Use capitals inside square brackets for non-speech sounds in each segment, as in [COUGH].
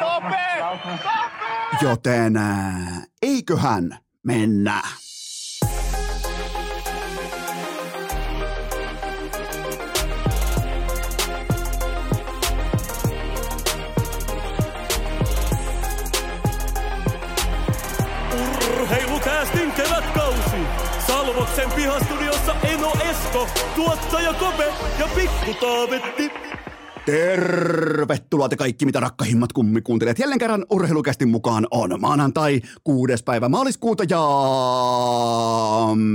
Tope! Joten ää, eiköhän mennä. Urheilukäästin kevätkausi. Salvoksen pihastudiossa Eno Esko, tuottaja Kope ja Pikku Taavetti. Tervetuloa te kaikki, mitä rakkahimmat kuuntelijat. Jälleen kerran urheilukästin mukaan on maanantai, kuudes päivä maaliskuuta ja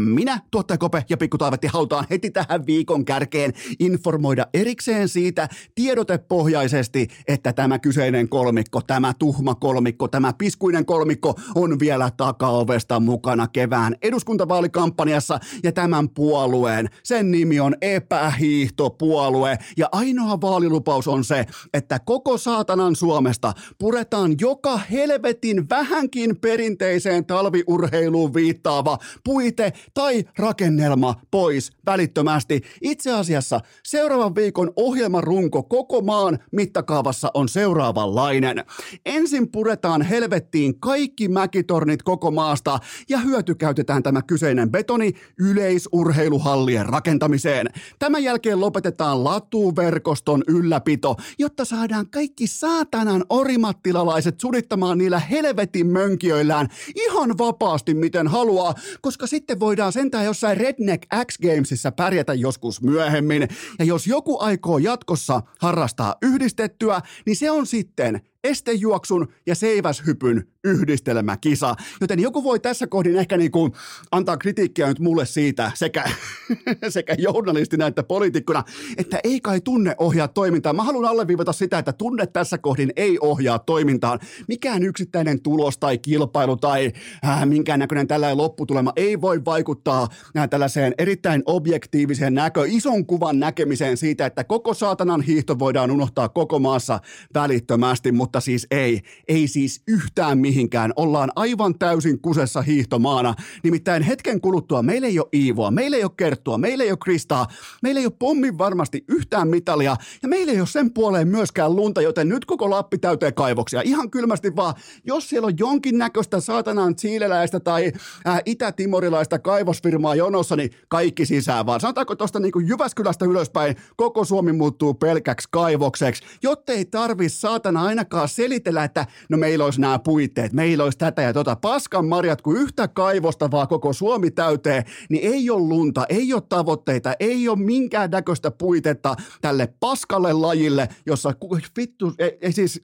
minä, tuottaja Kope ja Pikku Taavetti halutaan heti tähän viikon kärkeen informoida erikseen siitä tiedotepohjaisesti, että tämä kyseinen kolmikko, tämä tuhma kolmikko, tämä piskuinen kolmikko on vielä takaovesta mukana kevään eduskuntavaalikampanjassa ja tämän puolueen, sen nimi on epähiihtopuolue ja ainoa vaalilupa lupaus on se, että koko saatanan Suomesta puretaan joka helvetin vähänkin perinteiseen talviurheiluun viittaava puite tai rakennelma pois välittömästi. Itse asiassa seuraavan viikon ohjelmarunko koko maan mittakaavassa on seuraavanlainen. Ensin puretaan helvettiin kaikki mäkitornit koko maasta ja hyötykäytetään tämä kyseinen betoni yleisurheiluhallien rakentamiseen. Tämän jälkeen lopetetaan latuverkoston yllä ylläpito, jotta saadaan kaikki saatanan orimattilalaiset sudittamaan niillä helvetin mönkijöillään ihan vapaasti miten haluaa, koska sitten voidaan sentään jossain Redneck X Gamesissa pärjätä joskus myöhemmin. Ja jos joku aikoo jatkossa harrastaa yhdistettyä, niin se on sitten estejuoksun ja seiväshypyn yhdistelmäkisa. Joten joku voi tässä kohdin ehkä niin kuin antaa kritiikkiä nyt mulle siitä sekä, [LAUGHS] sekä journalistina että poliitikkona, että ei kai tunne ohjaa toimintaa. Mä haluan alleviivata sitä, että tunne tässä kohdin ei ohjaa toimintaan. Mikään yksittäinen tulos tai kilpailu tai äh, minkäännäköinen tällainen lopputulema ei voi vaikuttaa äh, tällaiseen erittäin objektiiviseen näkö, ison kuvan näkemiseen siitä, että koko saatanan hiihto voidaan unohtaa koko maassa välittömästi, mutta siis ei, ei siis yhtään mihinkään. Ollaan aivan täysin kusessa hiihtomaana. Nimittäin hetken kuluttua meillä ei ole Iivoa, meillä ei ole Kerttua, meillä ei ole Kristaa, meillä ei ole pommin varmasti yhtään mitalia ja meillä ei ole sen puoleen myöskään lunta, joten nyt koko Lappi täyteen kaivoksia. Ihan kylmästi vaan, jos siellä on jonkinnäköistä saatanan siileläistä tai ää, itä-timorilaista kaivosfirmaa jonossa, niin kaikki sisään vaan. Sanotaanko tuosta niin Jyväskylästä ylöspäin, koko Suomi muuttuu pelkäksi kaivokseksi, jottei tarvi saatana ainakaan selitellä, että no meillä olisi nämä puitteet, meillä olisi tätä ja tota. Paskan marjat, kun yhtä kaivosta vaan koko Suomi täyteen, niin ei ole lunta, ei ole tavoitteita, ei ole minkään näköistä puitetta tälle paskalle lajille, jossa vittu, ei, ei siis,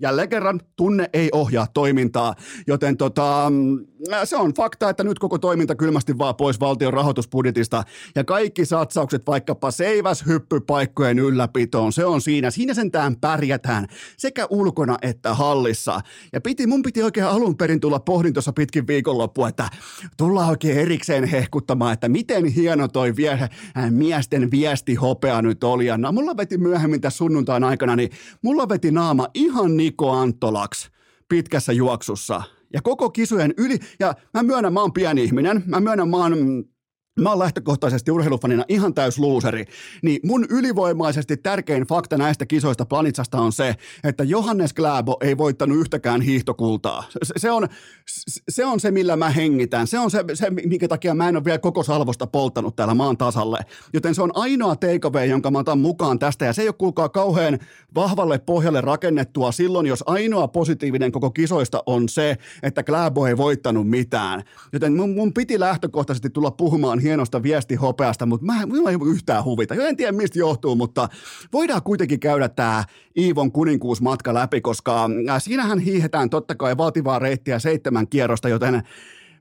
jälleen kerran tunne ei ohjaa toimintaa, joten tota, mm, se on fakta, että nyt koko toiminta kylmästi vaan pois valtion rahoitusbudjetista ja kaikki satsaukset vaikkapa seiväshyppypaikkojen ylläpitoon, se on siinä, siinä sentään pärjätään sekä ulko ulkona että hallissa. Ja piti, mun piti oikein alun perin tulla pohdintossa pitkin viikonloppua, että tullaan oikein erikseen hehkuttamaan, että miten hieno toi vie, miesten viesti hopea nyt oli. Ja no, mulla veti myöhemmin tässä sunnuntain aikana, niin mulla veti naama ihan Niko Antolaksi pitkässä juoksussa. Ja koko kisujen yli, ja mä myönnän, mä oon pieni ihminen, mä myönnän, mä oon mä oon lähtökohtaisesti urheilufanina ihan täys luuseri, niin mun ylivoimaisesti tärkein fakta näistä kisoista Planitsasta on se, että Johannes Gläbo ei voittanut yhtäkään hiihtokultaa. Se, se, on, se on se, millä mä hengitän. Se on se, se, minkä takia mä en ole vielä koko salvosta polttanut täällä maan tasalle. Joten se on ainoa takeaway, jonka mä otan mukaan tästä, ja se ei ole kuulkaa kauhean vahvalle pohjalle rakennettua silloin, jos ainoa positiivinen koko kisoista on se, että Gläbo ei voittanut mitään. Joten mun, mun piti lähtökohtaisesti tulla puhumaan hienosta viestihopeasta, mutta mä, mä ei yhtään huvita. En tiedä, mistä johtuu, mutta voidaan kuitenkin käydä tämä Iivon kuninkuusmatka läpi, koska äh, siinähän hiihetään totta kai vaativaa reittiä seitsemän kierrosta, joten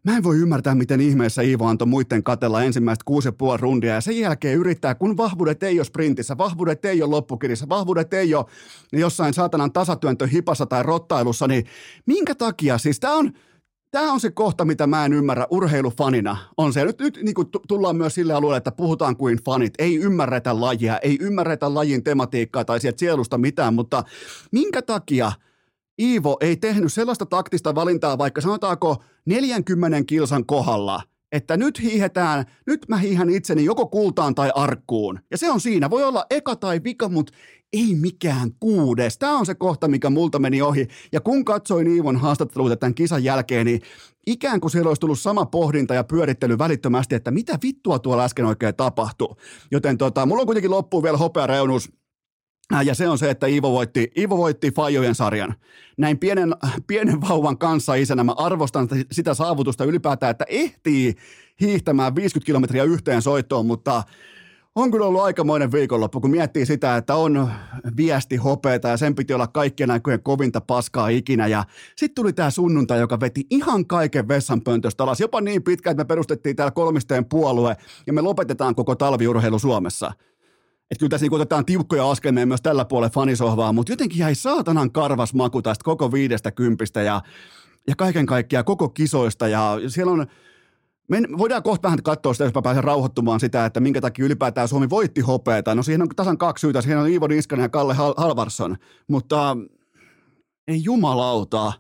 Mä en voi ymmärtää, miten ihmeessä Iivo antoi muiden katella ensimmäistä kuusi ja rundia ja sen jälkeen yrittää, kun vahvuudet ei ole sprintissä, vahvuudet ei ole loppukirjassa, vahvuudet ei ole jossain saatanan tasatyöntö hipassa tai rottailussa, niin minkä takia? Siis tää on, Tämä on se kohta, mitä mä en ymmärrä urheilufanina. On se. Nyt, nyt niin kuin tullaan myös sille alueelle, että puhutaan kuin fanit. Ei ymmärretä lajia, ei ymmärretä lajin tematiikkaa tai sieltä sielusta mitään, mutta minkä takia Iivo ei tehnyt sellaista taktista valintaa, vaikka sanotaanko 40 kilsan kohdalla, että nyt hiihetään, nyt mä hiihän itseni joko kultaan tai arkkuun. Ja se on siinä. Voi olla eka tai vika, mutta ei mikään kuudes. Tämä on se kohta, mikä multa meni ohi. Ja kun katsoin Iivon haastatteluita tämän kisan jälkeen, niin ikään kuin siellä olisi tullut sama pohdinta ja pyörittely välittömästi, että mitä vittua tuolla äsken oikein tapahtui. Joten tota, mulla on kuitenkin loppuun vielä hopea reunus Äh, ja se on se, että Ivo voitti, Ivo voitti Fajojen sarjan. Näin pienen, pienen vauvan kanssa isänä mä arvostan sitä saavutusta ylipäätään, että ehtii hiihtämään 50 kilometriä yhteen soittoon, mutta on kyllä ollut aikamoinen viikonloppu, kun miettii sitä, että on viesti hopeeta ja sen piti olla kaikkien aikojen kovinta paskaa ikinä. Ja sitten tuli tämä sunnuntai, joka veti ihan kaiken vessanpöntöstä alas, jopa niin pitkä, että me perustettiin täällä kolmisteen puolue ja me lopetetaan koko talviurheilu Suomessa – että kyllä tässä niin otetaan tiukkoja askelmia myös tällä puolella fanisohvaa, mutta jotenkin jäi saatanan karvas maku tästä koko viidestä kympistä ja, ja kaiken kaikkiaan koko kisoista ja siellä on, me voidaan kohta vähän katsoa sitä, jos mä pääsen rauhoittumaan sitä, että minkä takia ylipäätään Suomi voitti hopeeta. No siihen on tasan kaksi syytä. Siihen on Iivo Niskanen ja Kalle Halvarsson. Mutta ei jumalauta.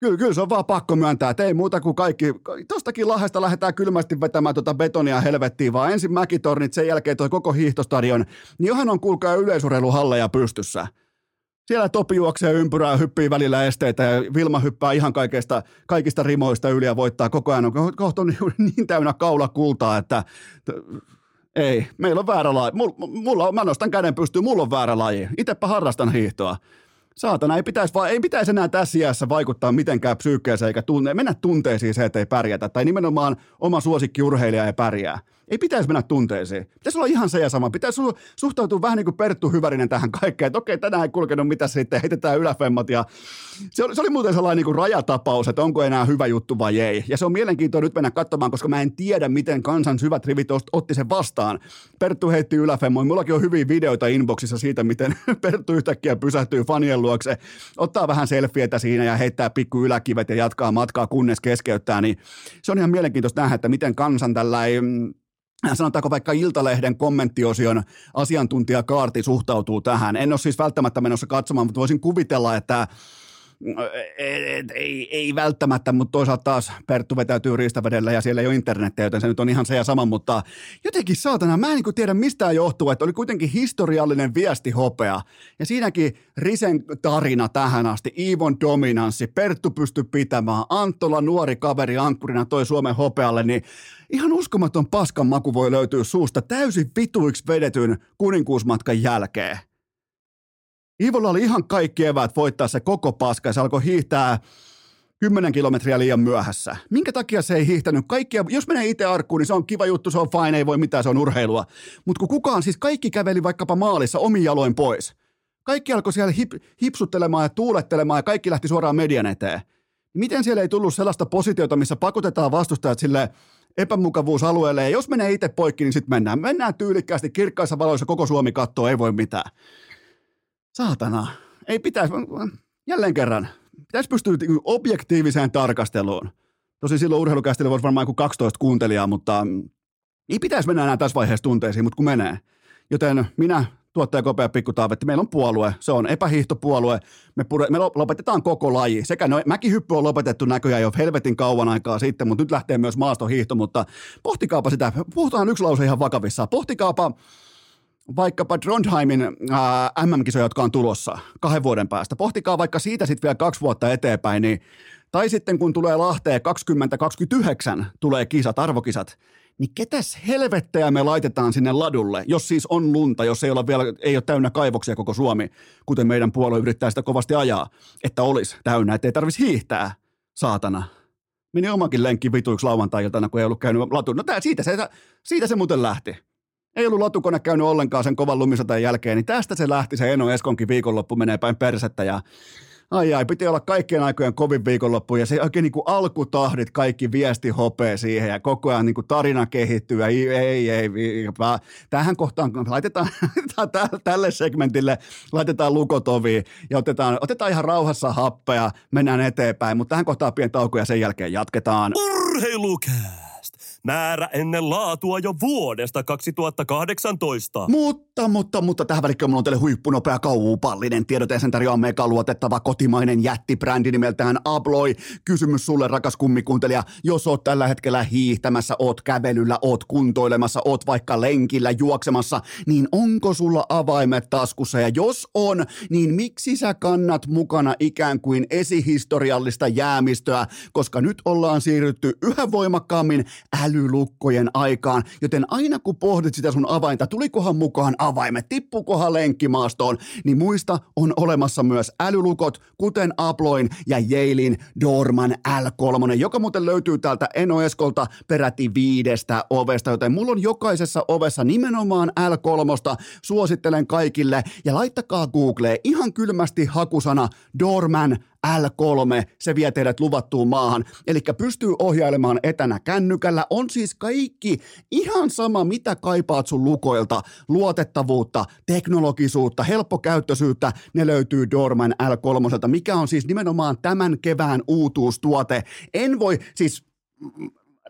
Kyllä, kyllä se on vaan pakko myöntää, että ei muuta kuin kaikki, tostakin lahesta lähdetään kylmästi vetämään tuota betonia helvettiin, vaan ensin mäkitornit, sen jälkeen toi koko hiihtostadion, niin johan on kuulkaa yleisurheiluhalleja pystyssä. Siellä Topi juoksee ympyrää, hyppii välillä esteitä ja Vilma hyppää ihan kaikista, kaikista rimoista yli ja voittaa koko ajan. Kohta on niin, täynnä kaula kultaa, että ei, meillä on väärä laji. Mulla, mä nostan käden pystyyn, mulla on väärä laji. Itepä harrastan hiihtoa saatana, ei pitäisi, vaan, ei pitäisi enää tässä iässä vaikuttaa mitenkään psyykkeeseen eikä tunne, mennä tunteisiin se, että ei pärjätä. Tai nimenomaan oma suosikkiurheilija ei pärjää. Ei pitäisi mennä tunteisiin. Pitäisi olla ihan se ja sama. Pitäisi suhtautua vähän niin kuin Perttu Hyvärinen tähän kaikkeen. Että okei, tänään ei kulkenut mitä sitten, heitetään yläfemmat. Ja se, oli, se oli muuten sellainen niin kuin rajatapaus, että onko enää hyvä juttu vai ei. Ja se on mielenkiintoista nyt mennä katsomaan, koska mä en tiedä, miten kansan syvät rivit otti sen vastaan. Perttu heitti yläfemmoin. Mullakin on hyviä videoita inboxissa siitä, miten [LAUGHS] Perttu yhtäkkiä pysähtyy fanien luokse, ottaa vähän selfietä siinä ja heittää pikku yläkivet ja jatkaa matkaa, kunnes keskeyttää. Niin se on ihan mielenkiintoista nähdä, että miten kansan tällä ei sanotaanko vaikka Iltalehden kommenttiosion asiantuntija Kaarti suhtautuu tähän. En ole siis välttämättä menossa katsomaan, mutta voisin kuvitella, että ei, ei välttämättä, mutta toisaalta taas Perttu vetäytyy riistavedellä ja siellä ei ole internettiä, joten se nyt on ihan se ja sama, mutta jotenkin saatana, mä en niin tiedä mistä johtuu, että oli kuitenkin historiallinen viesti hopea ja siinäkin Risen tarina tähän asti, Iivon dominanssi, Perttu pystyi pitämään, Anttola nuori kaveri ankkurina toi Suomen hopealle, niin ihan uskomaton paskan maku voi löytyä suusta täysin vituiksi vedetyn kuninkuusmatkan jälkeen. Ivolla oli ihan kaikki eväät voittaa se koko paska ja se alkoi hiihtää 10 kilometriä liian myöhässä. Minkä takia se ei hiihtänyt kaikkia? Jos menee itse arkkuun, niin se on kiva juttu, se on fine, ei voi mitään, se on urheilua. Mutta kun kukaan, siis kaikki käveli vaikkapa maalissa omin jaloin pois. Kaikki alkoi siellä hip, hipsuttelemaan ja tuulettelemaan ja kaikki lähti suoraan median eteen. Miten siellä ei tullut sellaista positiota, missä pakotetaan vastustajat sille epämukavuusalueelle, ja jos menee itse poikki, niin sitten mennään. Mennään tyylikkäästi kirkkaissa valoissa, koko Suomi katsoo, ei voi mitään. Saatana. Ei pitäisi, jälleen kerran, pitäisi pystyä objektiiviseen tarkasteluun. Tosi silloin urheilukästillä voisi varmaan kuin 12 kuuntelijaa, mutta ei pitäisi mennä enää tässä vaiheessa tunteisiin, mutta kun menee. Joten minä, tuottaja Kopea Pikkutaavetti, meillä on puolue, se on epähiihtopuolue, me, pure, me lopetetaan koko laji. Sekä no, mäkihyppy on lopetettu näköjään jo helvetin kauan aikaa sitten, mutta nyt lähtee myös maastohiihto, mutta pohtikaapa sitä, puhutaan yksi lause ihan vakavissaan, pohtikaapa vaikkapa Trondheimin äh, MM-kisoja, jotka on tulossa kahden vuoden päästä. Pohtikaa vaikka siitä sitten vielä kaksi vuotta eteenpäin, niin, tai sitten kun tulee Lahteen 2029 tulee kisat, arvokisat, niin ketäs helvettejä me laitetaan sinne ladulle, jos siis on lunta, jos ei ole vielä ei ole täynnä kaivoksia koko Suomi, kuten meidän puolue yrittää sitä kovasti ajaa, että olisi täynnä, ettei tarvitsisi hiihtää, saatana. Meni omakin lenkki vituiksi lauantai-iltana, kun ei ollut käynyt latu. No tää, siitä, se, siitä se muuten lähti. Ei ollut latukone käynyt ollenkaan sen kovan lumisateen jälkeen, niin tästä se lähti se Eno Eskonkin viikonloppu menee päin persettä ja Ai ai, piti olla kaikkien aikojen kovin viikonloppu ja se oikein niin kuin alkutahdit, kaikki viesti hopee siihen ja koko ajan niin kuin tarina kehittyy ja ei, ei, ei, tähän kohtaan laitetaan [LAUGHS] tälle segmentille, laitetaan lukotovi ja otetaan, otetaan ihan rauhassa happea, mennään eteenpäin, mutta tähän kohtaan pieni tauko ja sen jälkeen jatketaan. Urheilukää! Määrä ennen laatua jo vuodesta 2018. Mutta, mutta, mutta tähän välikköön mulla on teille huippunopea kauupallinen tiedote. Sen tarjoaa mega luotettava kotimainen jättibrändi nimeltään Abloi. Kysymys sulle, rakas kummikuuntelija. Jos oot tällä hetkellä hiihtämässä, oot kävelyllä, oot kuntoilemassa, oot vaikka lenkillä juoksemassa, niin onko sulla avaimet taskussa? Ja jos on, niin miksi sä kannat mukana ikään kuin esihistoriallista jäämistöä, koska nyt ollaan siirrytty yhä voimakkaammin älylukkojen aikaan, joten aina kun pohdit sitä sun avainta, tulikohan mukaan avaimet, tippukohan lenkkimaastoon, niin muista on olemassa myös älylukot, kuten Aploin ja Yalein Dorman L3, joka muuten löytyy täältä Enoeskolta peräti viidestä ovesta, joten mulla on jokaisessa ovessa nimenomaan L3, suosittelen kaikille ja laittakaa Googleen ihan kylmästi hakusana Dorman L3, se vie teidät luvattuun maahan. Eli pystyy ohjailemaan etänä kännykällä. On siis kaikki ihan sama, mitä kaipaat sun lukoilta. Luotettavuutta, teknologisuutta, helppokäyttöisyyttä, ne löytyy Dorman L3, mikä on siis nimenomaan tämän kevään uutuustuote. En voi, siis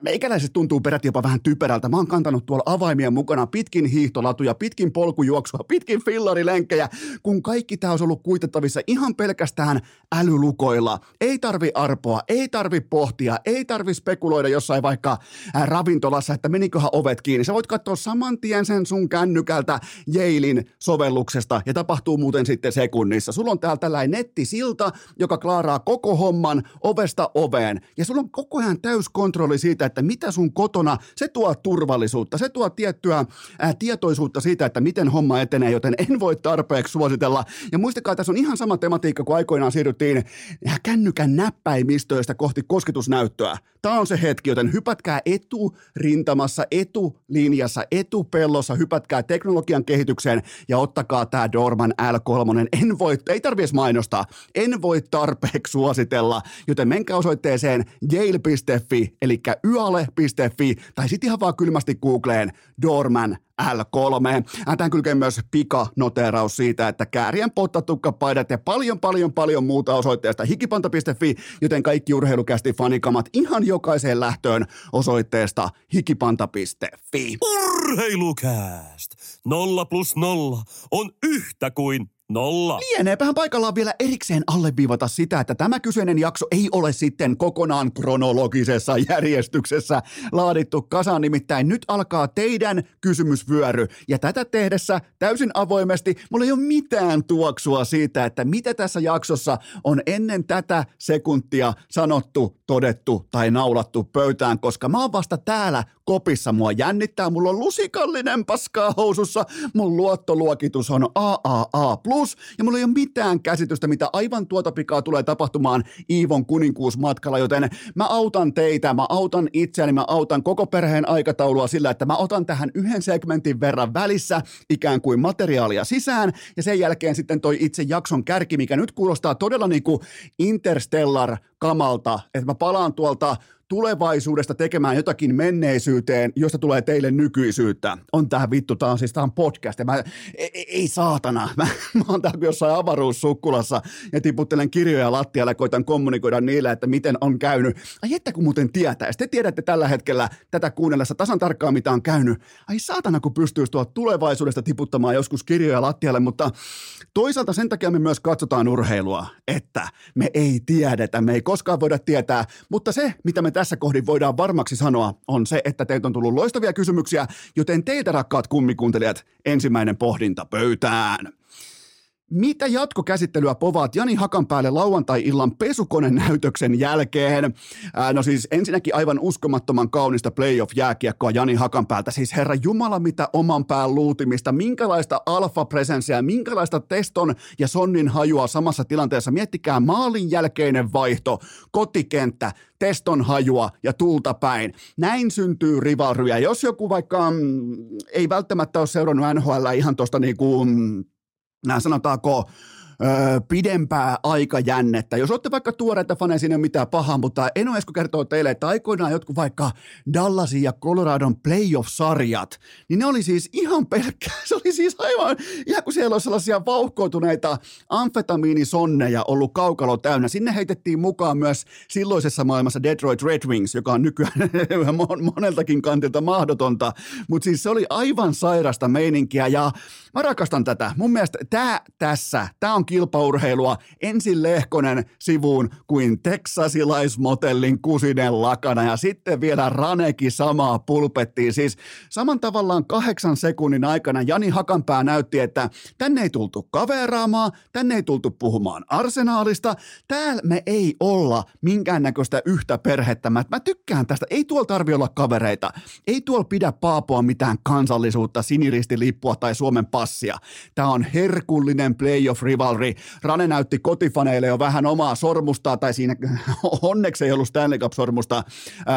meikäläiset tuntuu peräti jopa vähän typerältä. Mä oon kantanut tuolla avaimia mukana pitkin hiihtolatuja, pitkin polkujuoksua, pitkin fillarilenkkejä, kun kaikki tää olisi ollut kuitettavissa ihan pelkästään älylukoilla. Ei tarvi arpoa, ei tarvi pohtia, ei tarvi spekuloida jossain vaikka ravintolassa, että meniköhän ovet kiinni. Sä voit katsoa saman tien sen sun kännykältä Jailin sovelluksesta ja tapahtuu muuten sitten sekunnissa. Sulla on täällä tällainen nettisilta, joka klaaraa koko homman ovesta oveen ja sulla on koko ajan täyskontrolli siitä, että mitä sun kotona, se tuo turvallisuutta, se tuo tiettyä ää, tietoisuutta siitä, että miten homma etenee, joten en voi tarpeeksi suositella. Ja muistakaa, tässä on ihan sama tematiikka kuin aikoinaan siirryttiin kännykän näppäimistöistä kohti kosketusnäyttöä. Tämä on se hetki, joten hypätkää eturintamassa, etulinjassa, etupellossa, hypätkää teknologian kehitykseen ja ottakaa tämä Dorman L3. En voi, ei tarvitse mainostaa, en voi tarpeeksi suositella, joten menkää osoitteeseen yale.fi, eli yö yale.fi tai sitten ihan vaan kylmästi Googleen Dorman L3. Tämän kylkee myös pikanoteraus siitä, että käärien pottatukkapaidat ja paljon, paljon, paljon muuta osoitteesta hikipanta.fi, joten kaikki urheilukästi fanikamat ihan jokaiseen lähtöön osoitteesta hikipanta.fi. Urheilukääst! Nolla plus nolla on yhtä kuin Nolla. Lieneepähän paikallaan vielä erikseen alleviivata sitä, että tämä kyseinen jakso ei ole sitten kokonaan kronologisessa järjestyksessä laadittu kasaan. Nimittäin nyt alkaa teidän kysymysvyöry. Ja tätä tehdessä täysin avoimesti mulla ei ole mitään tuoksua siitä, että mitä tässä jaksossa on ennen tätä sekuntia sanottu, todettu tai naulattu pöytään, koska mä oon vasta täällä kopissa. Mua jännittää, mulla on lusikallinen paskaa housussa, mun luottoluokitus on AAA+, ja mulla ei ole mitään käsitystä, mitä aivan tuota pikaa tulee tapahtumaan Iivon kuninkuusmatkalla, joten mä autan teitä, mä autan itseäni, mä autan koko perheen aikataulua sillä, että mä otan tähän yhden segmentin verran välissä ikään kuin materiaalia sisään, ja sen jälkeen sitten toi itse jakson kärki, mikä nyt kuulostaa todella niin kuin Interstellar kamalta, että mä palaan tuolta tulevaisuudesta tekemään jotakin menneisyyteen, josta tulee teille nykyisyyttä. On tää vittu, tää on siis tää on podcast. Mä, ei, e, ei saatana, mä, mä oon täällä jossain avaruussukkulassa ja tiputtelen kirjoja lattialle ja koitan kommunikoida niille, että miten on käynyt. Ai että kun muuten tietää, te tiedätte tällä hetkellä tätä kuunnellessa tasan tarkkaan, mitä on käynyt. Ai saatana, kun pystyisi tuolla tulevaisuudesta tiputtamaan joskus kirjoja lattialle, mutta toisaalta sen takia me myös katsotaan urheilua, että me ei tiedetä, me ei koskaan voida tietää, mutta se, mitä me tässä kohdin voidaan varmaksi sanoa, on se, että teiltä on tullut loistavia kysymyksiä, joten teitä rakkaat kummikuuntelijat, ensimmäinen pohdinta pöytään. Mitä jatkokäsittelyä povaat Jani Hakanpäälle lauantai-illan pesukonenäytöksen jälkeen? Ää, no siis ensinnäkin aivan uskomattoman kaunista playoff-jääkiekkoa Jani Hakanpäältä. Siis herra Jumala, mitä oman pään luutimista, minkälaista alfa-presenssiä, minkälaista teston ja sonnin hajua samassa tilanteessa. Miettikää maalin jälkeinen vaihto, kotikenttä, teston hajua ja tulta päin. Näin syntyy rivalryjä. Jos joku vaikka mm, ei välttämättä ole seurannut NHL ihan tuosta niin kuin nämä sanotaanko öö, pidempää aikajännettä. Jos olette vaikka tuoreita faneja, siinä ei ole mitään pahaa, mutta Eno Esko kertoo teille, että aikoinaan jotkut vaikka Dallasin ja Coloradon playoff-sarjat, niin ne oli siis ihan pelkkä, [LAUGHS] se oli siis aivan, ihan kuin siellä olisi sellaisia vauhkoituneita amfetamiinisonneja ollut kaukalo täynnä. Sinne heitettiin mukaan myös silloisessa maailmassa Detroit Red Wings, joka on nykyään [LAUGHS] moneltakin kantilta mahdotonta, mutta siis se oli aivan sairasta meininkiä ja mä rakastan tätä. Mun mielestä tämä tässä, tämä on kilpaurheilua ensin Lehkonen sivuun kuin teksasilaismotellin kusinen lakana ja sitten vielä Raneki samaa pulpettiin. Siis saman tavallaan kahdeksan sekunnin aikana Jani Hakanpää näytti, että tänne ei tultu kaveraamaan, tänne ei tultu puhumaan arsenaalista, täällä me ei olla minkäännäköistä yhtä perhettä. Mä, tykkään tästä, ei tuolla tarvi olla kavereita, ei tuolla pidä paapoa mitään kansallisuutta, siniristilippua tai Suomen passia. Tämä on herkullinen playoff rivalry. Rane näytti kotifaneille jo vähän omaa sormusta, tai siinä [LAUGHS] onneksi ei ollut Stanley Cup-sormusta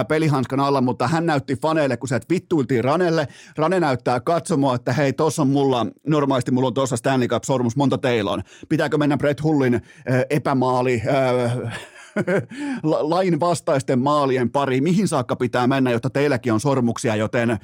pelihanskan alla, mutta hän näytti faneille, kun se vittuiltiin Ranelle. Rane näyttää katsomoa, että hei, tossa on mulla, normaalisti mulla on tuossa Stanley Cup-sormus, monta teillä on. Pitääkö mennä Brett Hullin epämaali, [LAUGHS] lain vastaisten maalien pari, mihin saakka pitää mennä, jotta teilläkin on sormuksia, joten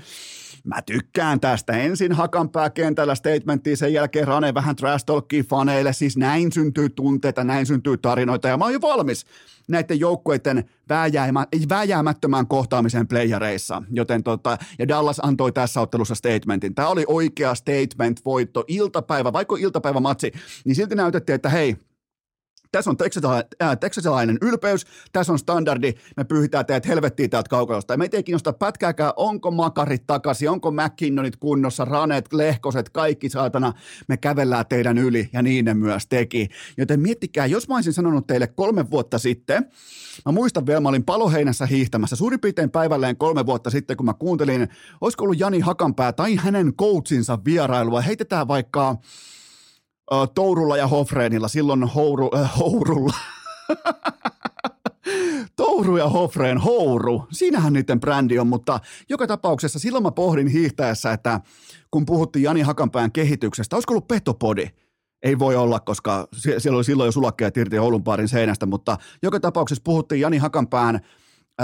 Mä tykkään tästä. Ensin Hakanpää kentällä statementtiin, sen jälkeen Rane vähän trash faneille. Siis näin syntyy tunteita, näin syntyy tarinoita ja mä oon jo valmis näiden joukkueiden vääjäämä, vääjäämättömään kohtaamiseen playareissa. Joten tota, ja Dallas antoi tässä ottelussa statementin. Tämä oli oikea statement-voitto, iltapäivä, vaikka iltapäivämatsi, niin silti näytettiin, että hei, tässä on teksasilainen ylpeys, tässä on standardi, me pyyhitään teidät helvettiin täältä kaukalosta. Meitä ei kiinnosta pätkääkään, onko makarit takaisin, onko McKinnonit kunnossa, ranet, lehkoset, kaikki saatana, me kävellään teidän yli, ja niin ne myös teki. Joten miettikää, jos mä olisin sanonut teille kolme vuotta sitten, mä muistan vielä, mä olin paloheinässä hiihtämässä suurin piirtein päivälleen kolme vuotta sitten, kun mä kuuntelin, olisiko ollut Jani Hakanpää tai hänen coachinsa vierailua, heitetään vaikka Tourulla ja Hofreenilla, silloin Houru, äh, Hourulla. Touru ja Hofreen, Houru, siinähän niiden brändi on, mutta joka tapauksessa silloin mä pohdin hiihtäessä, että kun puhuttiin Jani Hakanpään kehityksestä, olisiko ollut Petopodi? Ei voi olla, koska siellä oli silloin jo sulakkeet irti Oulun paarin seinästä, mutta joka tapauksessa puhuttiin Jani Hakanpään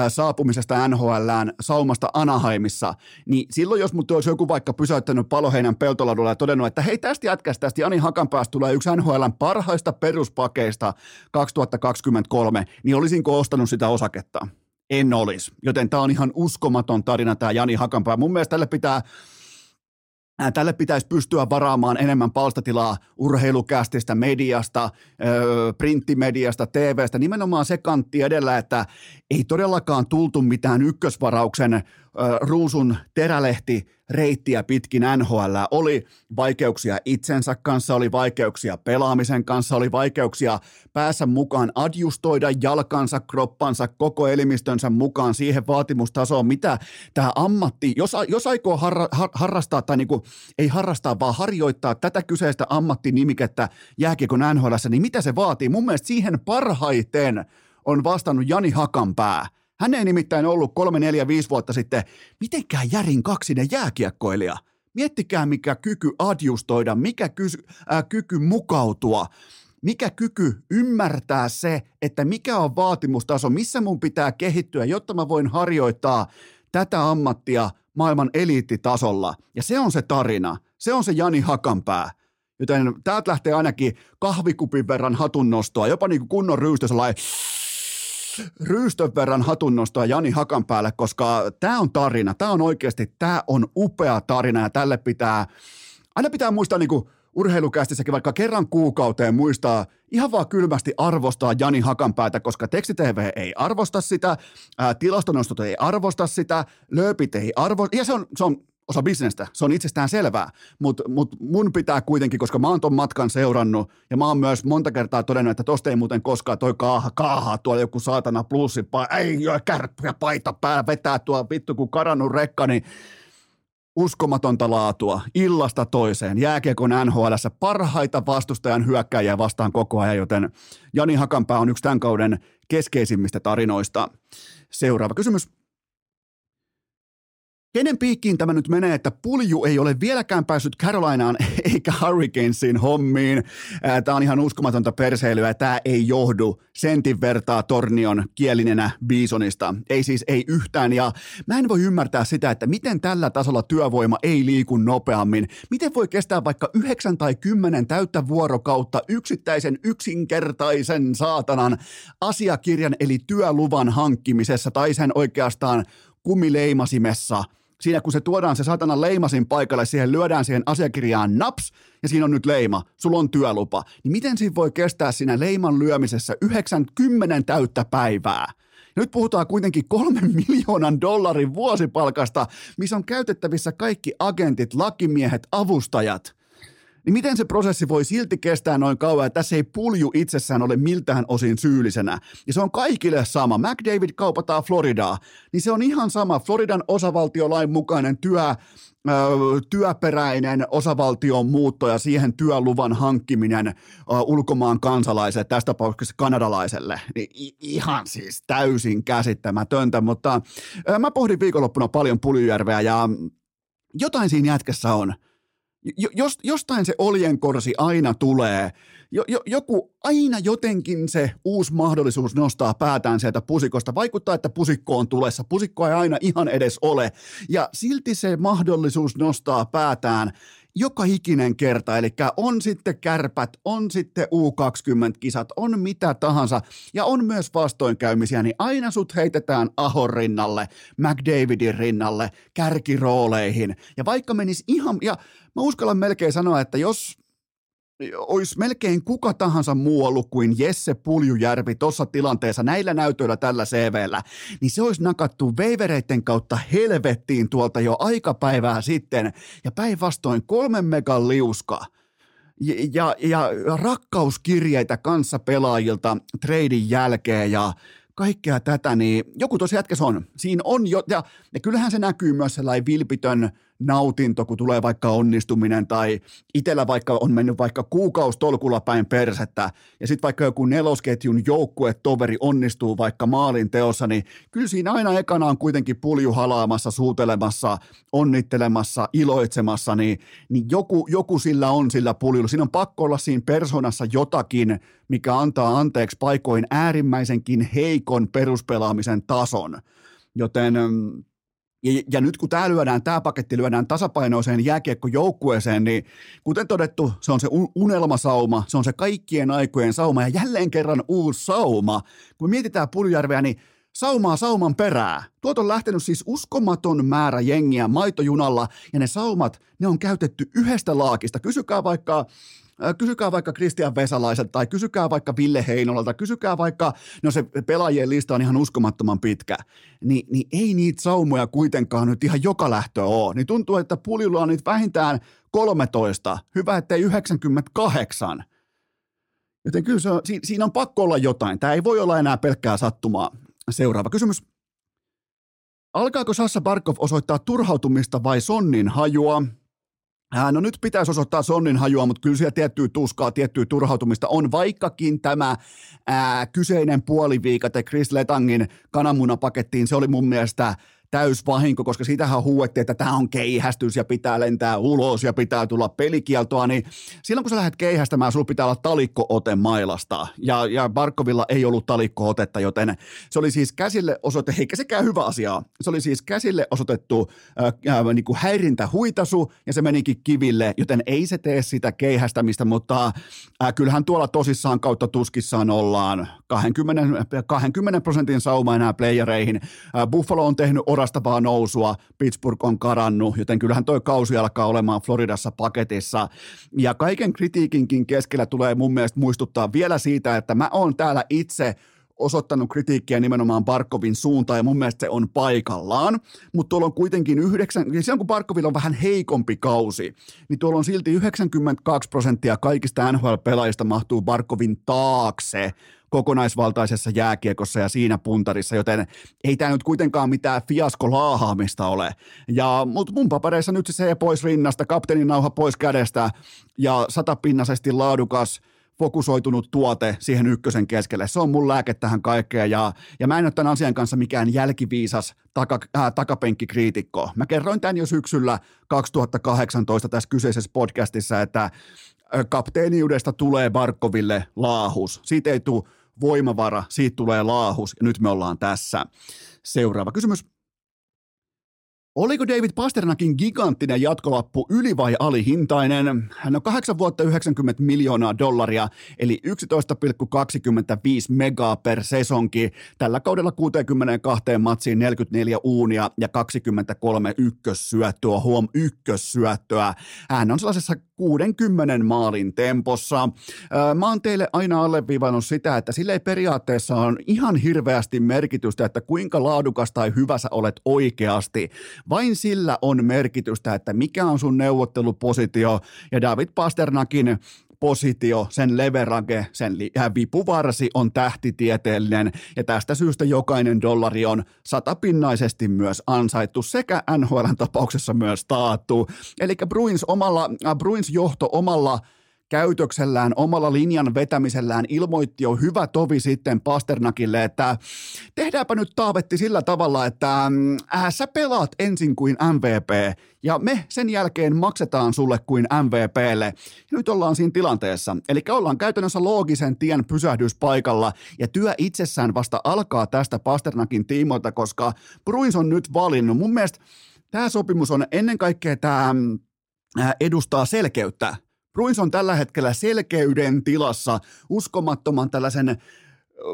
saapumisesta NHLään saumasta Anaheimissa, niin silloin jos mut olisi joku vaikka pysäyttänyt paloheinän peltoladulla ja todennut, että hei tästä jätkästä, tästä Jani Hakanpäästä tulee yksi NHLn parhaista peruspakeista 2023, niin olisinko ostanut sitä osaketta? En olisi. Joten tämä on ihan uskomaton tarina tämä Jani Hakanpää. Mun mielestä tälle pitää Tälle pitäisi pystyä varaamaan enemmän palstatilaa urheilukästistä, mediasta, printtimediasta, TVstä, nimenomaan se kantti edellä, että ei todellakaan tultu mitään ykkösvarauksen ruusun terälehti reittiä pitkin NHL. Oli vaikeuksia itsensä kanssa, oli vaikeuksia pelaamisen kanssa, oli vaikeuksia päässä mukaan adjustoida jalkansa, kroppansa, koko elimistönsä mukaan siihen vaatimustasoon, mitä tämä ammatti, jos, jos aikoo harra, har, harrastaa tai niinku, ei harrastaa, vaan harjoittaa tätä kyseistä ammattinimikettä jääkiekon NHL, niin mitä se vaatii? Mun mielestä siihen parhaiten on vastannut Jani Hakanpää – hän ei nimittäin ollut kolme, neljä, viisi vuotta sitten mitenkään järin kaksinen jääkiekkoilija. Miettikää, mikä kyky adjustoida, mikä kysy, äh, kyky mukautua, mikä kyky ymmärtää se, että mikä on vaatimustaso, missä mun pitää kehittyä, jotta mä voin harjoittaa tätä ammattia maailman eliittitasolla. Ja se on se tarina, se on se Jani Hakanpää. Joten täältä lähtee ainakin kahvikupin verran hatunnostoa, jopa niin kuin kunnon ryystö sellainen ryystön verran hatunnostoa Jani Hakan päälle, koska tämä on tarina. Tämä on oikeasti, tämä on upea tarina ja tälle pitää, aina pitää muistaa niin kuin urheilukästissäkin vaikka kerran kuukauteen muistaa ihan vaan kylmästi arvostaa Jani Hakanpäätä, koska tekstitv ei arvosta sitä, ää, tilastonostot ei arvosta sitä, lööpit ei arvosta, ja se on, se on osa bisnestä. Se on itsestään selvää, mutta mut mun pitää kuitenkin, koska mä oon ton matkan seurannut ja mä oon myös monta kertaa todennut, että tosta ei muuten koskaan toi kaaha, kaaha tuolla joku saatana plussi, ei joo, kärppä paita päällä vetää tuo vittu kun karannut rekka, niin uskomatonta laatua illasta toiseen. Jääkiekon NHL parhaita vastustajan hyökkäjiä vastaan koko ajan, joten Jani Hakanpää on yksi tämän kauden keskeisimmistä tarinoista. Seuraava kysymys. Kenen piikkiin tämä nyt menee, että pulju ei ole vieläkään päässyt Carolinaan [LAUGHS] eikä Hurricanesin hommiin. Tämä on ihan uskomatonta perseilyä. Tämä ei johdu sentin vertaa Tornion kielinenä Bisonista. Ei siis ei yhtään. Ja mä en voi ymmärtää sitä, että miten tällä tasolla työvoima ei liiku nopeammin. Miten voi kestää vaikka yhdeksän tai kymmenen täyttä vuorokautta yksittäisen yksinkertaisen saatanan asiakirjan eli työluvan hankkimisessa tai sen oikeastaan kumileimasimessa – siinä kun se tuodaan se satanan leimasin paikalle, siihen lyödään siihen asiakirjaan naps, ja siinä on nyt leima, sulla on työlupa, niin miten siinä voi kestää siinä leiman lyömisessä 90 täyttä päivää? Nyt puhutaan kuitenkin kolmen [LAUGHS] miljoonan dollarin vuosipalkasta, missä on käytettävissä kaikki agentit, lakimiehet, avustajat – niin miten se prosessi voi silti kestää noin kauan, että tässä ei pulju itsessään ole miltään osin syyllisenä. Ja se on kaikille sama. McDavid kaupataan Floridaa, niin se on ihan sama. Floridan osavaltiolain mukainen työ, työperäinen osavaltion muutto ja siihen työluvan hankkiminen ulkomaan kansalaiselle, tästä tapauksessa kanadalaiselle, niin ihan siis täysin käsittämätöntä, mutta mä pohdin viikonloppuna paljon Puljujärveä ja jotain siinä jätkässä on – jos, jostain se oljenkorsi aina tulee, jo, jo, joku aina jotenkin se uusi mahdollisuus nostaa päätään sieltä pusikosta. Vaikuttaa, että pusikko on tulessa. Pusikko ei aina ihan edes ole. Ja silti se mahdollisuus nostaa päätään joka ikinen kerta, eli on sitten kärpät, on sitten U20-kisat, on mitä tahansa, ja on myös vastoinkäymisiä, niin aina sut heitetään Ahon rinnalle, McDavidin rinnalle, kärkirooleihin, ja vaikka menis ihan, ja mä uskallan melkein sanoa, että jos olisi melkein kuka tahansa muu ollut kuin Jesse Puljujärvi tuossa tilanteessa näillä näytöillä tällä CVllä, niin se olisi nakattu veivereiden kautta helvettiin tuolta jo aikapäivää sitten ja päinvastoin kolmen megan liuska ja, ja, ja rakkauskirjeitä kanssa pelaajilta treidin jälkeen ja kaikkea tätä, niin joku tosi jätkäs on. Siinä on jo, ja, ja kyllähän se näkyy myös sellainen vilpitön nautinto, kun tulee vaikka onnistuminen tai itsellä vaikka on mennyt vaikka kuukaustolkulla päin persettä ja sitten vaikka joku nelosketjun joukkuetoveri onnistuu vaikka maalin teossa, niin kyllä siinä aina ekana on kuitenkin pulju halaamassa, suutelemassa, onnittelemassa, iloitsemassa, niin, niin joku, joku sillä on sillä puljulla. Siinä on pakko olla siinä persoonassa jotakin, mikä antaa anteeksi paikoin äärimmäisenkin heikon peruspelaamisen tason. Joten mm, ja, ja nyt kun tämä lyödään, tämä paketti lyödään tasapainoiseen jääkiekkojoukkueeseen, niin kuten todettu, se on se unelmasauma, se on se kaikkien aikojen sauma ja jälleen kerran uusi sauma. Kun mietitään Puljärveä, niin saumaa sauman perää. Tuot on lähtenyt siis uskomaton määrä jengiä maitojunalla ja ne saumat, ne on käytetty yhdestä laakista. Kysykää vaikka Kysykää vaikka Kristian Vesalaiselta tai kysykää vaikka Ville Heinolalta, kysykää vaikka, no se pelaajien lista on ihan uskomattoman pitkä, Ni, niin ei niitä saumoja kuitenkaan nyt ihan joka lähtö ole. Niin tuntuu, että puljulla on niitä vähintään 13, hyvä ettei 98. Joten kyllä se on, siinä on pakko olla jotain. Tämä ei voi olla enää pelkkää sattumaa. Seuraava kysymys. Alkaako Sassa Barkov osoittaa turhautumista vai sonnin hajua? No nyt pitäisi osoittaa sonnin hajua, mutta kyllä siellä tiettyä tuskaa, tiettyä turhautumista on, vaikkakin tämä ää, kyseinen puoliviikate Chris Letangin kananmunapakettiin, se oli mun mielestä täysvahinko, koska siitähän huuettiin, että tämä on keihästys ja pitää lentää ulos ja pitää tulla pelikieltoa, niin silloin kun sä lähdet keihästämään, sulla pitää olla talikko-ote mailasta. Ja, ja Barkovilla ei ollut talikko-otetta, joten se oli siis käsille osoitettu, eikä sekään hyvä asia, se oli siis käsille osoitettu äh, äh, niin kuin häirintähuitasu ja se menikin kiville, joten ei se tee sitä keihästämistä, mutta äh, kyllähän tuolla tosissaan kautta tuskissaan ollaan 20, 20 prosentin sauma enää playereihin. Äh, Buffalo on tehnyt orastavaa nousua, Pittsburgh on karannut, joten kyllähän toi kausi alkaa olemaan Floridassa paketissa. Ja kaiken kritiikinkin keskellä tulee mun mielestä muistuttaa vielä siitä, että mä oon täällä itse osoittanut kritiikkiä nimenomaan Barkovin suuntaan ja mun mielestä se on paikallaan, mutta tuolla on kuitenkin yhdeksän, silloin kun Barkovilla on vähän heikompi kausi, niin tuolla on silti 92 prosenttia kaikista NHL-pelaajista mahtuu Barkovin taakse kokonaisvaltaisessa jääkiekossa ja siinä puntarissa, joten ei tämä nyt kuitenkaan mitään fiasko laahaamista ole. Ja, mutta mun papereissa nyt se pois rinnasta, kapteenin nauha pois kädestä ja satapinnaisesti laadukas fokusoitunut tuote siihen ykkösen keskelle. Se on mun lääke tähän kaikkeen ja, ja mä en ole tämän asian kanssa mikään jälkiviisas taka, äh, takapenkkikriitikko. Mä kerroin tämän jo syksyllä 2018 tässä kyseisessä podcastissa, että äh, kapteeniudesta tulee Barkoville laahus. Siitä ei tule voimavara, siitä tulee laahus ja nyt me ollaan tässä. Seuraava kysymys. Oliko David Pasternakin giganttinen jatkolappu yli- vai alihintainen? Hän on 8 vuotta 90 miljoonaa dollaria, eli 11,25 megaa per sesonki. Tällä kaudella 62 matsiin 44 uunia ja 23 ykkössyöttöä, huom ykkössyöttöä. Hän on sellaisessa 60 maalin tempossa. Mä oon teille aina alleviivannut sitä, että sille ei periaatteessa on ihan hirveästi merkitystä, että kuinka laadukas tai hyvä sä olet oikeasti. Vain sillä on merkitystä, että mikä on sun neuvottelupositio ja David Pasternakin positio, sen leverage, sen vipuvarsi on tähtitieteellinen ja tästä syystä jokainen dollari on satapinnaisesti myös ansaittu sekä NHLn tapauksessa myös taattu. Eli Bruins, omalla, äh, Bruins johto omalla käytöksellään, omalla linjan vetämisellään ilmoitti jo hyvä tovi sitten Pasternakille, että tehdäänpä nyt taavetti sillä tavalla, että äh, sä pelaat ensin kuin MVP ja me sen jälkeen maksetaan sulle kuin MVPlle. Ja nyt ollaan siinä tilanteessa. Eli ollaan käytännössä loogisen tien pysähdyspaikalla ja työ itsessään vasta alkaa tästä Pasternakin tiimoilta, koska Bruins on nyt valinnut. Mun mielestä tämä sopimus on ennen kaikkea tämä äh, edustaa selkeyttä Bruins on tällä hetkellä selkeyden tilassa uskomattoman tällaisen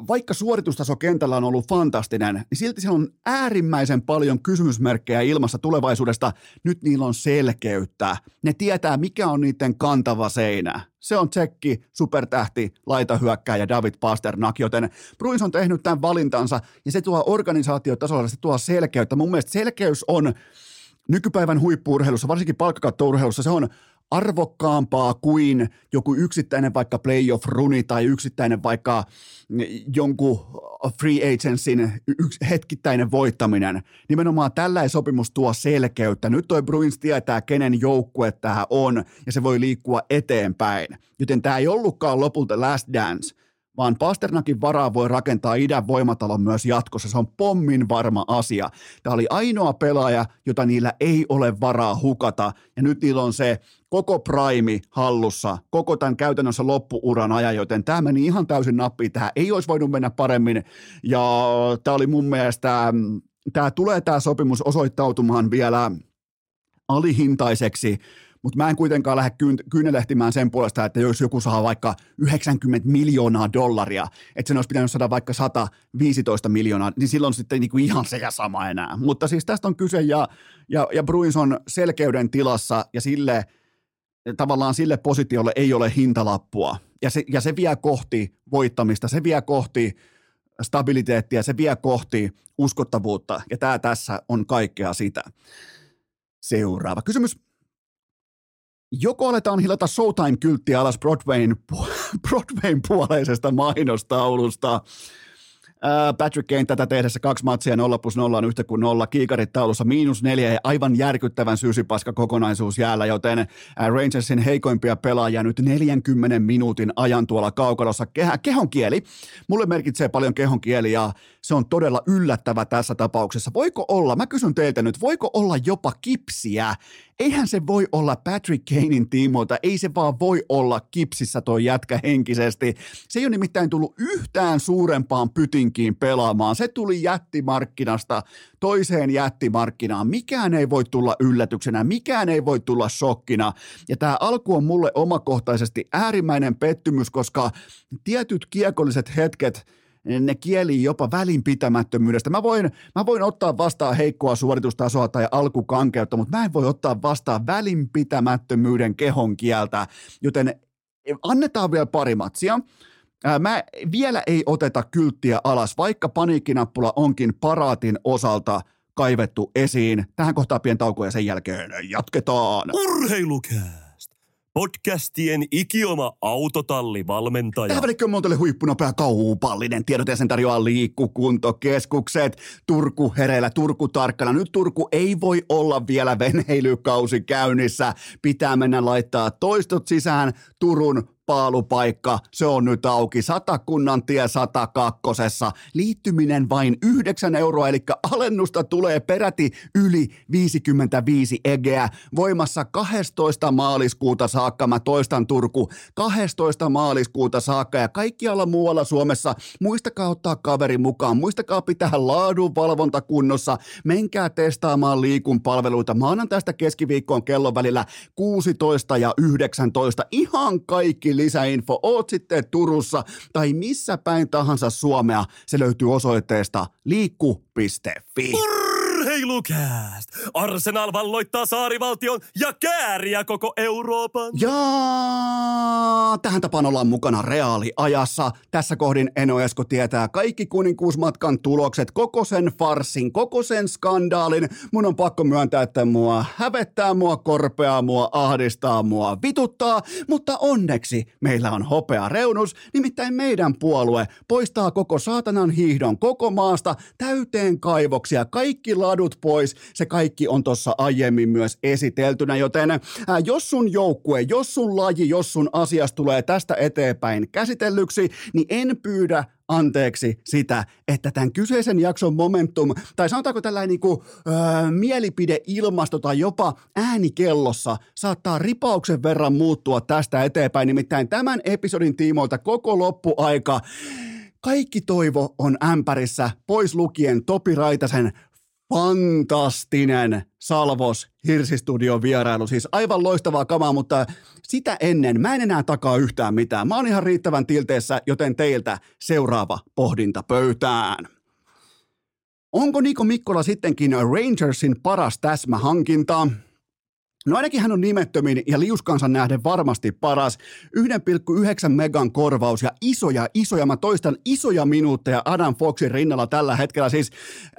vaikka suoritustaso kentällä on ollut fantastinen, niin silti siellä on äärimmäisen paljon kysymysmerkkejä ilmassa tulevaisuudesta. Nyt niillä on selkeyttä. Ne tietää, mikä on niiden kantava seinä. Se on tsekki, supertähti, laitahyökkääjä David Pasternak, joten Bruins on tehnyt tämän valintansa ja se tuo organisaatiotasolla, se tuo selkeyttä. Mun mielestä selkeys on nykypäivän huippuurheilussa, varsinkin palkkakattourheilussa, se on arvokkaampaa kuin joku yksittäinen vaikka playoff-runi tai yksittäinen vaikka jonkun free yks, hetkittäinen voittaminen. Nimenomaan tällä sopimus tuo selkeyttä. Nyt toi Bruins tietää, kenen joukkue tämä on, ja se voi liikkua eteenpäin. Joten tämä ei ollutkaan lopulta last dance, vaan Pasternakin varaa voi rakentaa idän voimatalon myös jatkossa. Se on pommin varma asia. Tämä oli ainoa pelaaja, jota niillä ei ole varaa hukata, ja nyt niillä on se koko prime hallussa, koko tämän käytännössä loppuuran ajan, joten tämä meni ihan täysin nappiin. Tämä ei olisi voinut mennä paremmin, ja tämä oli mun mielestä, tämä tulee tämä sopimus osoittautumaan vielä alihintaiseksi, mutta mä en kuitenkaan lähde kyynelehtimään sen puolesta, että jos joku saa vaikka 90 miljoonaa dollaria, että sen olisi pitänyt saada vaikka 115 miljoonaa, niin silloin sitten niinku ihan se ja sama enää. Mutta siis tästä on kyse ja, ja, ja Bruins on selkeyden tilassa ja sille tavallaan sille positiolle ei ole hintalappua. Ja se, ja se vie kohti voittamista, se vie kohti stabiliteettia, se vie kohti uskottavuutta. Ja tämä tässä on kaikkea sitä. Seuraava kysymys. Joko aletaan hilata Showtime-kylttiä alas Broadwayn, [LAUGHS] Broadwayn puoleisesta mainostaulusta, Patrick Kane tätä tehdessä kaksi matsia 0 plus 0 on yhtä kuin nolla, kiikarit taulussa miinus neljä ja aivan järkyttävän syysipaska kokonaisuus jäällä, joten Rangersin heikoimpia pelaajia nyt 40 minuutin ajan tuolla kaukalossa. Kehä, kehon kieli, mulle merkitsee paljon kehon kieli ja se on todella yllättävä tässä tapauksessa. Voiko olla, mä kysyn teiltä nyt, voiko olla jopa kipsiä? Eihän se voi olla Patrick Kanein tiimoilta, ei se vaan voi olla kipsissä toi jätkä henkisesti. Se ei ole nimittäin tullut yhtään suurempaan pytinkiin pelaamaan. Se tuli jättimarkkinasta toiseen jättimarkkinaan. Mikään ei voi tulla yllätyksenä, mikään ei voi tulla shokkina. Ja tämä alku on mulle omakohtaisesti äärimmäinen pettymys, koska tietyt kiekolliset hetket – ne kieli jopa välinpitämättömyydestä. Mä voin, mä voin ottaa vastaan heikkoa suoritustasoa tai alkukankeutta, mutta mä en voi ottaa vastaan välinpitämättömyyden kehon kieltä, joten annetaan vielä pari matsia. Mä vielä ei oteta kylttiä alas, vaikka paniikkinappula onkin paraatin osalta kaivettu esiin. Tähän kohtaa pieni tauko ja sen jälkeen jatketaan. Urheilukää! Podcastien ikioma autotallivalmentaja. Tähän välikköön muotoille huippunopea kaupallinen. Tiedot ja sen tarjoaa liikkukuntokeskukset. Turku hereillä, Turku tarkkana. Nyt Turku ei voi olla vielä [LAUGHS] veneilykausi käynnissä. Pitää mennä laittaa toistot sisään Turun shoppailupaikka, se on nyt auki. Satakunnan tie 102. Liittyminen vain 9 euroa, eli alennusta tulee peräti yli 55 egeä. Voimassa 12. maaliskuuta saakka, mä toistan Turku, 12. maaliskuuta saakka ja kaikkialla muualla Suomessa. Muistakaa ottaa kaveri mukaan, muistakaa pitää laadunvalvonta kunnossa, menkää testaamaan liikun palveluita. Tästä keskiviikkoon kellon välillä 16 ja 19. Ihan kaikki lisäinfo, oot sitten Turussa tai missä päin tahansa Suomea, se löytyy osoitteesta liikku.fi. Urheilukääst! Arsenal valloittaa saarivaltion ja kääriä koko Euroopan. Ja tähän tapaan ollaan mukana reaaliajassa. Tässä kohdin Eno Esko tietää kaikki kuninkuusmatkan tulokset, koko sen farsin, koko sen skandaalin. Mun on pakko myöntää, että mua hävettää, mua korpeaa, mua ahdistaa, mua vituttaa, mutta onneksi meillä on hopea reunus, nimittäin meidän puolue poistaa koko saatanan hiihdon koko maasta täyteen kaivoksia, kaikki ladut pois. Se kaikki on tuossa aiemmin myös esiteltynä, joten ää, jos sun joukkue, jos sun laji, jos sun asiasta tulee tästä eteenpäin käsitellyksi, niin en pyydä anteeksi sitä, että tämän kyseisen jakson momentum, tai sanotaanko tällainen niin kuin, öö, mielipideilmasto tai jopa äänikellossa saattaa ripauksen verran muuttua tästä eteenpäin. Nimittäin tämän episodin tiimoilta koko loppuaika kaikki toivo on ämpärissä, pois lukien Topi Raitasen fantastinen Salvos Hirsistudion vierailu. Siis aivan loistavaa kamaa, mutta sitä ennen mä en enää takaa yhtään mitään. Mä oon ihan riittävän tilteessä, joten teiltä seuraava pohdinta pöytään. Onko Niko Mikkola sittenkin Rangersin paras täsmähankinta? No ainakin hän on nimettömin ja liuskansa nähden varmasti paras. 1,9 megan korvaus ja isoja, isoja, mä toistan isoja minuutteja Adam Foxin rinnalla tällä hetkellä. Siis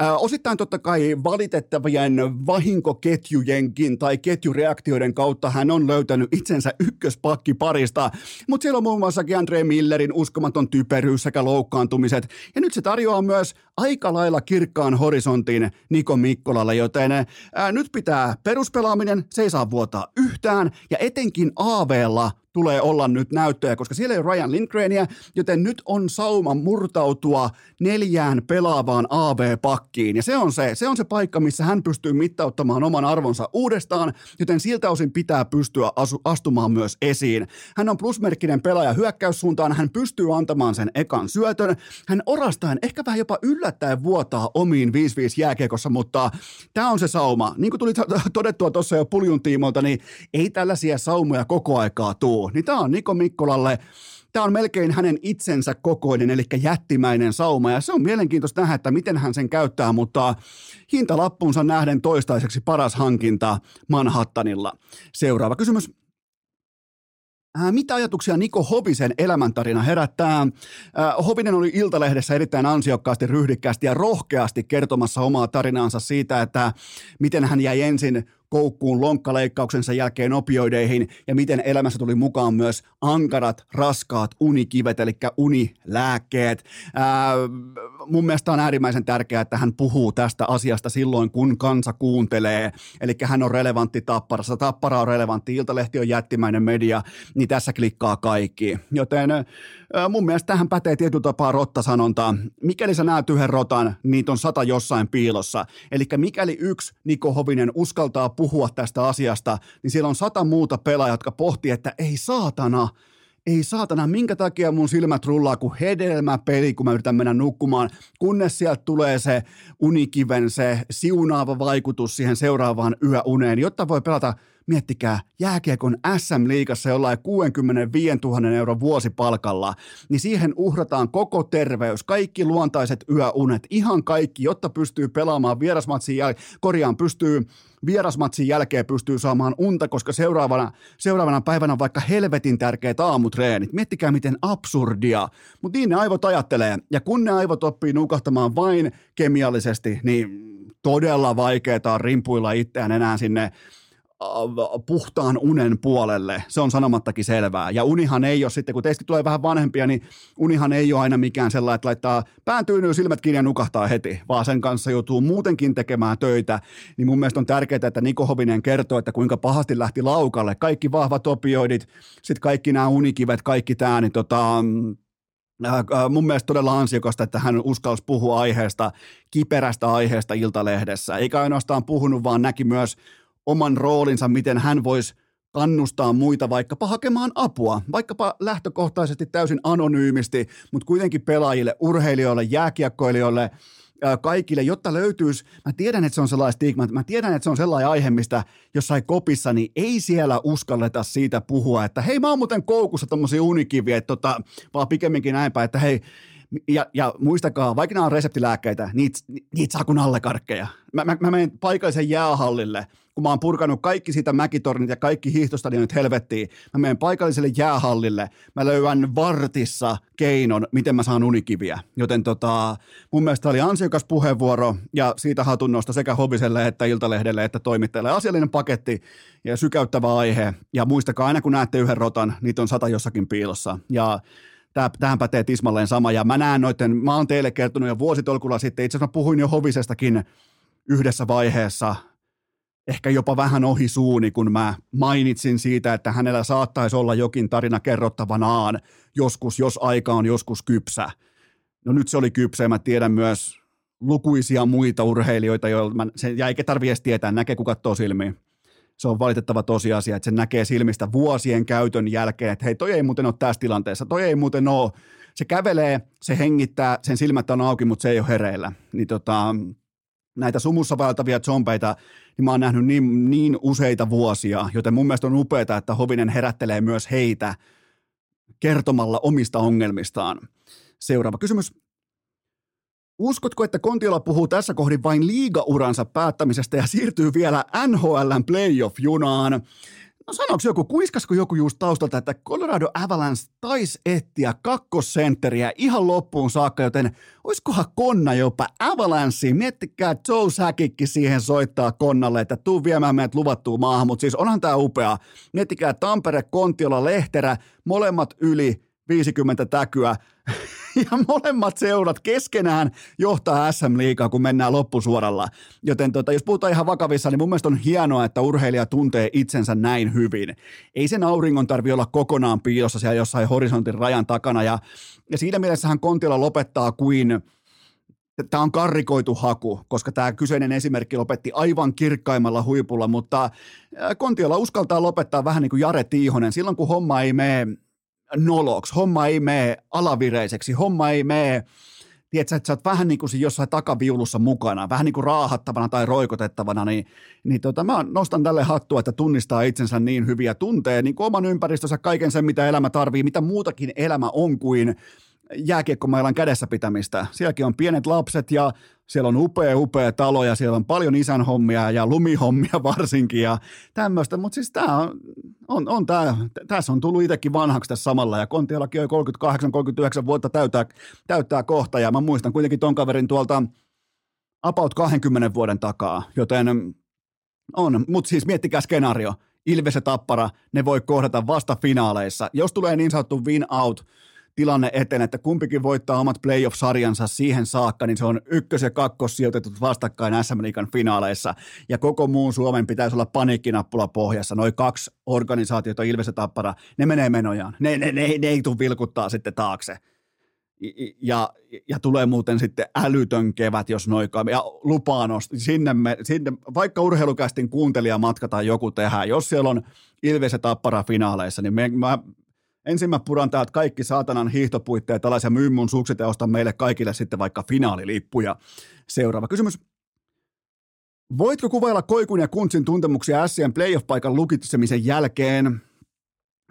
äh, osittain totta kai valitettavien vahinkoketjujenkin tai ketjureaktioiden kautta hän on löytänyt itsensä ykköspakki parista. Mutta siellä on muun muassa Andre Millerin uskomaton typeryys sekä loukkaantumiset. Ja nyt se tarjoaa myös aika lailla kirkkaan horisontin Niko Mikkolalle, joten äh, nyt pitää peruspelaaminen, se saa vuotaa yhtään, ja etenkin AVlla tulee olla nyt näyttöjä, koska siellä ei ole Ryan Lindgrenia, joten nyt on sauma murtautua neljään pelaavaan AV-pakkiin. Ja se on se, se on se paikka, missä hän pystyy mittauttamaan oman arvonsa uudestaan, joten siltä osin pitää pystyä asu, astumaan myös esiin. Hän on plusmerkkinen pelaaja hyökkäyssuuntaan, hän pystyy antamaan sen ekan syötön. Hän orastaen, ehkä vähän jopa yllättäen vuotaa omiin 5-5 jääkiekossa, mutta tämä on se sauma. Niin kuin tuli todettua tuossa jo puljun tiimoilta, niin ei tällaisia saumoja koko aikaa tuu niin tämä on Niko Mikkolalle Tämä on melkein hänen itsensä kokoinen, eli jättimäinen sauma, ja se on mielenkiintoista nähdä, että miten hän sen käyttää, mutta hintalappunsa nähden toistaiseksi paras hankinta Manhattanilla. Seuraava kysymys. Äh, mitä ajatuksia Niko Hovisen elämäntarina herättää? Äh, Hovinen oli Iltalehdessä erittäin ansiokkaasti, ryhdikkäästi ja rohkeasti kertomassa omaa tarinaansa siitä, että miten hän jäi ensin koukkuun lonkkaleikkauksensa jälkeen opioideihin ja miten elämässä tuli mukaan myös ankarat, raskaat unikivet, eli unilääkkeet. Ää, mun mielestä on äärimmäisen tärkeää, että hän puhuu tästä asiasta silloin, kun kansa kuuntelee. Eli hän on relevantti tapparassa, tappara on relevantti, Iltalehti on jättimäinen media, niin tässä klikkaa kaikki. Joten ää, mun mielestä tähän pätee tietyllä tapaa rottasanonta. Mikäli sä näet yhden rotan, niitä on sata jossain piilossa. Eli mikäli yksi Niko Hovinen uskaltaa puhua tästä asiasta, niin siellä on sata muuta pelaajaa, jotka pohtii, että ei saatana, ei saatana, minkä takia mun silmät rullaa kuin hedelmäpeli, kun mä yritän mennä nukkumaan, kunnes sieltä tulee se unikiven, se siunaava vaikutus siihen seuraavaan yöuneen, jotta voi pelata. Miettikää, jääkiekon SM-liigassa jollain 65 000 euron vuosipalkalla, niin siihen uhrataan koko terveys, kaikki luontaiset yöunet, ihan kaikki, jotta pystyy pelaamaan vierasmatsin jälkeen, korjaan pystyy vierasmatsin jälkeen pystyy saamaan unta, koska seuraavana, seuraavana päivänä on vaikka helvetin tärkeät aamutreenit. Miettikää miten absurdia, mutta niin ne aivot ajattelee. Ja kun ne aivot oppii nukahtamaan vain kemiallisesti, niin todella vaikeaa on rimpuilla itseään enää sinne puhtaan unen puolelle. Se on sanomattakin selvää. Ja unihan ei ole sitten, kun teistä tulee vähän vanhempia, niin unihan ei ole aina mikään sellainen, että laittaa pään tyynyyn, silmät kiinni ja nukahtaa heti, vaan sen kanssa joutuu muutenkin tekemään töitä. Niin mun mielestä on tärkeää, että Niko Hovinen kertoo, että kuinka pahasti lähti laukalle. Kaikki vahvat opioidit, sitten kaikki nämä unikivet, kaikki tämä, niin tota, mun mielestä todella ansiokasta, että hän uskalsi puhua aiheesta, kiperästä aiheesta Iltalehdessä. Eikä ainoastaan puhunut, vaan näki myös oman roolinsa, miten hän voisi kannustaa muita vaikkapa hakemaan apua, vaikkapa lähtökohtaisesti täysin anonyymisti, mutta kuitenkin pelaajille, urheilijoille, jääkiekkoilijoille, kaikille, jotta löytyisi, mä tiedän, että se on sellainen stigma, mä tiedän, että se on sellainen aihe, mistä jossain kopissa, niin ei siellä uskalleta siitä puhua, että hei, mä oon muuten koukussa tommosia unikiviä, että tota, vaan pikemminkin näinpä, että hei, ja, ja muistakaa, vaikka nämä on reseptilääkkeitä, niitä, niitä saa kuin allekarkkeja. Mä, mä, mä menen paikallisen jäähallille, kun mä oon purkanut kaikki sitä mäkitornit ja kaikki hiihtostadionit helvettiin. Mä menen paikalliselle jäähallille, mä löydän vartissa keinon, miten mä saan unikiviä. Joten tota, mun mielestä oli ansiokas puheenvuoro ja siitä hatunnosta sekä Hoviselle että Iltalehdelle että toimittajalle. Asiallinen paketti ja sykäyttävä aihe. Ja muistakaa aina kun näette yhden rotan, niitä on sata jossakin piilossa. Ja Tämä, tähän pätee tismalleen sama. Ja mä näen noiden, mä oon teille kertonut jo vuositolkulla sitten, itse asiassa mä puhuin jo Hovisestakin yhdessä vaiheessa, ehkä jopa vähän ohi suuni, kun mä mainitsin siitä, että hänellä saattaisi olla jokin tarina kerrottavanaan joskus, jos aika on joskus kypsä. No nyt se oli kypsä ja mä tiedän myös lukuisia muita urheilijoita, joilla mä, sen, ja eikä tarvi edes tietää, näkee kun katsoo silmiin se on valitettava tosiasia, että se näkee silmistä vuosien käytön jälkeen, että hei, toi ei muuten ole tässä tilanteessa, toi ei muuten ole. Se kävelee, se hengittää, sen silmät on auki, mutta se ei ole hereillä. Niin tota, näitä sumussa vaeltavia zombeita, niin mä oon nähnyt niin, niin useita vuosia, joten mun mielestä on upeaa, että Hovinen herättelee myös heitä kertomalla omista ongelmistaan. Seuraava kysymys. Uskotko, että Kontiola puhuu tässä kohdin vain liigauransa päättämisestä ja siirtyy vielä NHLn playoff-junaan? No sanoiko joku, kuiskasko joku just taustalta, että Colorado Avalanche taisi etsiä kakkosentteriä ihan loppuun saakka, joten olisikohan Konna jopa Avalanche? Miettikää, Joe Säkikki siihen soittaa Konnalle, että tuu viemään meidät luvattuun maahan, mutta siis onhan tämä upea. Miettikää Tampere, Kontiola, Lehterä, molemmat yli 50 täkyä [LAUGHS] ja molemmat seurat keskenään johtaa SM-liigaa, kun mennään loppusuoralla. Joten tota, jos puhutaan ihan vakavissa, niin mun mielestä on hienoa, että urheilija tuntee itsensä näin hyvin. Ei sen auringon tarvi olla kokonaan piilossa siellä jossain horisontin rajan takana. Ja, ja siinä mielessähän Kontila lopettaa kuin tämä on karrikoitu haku, koska tämä kyseinen esimerkki lopetti aivan kirkkaimmalla huipulla, mutta Kontiola uskaltaa lopettaa vähän niin kuin Jare Tiihonen. Silloin kun homma ei mene noloksi, homma ei mene alavireiseksi, homma ei mene. Tiedätkö, että sä oot vähän niin kuin jossain takaviulussa mukana, vähän niin kuin raahattavana tai roikotettavana, niin, niin tota, mä nostan tälle hattua, että tunnistaa itsensä niin hyviä tuntee, niin kuin oman ympäristönsä, kaiken sen, mitä elämä tarvii, mitä muutakin elämä on kuin jääkiekkomailan kädessä pitämistä. Sielläkin on pienet lapset ja siellä on upea, upea talo ja siellä on paljon isän hommia ja lumihommia [LAUGHS] varsinkin ja tämmöistä, mutta siis tämä on, on, on tää, tässä on tullut itsekin vanhaksi tässä samalla ja Kontiolakin on 38-39 vuotta täyttää, täyttää kohta ja mä muistan kuitenkin ton kaverin tuolta about 20 vuoden takaa, joten on, mutta siis miettikää skenaario, Ilves ja Tappara, ne voi kohdata vasta finaaleissa. Jos tulee niin sanottu win out tilanne eteen, että kumpikin voittaa omat playoff-sarjansa siihen saakka, niin se on ykkös- ja kakkos sijoitetut vastakkain SM Liigan finaaleissa. Ja koko muun Suomen pitäisi olla paniikkinappula pohjassa. Noin kaksi organisaatiota, Ilves ja Tappara, ne menee menojaan. Ne, ne, ne, ne ei tule vilkuttaa sitten taakse. Ja, ja tulee muuten sitten älytön kevät, jos noikaan. Ja lupaan sinne, me, sinne, vaikka urheilukästin kuuntelijamatka tai joku tehdään, jos siellä on Ilves ja Tappara finaaleissa, niin me, mä Ensin mä puran täältä kaikki saatanan hiihtopuitteet alas ja myyn mun sukset ja ostan meille kaikille sitten vaikka finaalilippuja. Seuraava kysymys. Voitko kuvailla Koikun ja Kuntsin tuntemuksia Sien playoff-paikan lukitsemisen jälkeen?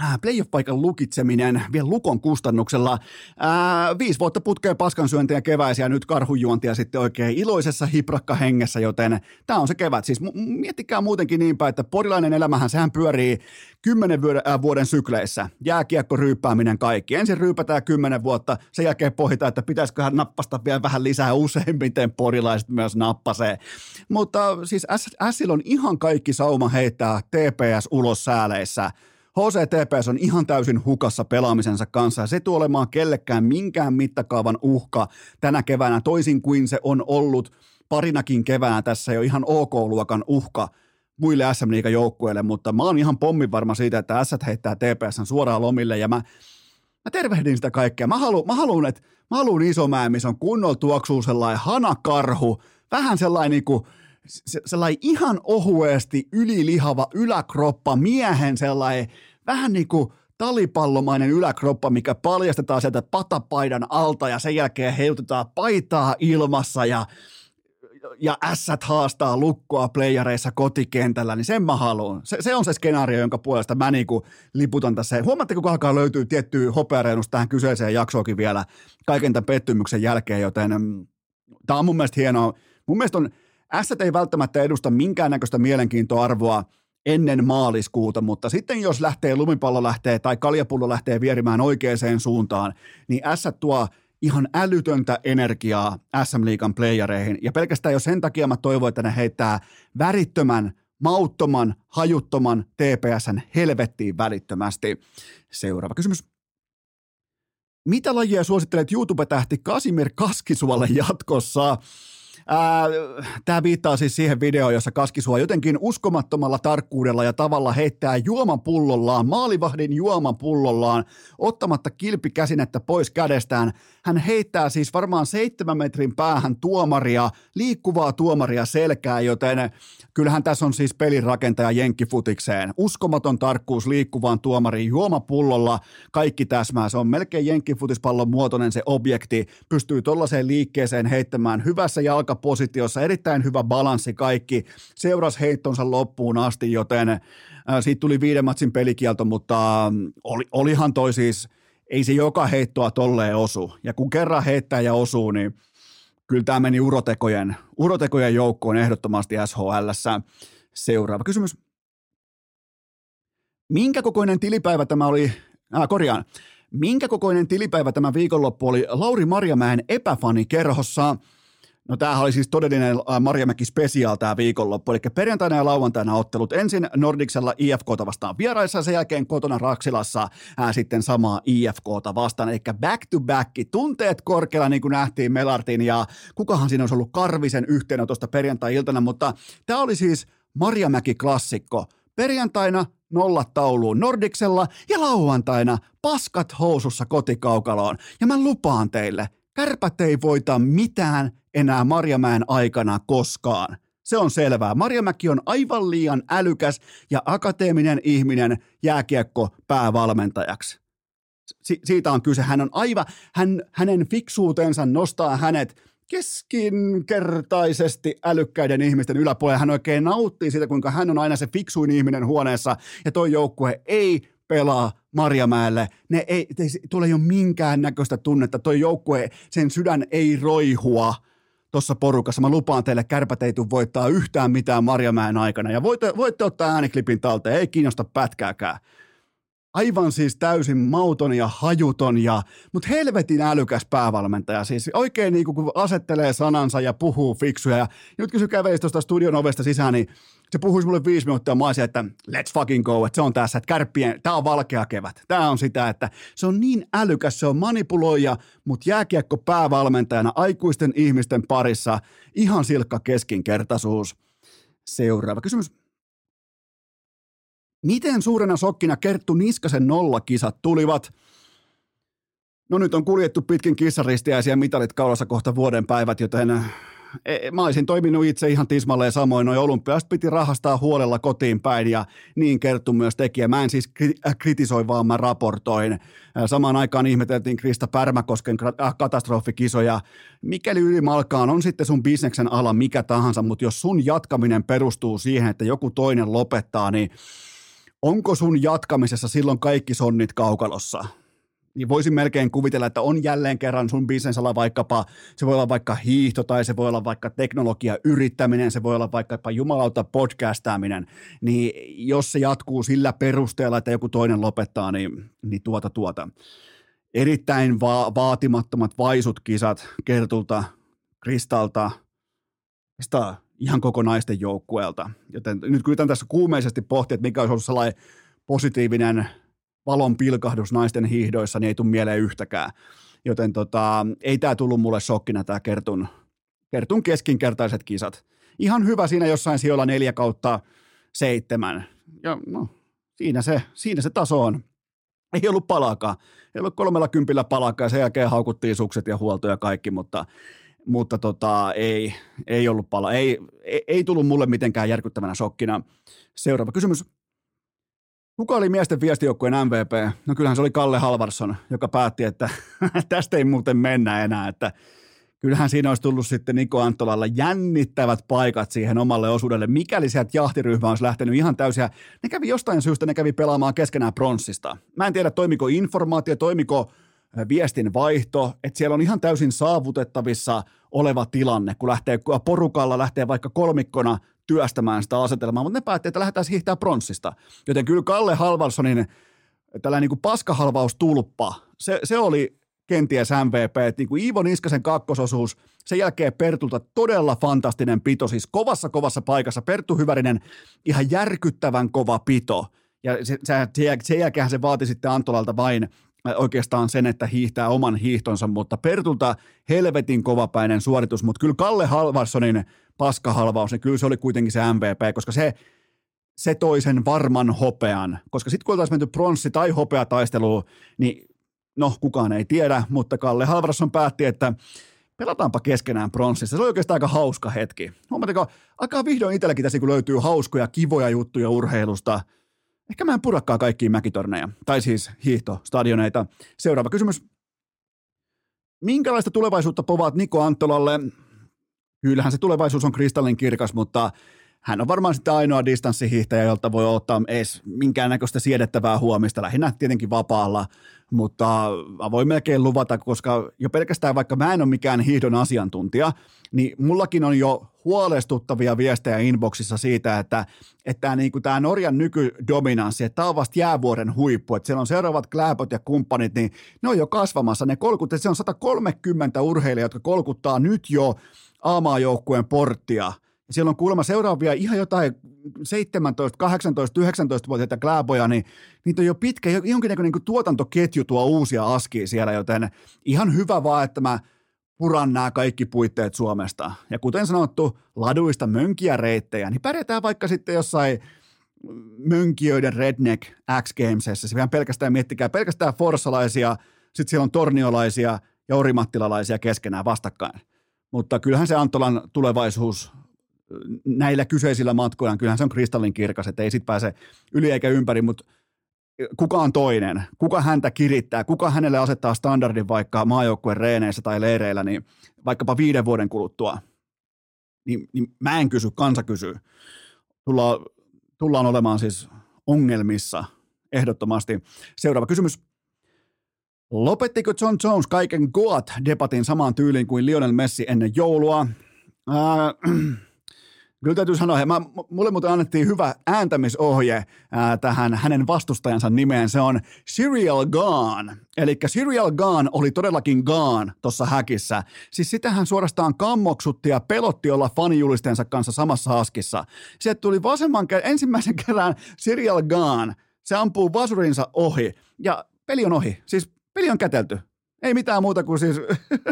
Äh, playoff-paikan lukitseminen vielä lukon kustannuksella. Ää, viisi vuotta putkeen paskansyöntiä keväisiä, nyt karhujuontia sitten oikein iloisessa hiprakka hengessä, joten tämä on se kevät. Siis miettikää muutenkin niin että porilainen elämähän sehän pyörii kymmenen vuoden, äh, vuoden sykleissä. Jääkiekko ryyppääminen kaikki. Ensin ryypätään kymmenen vuotta, sen jälkeen pohditaan, että pitäisiköhän nappasta vielä vähän lisää useimmiten porilaiset myös nappasee. Mutta siis S, on ihan kaikki sauma heittää TPS ulos sääleissä – HCTPS on ihan täysin hukassa pelaamisensa kanssa ja se tulee olemaan kellekään minkään mittakaavan uhka tänä keväänä toisin kuin se on ollut parinakin keväänä tässä jo ihan OK-luokan uhka muille SM joukkueille, mutta mä oon ihan pommin varma siitä, että S heittää TPSn suoraan lomille ja mä, mä tervehdin sitä kaikkea. Mä haluan, mä haluan, että mä haluan Isomäe, missä on kunnolla tuoksuu sellainen hanakarhu, vähän sellainen niin kuin, sellainen ihan ohuesti ylilihava yläkroppa, miehen sellainen vähän niin kuin talipallomainen yläkroppa, mikä paljastetaan sieltä patapaidan alta ja sen jälkeen heilutetaan paitaa ilmassa ja ja ässät haastaa lukkoa playareissa kotikentällä, niin sen mä haluan. Se, se on se skenaario, jonka puolesta mä niinku liputan tässä. Huomaatteko, kun alkaa löytyy tiettyä hopeareennus tähän kyseiseen jaksoonkin vielä kaiken tämän pettymyksen jälkeen, joten mm, tämä on mun mielestä hienoa. Mun mielestä on, ässät ei välttämättä edusta minkäännäköistä mielenkiintoarvoa ennen maaliskuuta, mutta sitten jos lähtee lumipallo lähtee tai kaljapullo lähtee vierimään oikeaan suuntaan, niin S tuo ihan älytöntä energiaa SM Liigan playereihin. Ja pelkästään jo sen takia mä toivon, että ne heittää värittömän, mauttoman, hajuttoman TPSn helvettiin välittömästi. Seuraava kysymys. Mitä lajia suosittelet YouTube-tähti Kasimir Kaskisuolle jatkossa? Tämä viittaa siis siihen videoon, jossa Kaskisua jotenkin uskomattomalla tarkkuudella ja tavalla heittää juomapullollaan, maalivahdin juomapullollaan, ottamatta kilpikäsinettä pois kädestään. Hän heittää siis varmaan seitsemän metrin päähän tuomaria, liikkuvaa tuomaria selkää, joten kyllähän tässä on siis pelirakentaja jenkkifutikseen. Uskomaton tarkkuus liikkuvaan tuomariin juomapullolla, kaikki täsmää. Se on melkein jenkkifutispallon muotoinen se objekti, pystyy tuollaiseen liikkeeseen heittämään hyvässä jalkapositiossa, erittäin hyvä balanssi kaikki. Seuras heittonsa loppuun asti, joten äh, siitä tuli viiden matsin pelikielto, mutta äh, oli, olihan toi siis, ei se joka heittoa tolleen osu. Ja kun kerran heittää ja osuu, niin kyllä tämä meni urotekojen, urotekojen joukkoon ehdottomasti SHL. Seuraava kysymys. Minkä kokoinen tilipäivä tämä oli, äh, korjaan, minkä kokoinen tilipäivä tämä viikonloppu oli Lauri Marjamäen epäfanikerhossa? No tämähän oli siis todellinen äh, Marjamäki special tämä viikonloppu, eli perjantaina ja lauantaina ottelut. Ensin Nordiksella IFKta vastaan vieraissa, sen jälkeen kotona Raksilassa ää, sitten samaa IFKta vastaan, eli back to back, tunteet korkealla niin kuin nähtiin Melartin ja kukahan siinä olisi ollut Karvisen yhteenotosta perjantai-iltana, mutta tämä oli siis Marjamäki-klassikko. Perjantaina nollat tauluun Nordiksella ja lauantaina paskat housussa kotikaukaloon. Ja mä lupaan teille, kärpät ei voita mitään enää Marjamäen aikana koskaan. Se on selvää. Marjamäki on aivan liian älykäs ja akateeminen ihminen jääkiekko päävalmentajaksi. Si- siitä on kyse. Hän on aivan, hän, hänen fiksuutensa nostaa hänet keskinkertaisesti älykkäiden ihmisten yläpuolelle. Hän oikein nauttii siitä, kuinka hän on aina se fiksuin ihminen huoneessa ja toi joukkue ei pelaa Marjamäelle. Ne ei, ei tule jo minkään näköistä tunnetta. Toi joukkue, sen sydän ei roihua – tuossa porukassa. Mä lupaan teille, kärpät ei voittaa yhtään mitään Marjamäen aikana. Ja voitte, voitte ottaa ääniklipin talteen, ei kiinnosta pätkääkään. Aivan siis täysin mauton ja hajuton, ja, mutta helvetin älykäs päävalmentaja. Siis oikein niin kuin, kun asettelee sanansa ja puhuu fiksuja. Ja nyt kun se tuosta studion ovesta sisään, niin se puhuisi mulle viisi minuuttia, mä olisin, että let's fucking go, että se on tässä, että kärppien, tämä on valkea kevät. Tämä on sitä, että se on niin älykäs, se on manipuloija, mutta jääkiekko päävalmentajana aikuisten ihmisten parissa ihan silkka keskinkertaisuus. Seuraava kysymys. Miten suurena sokkina Kerttu Niskasen nollakisat tulivat? No nyt on kuljettu pitkin kissaristiäisiä mitalit kaulassa kohta vuoden päivät, joten mä olisin toiminut itse ihan tismalleen samoin. Noin olympiasta piti rahastaa huolella kotiin päin ja niin kerttu myös tekijä. Mä en siis äh, kritisoi, vaan mä raportoin. Äh, samaan aikaan ihmeteltiin Krista Pärmäkosken äh, katastrofikisoja. Mikäli ylimalkaan on sitten sun bisneksen ala mikä tahansa, mutta jos sun jatkaminen perustuu siihen, että joku toinen lopettaa, niin onko sun jatkamisessa silloin kaikki sonnit kaukalossa? Niin voisin melkein kuvitella, että on jälleen kerran sun bisnesala vaikkapa, se voi olla vaikka hiihto tai se voi olla vaikka teknologia yrittäminen, se voi olla vaikkapa jumalauta podcastaaminen, niin jos se jatkuu sillä perusteella, että joku toinen lopettaa, niin, niin tuota tuota. Erittäin va- vaatimattomat vaisut kisat Kertulta, Kristalta, Kristalta ihan kokonaisten joukkueelta. Joten nyt yritän tässä kuumeisesti pohtia, että mikä olisi ollut sellainen positiivinen valon pilkahdus naisten hiihdoissa, niin ei tule mieleen yhtäkään. Joten tota, ei tämä tullut mulle shokkina tämä Kertun, Kertun keskinkertaiset kisat. Ihan hyvä siinä jossain sijoilla neljä kautta seitsemän. Ja no, siinä se, siinä se taso on. Ei ollut palaakaan. Ei ollut kolmella kympillä palaakaan sen jälkeen haukuttiin sukset ja huolto ja kaikki, mutta mutta tota, ei, ei ollut pala. Ei, ei, ei tullut mulle mitenkään järkyttävänä shokkina. Seuraava kysymys. Kuka oli miesten viestijoukkueen MVP? No kyllähän se oli Kalle Halvarsson, joka päätti, että [LAUGHS] tästä ei muuten mennä enää, että kyllähän siinä olisi tullut sitten Niko Antolalla jännittävät paikat siihen omalle osuudelle, mikäli sieltä jahtiryhmä olisi lähtenyt ihan täysiä. Ne kävi jostain syystä, ne kävi pelaamaan keskenään pronssista. Mä en tiedä, toimiko informaatio, toimiko viestin vaihto, että siellä on ihan täysin saavutettavissa oleva tilanne, kun lähtee porukalla, lähtee vaikka kolmikkona työstämään sitä asetelmaa, mutta ne päätti, että lähdetään hiihtää pronssista. Joten kyllä Kalle Halvarssonin tällainen niin paskahalvaustulppa, se, se oli kenties MVP, että niin kuin Iivo Niskasen kakkososuus, sen jälkeen Pertulta todella fantastinen pito, siis kovassa kovassa paikassa, Perttu Hyvärinen ihan järkyttävän kova pito, ja se, se, sen jälkeen se vaati sitten Antolalta vain oikeastaan sen, että hiihtää oman hiihtonsa, mutta Pertulta helvetin kovapäinen suoritus, mutta kyllä Kalle Halvarssonin paskahalvaus, niin kyllä se oli kuitenkin se MVP, koska se, se toi sen varman hopean, koska sitten kun oltaisiin menty pronssi- tai hopeataisteluun, niin no kukaan ei tiedä, mutta Kalle Halvarsson päätti, että pelataanpa keskenään pronssissa. Se oli oikeastaan aika hauska hetki. Huomatteko, alkaa vihdoin itselläkin tässä, kun löytyy hauskoja, kivoja juttuja urheilusta – Ehkä mä en purakaan kaikkia mäkitorneja, tai siis hiihtostadioneita. Seuraava kysymys. Minkälaista tulevaisuutta povaat Niko Antolalle? Kyllähän se tulevaisuus on kristallin kirkas, mutta hän on varmaan sitten ainoa distanssihiihtäjä, jolta voi ottaa edes minkäännäköistä siedettävää huomista, lähinnä tietenkin vapaalla, mutta mä voin melkein luvata, koska jo pelkästään vaikka mä en ole mikään hiihdon asiantuntija, niin mullakin on jo huolestuttavia viestejä inboxissa siitä, että, että tämä, niin tämä Norjan nykydominanssi, että tämä on vasta jäävuoren huippu, että siellä on seuraavat kläpöt ja kumppanit, niin ne on jo kasvamassa, ne kolkut, että se on 130 urheilijaa, jotka kolkuttaa nyt jo A-maajoukkueen porttia – siellä on kuulemma seuraavia ihan jotain 17, 18, 19-vuotiaita kläboja, niin niitä on jo pitkä, jonkinnäköinen niin tuotantoketju tuo uusia askia siellä, joten ihan hyvä vaan, että mä puran nämä kaikki puitteet Suomesta. Ja kuten sanottu, laduista mönkiä reittejä, niin pärjätään vaikka sitten jossain mönkijöiden redneck X Gamesessa. Se pelkästään miettikää, pelkästään forsalaisia, sitten siellä on torniolaisia ja orimattilalaisia keskenään vastakkain. Mutta kyllähän se Antolan tulevaisuus näillä kyseisillä matkoilla, kyllähän se on kristallin kirkas, että ei sit pääse yli eikä ympäri, mutta kuka on toinen, kuka häntä kirittää, kuka hänelle asettaa standardin vaikka maajoukkueen reeneissä tai leireillä, niin vaikkapa viiden vuoden kuluttua, niin, niin mä en kysy, kansa kysyy. Tulla, tullaan olemaan siis ongelmissa ehdottomasti. Seuraava kysymys. Lopettiko John Jones kaiken Goat-debatin samaan tyyliin kuin Lionel Messi ennen joulua? Äh, [CLEARS THROAT] Kyllä täytyy sanoa, että mulle muuten annettiin hyvä ääntämisohje ää, tähän hänen vastustajansa nimeen. Se on Serial Gone. Eli Serial Gone oli todellakin Gone tuossa häkissä. Siis sitähän suorastaan kammoksutti ja pelotti olla fanijulistensa kanssa samassa askissa. Sieltä tuli vasemman ensimmäisen [LAUGHS] kerran Serial Gone. Se ampuu vasurinsa ohi ja peli on ohi. Siis peli on kätelty. Ei mitään muuta kuin siis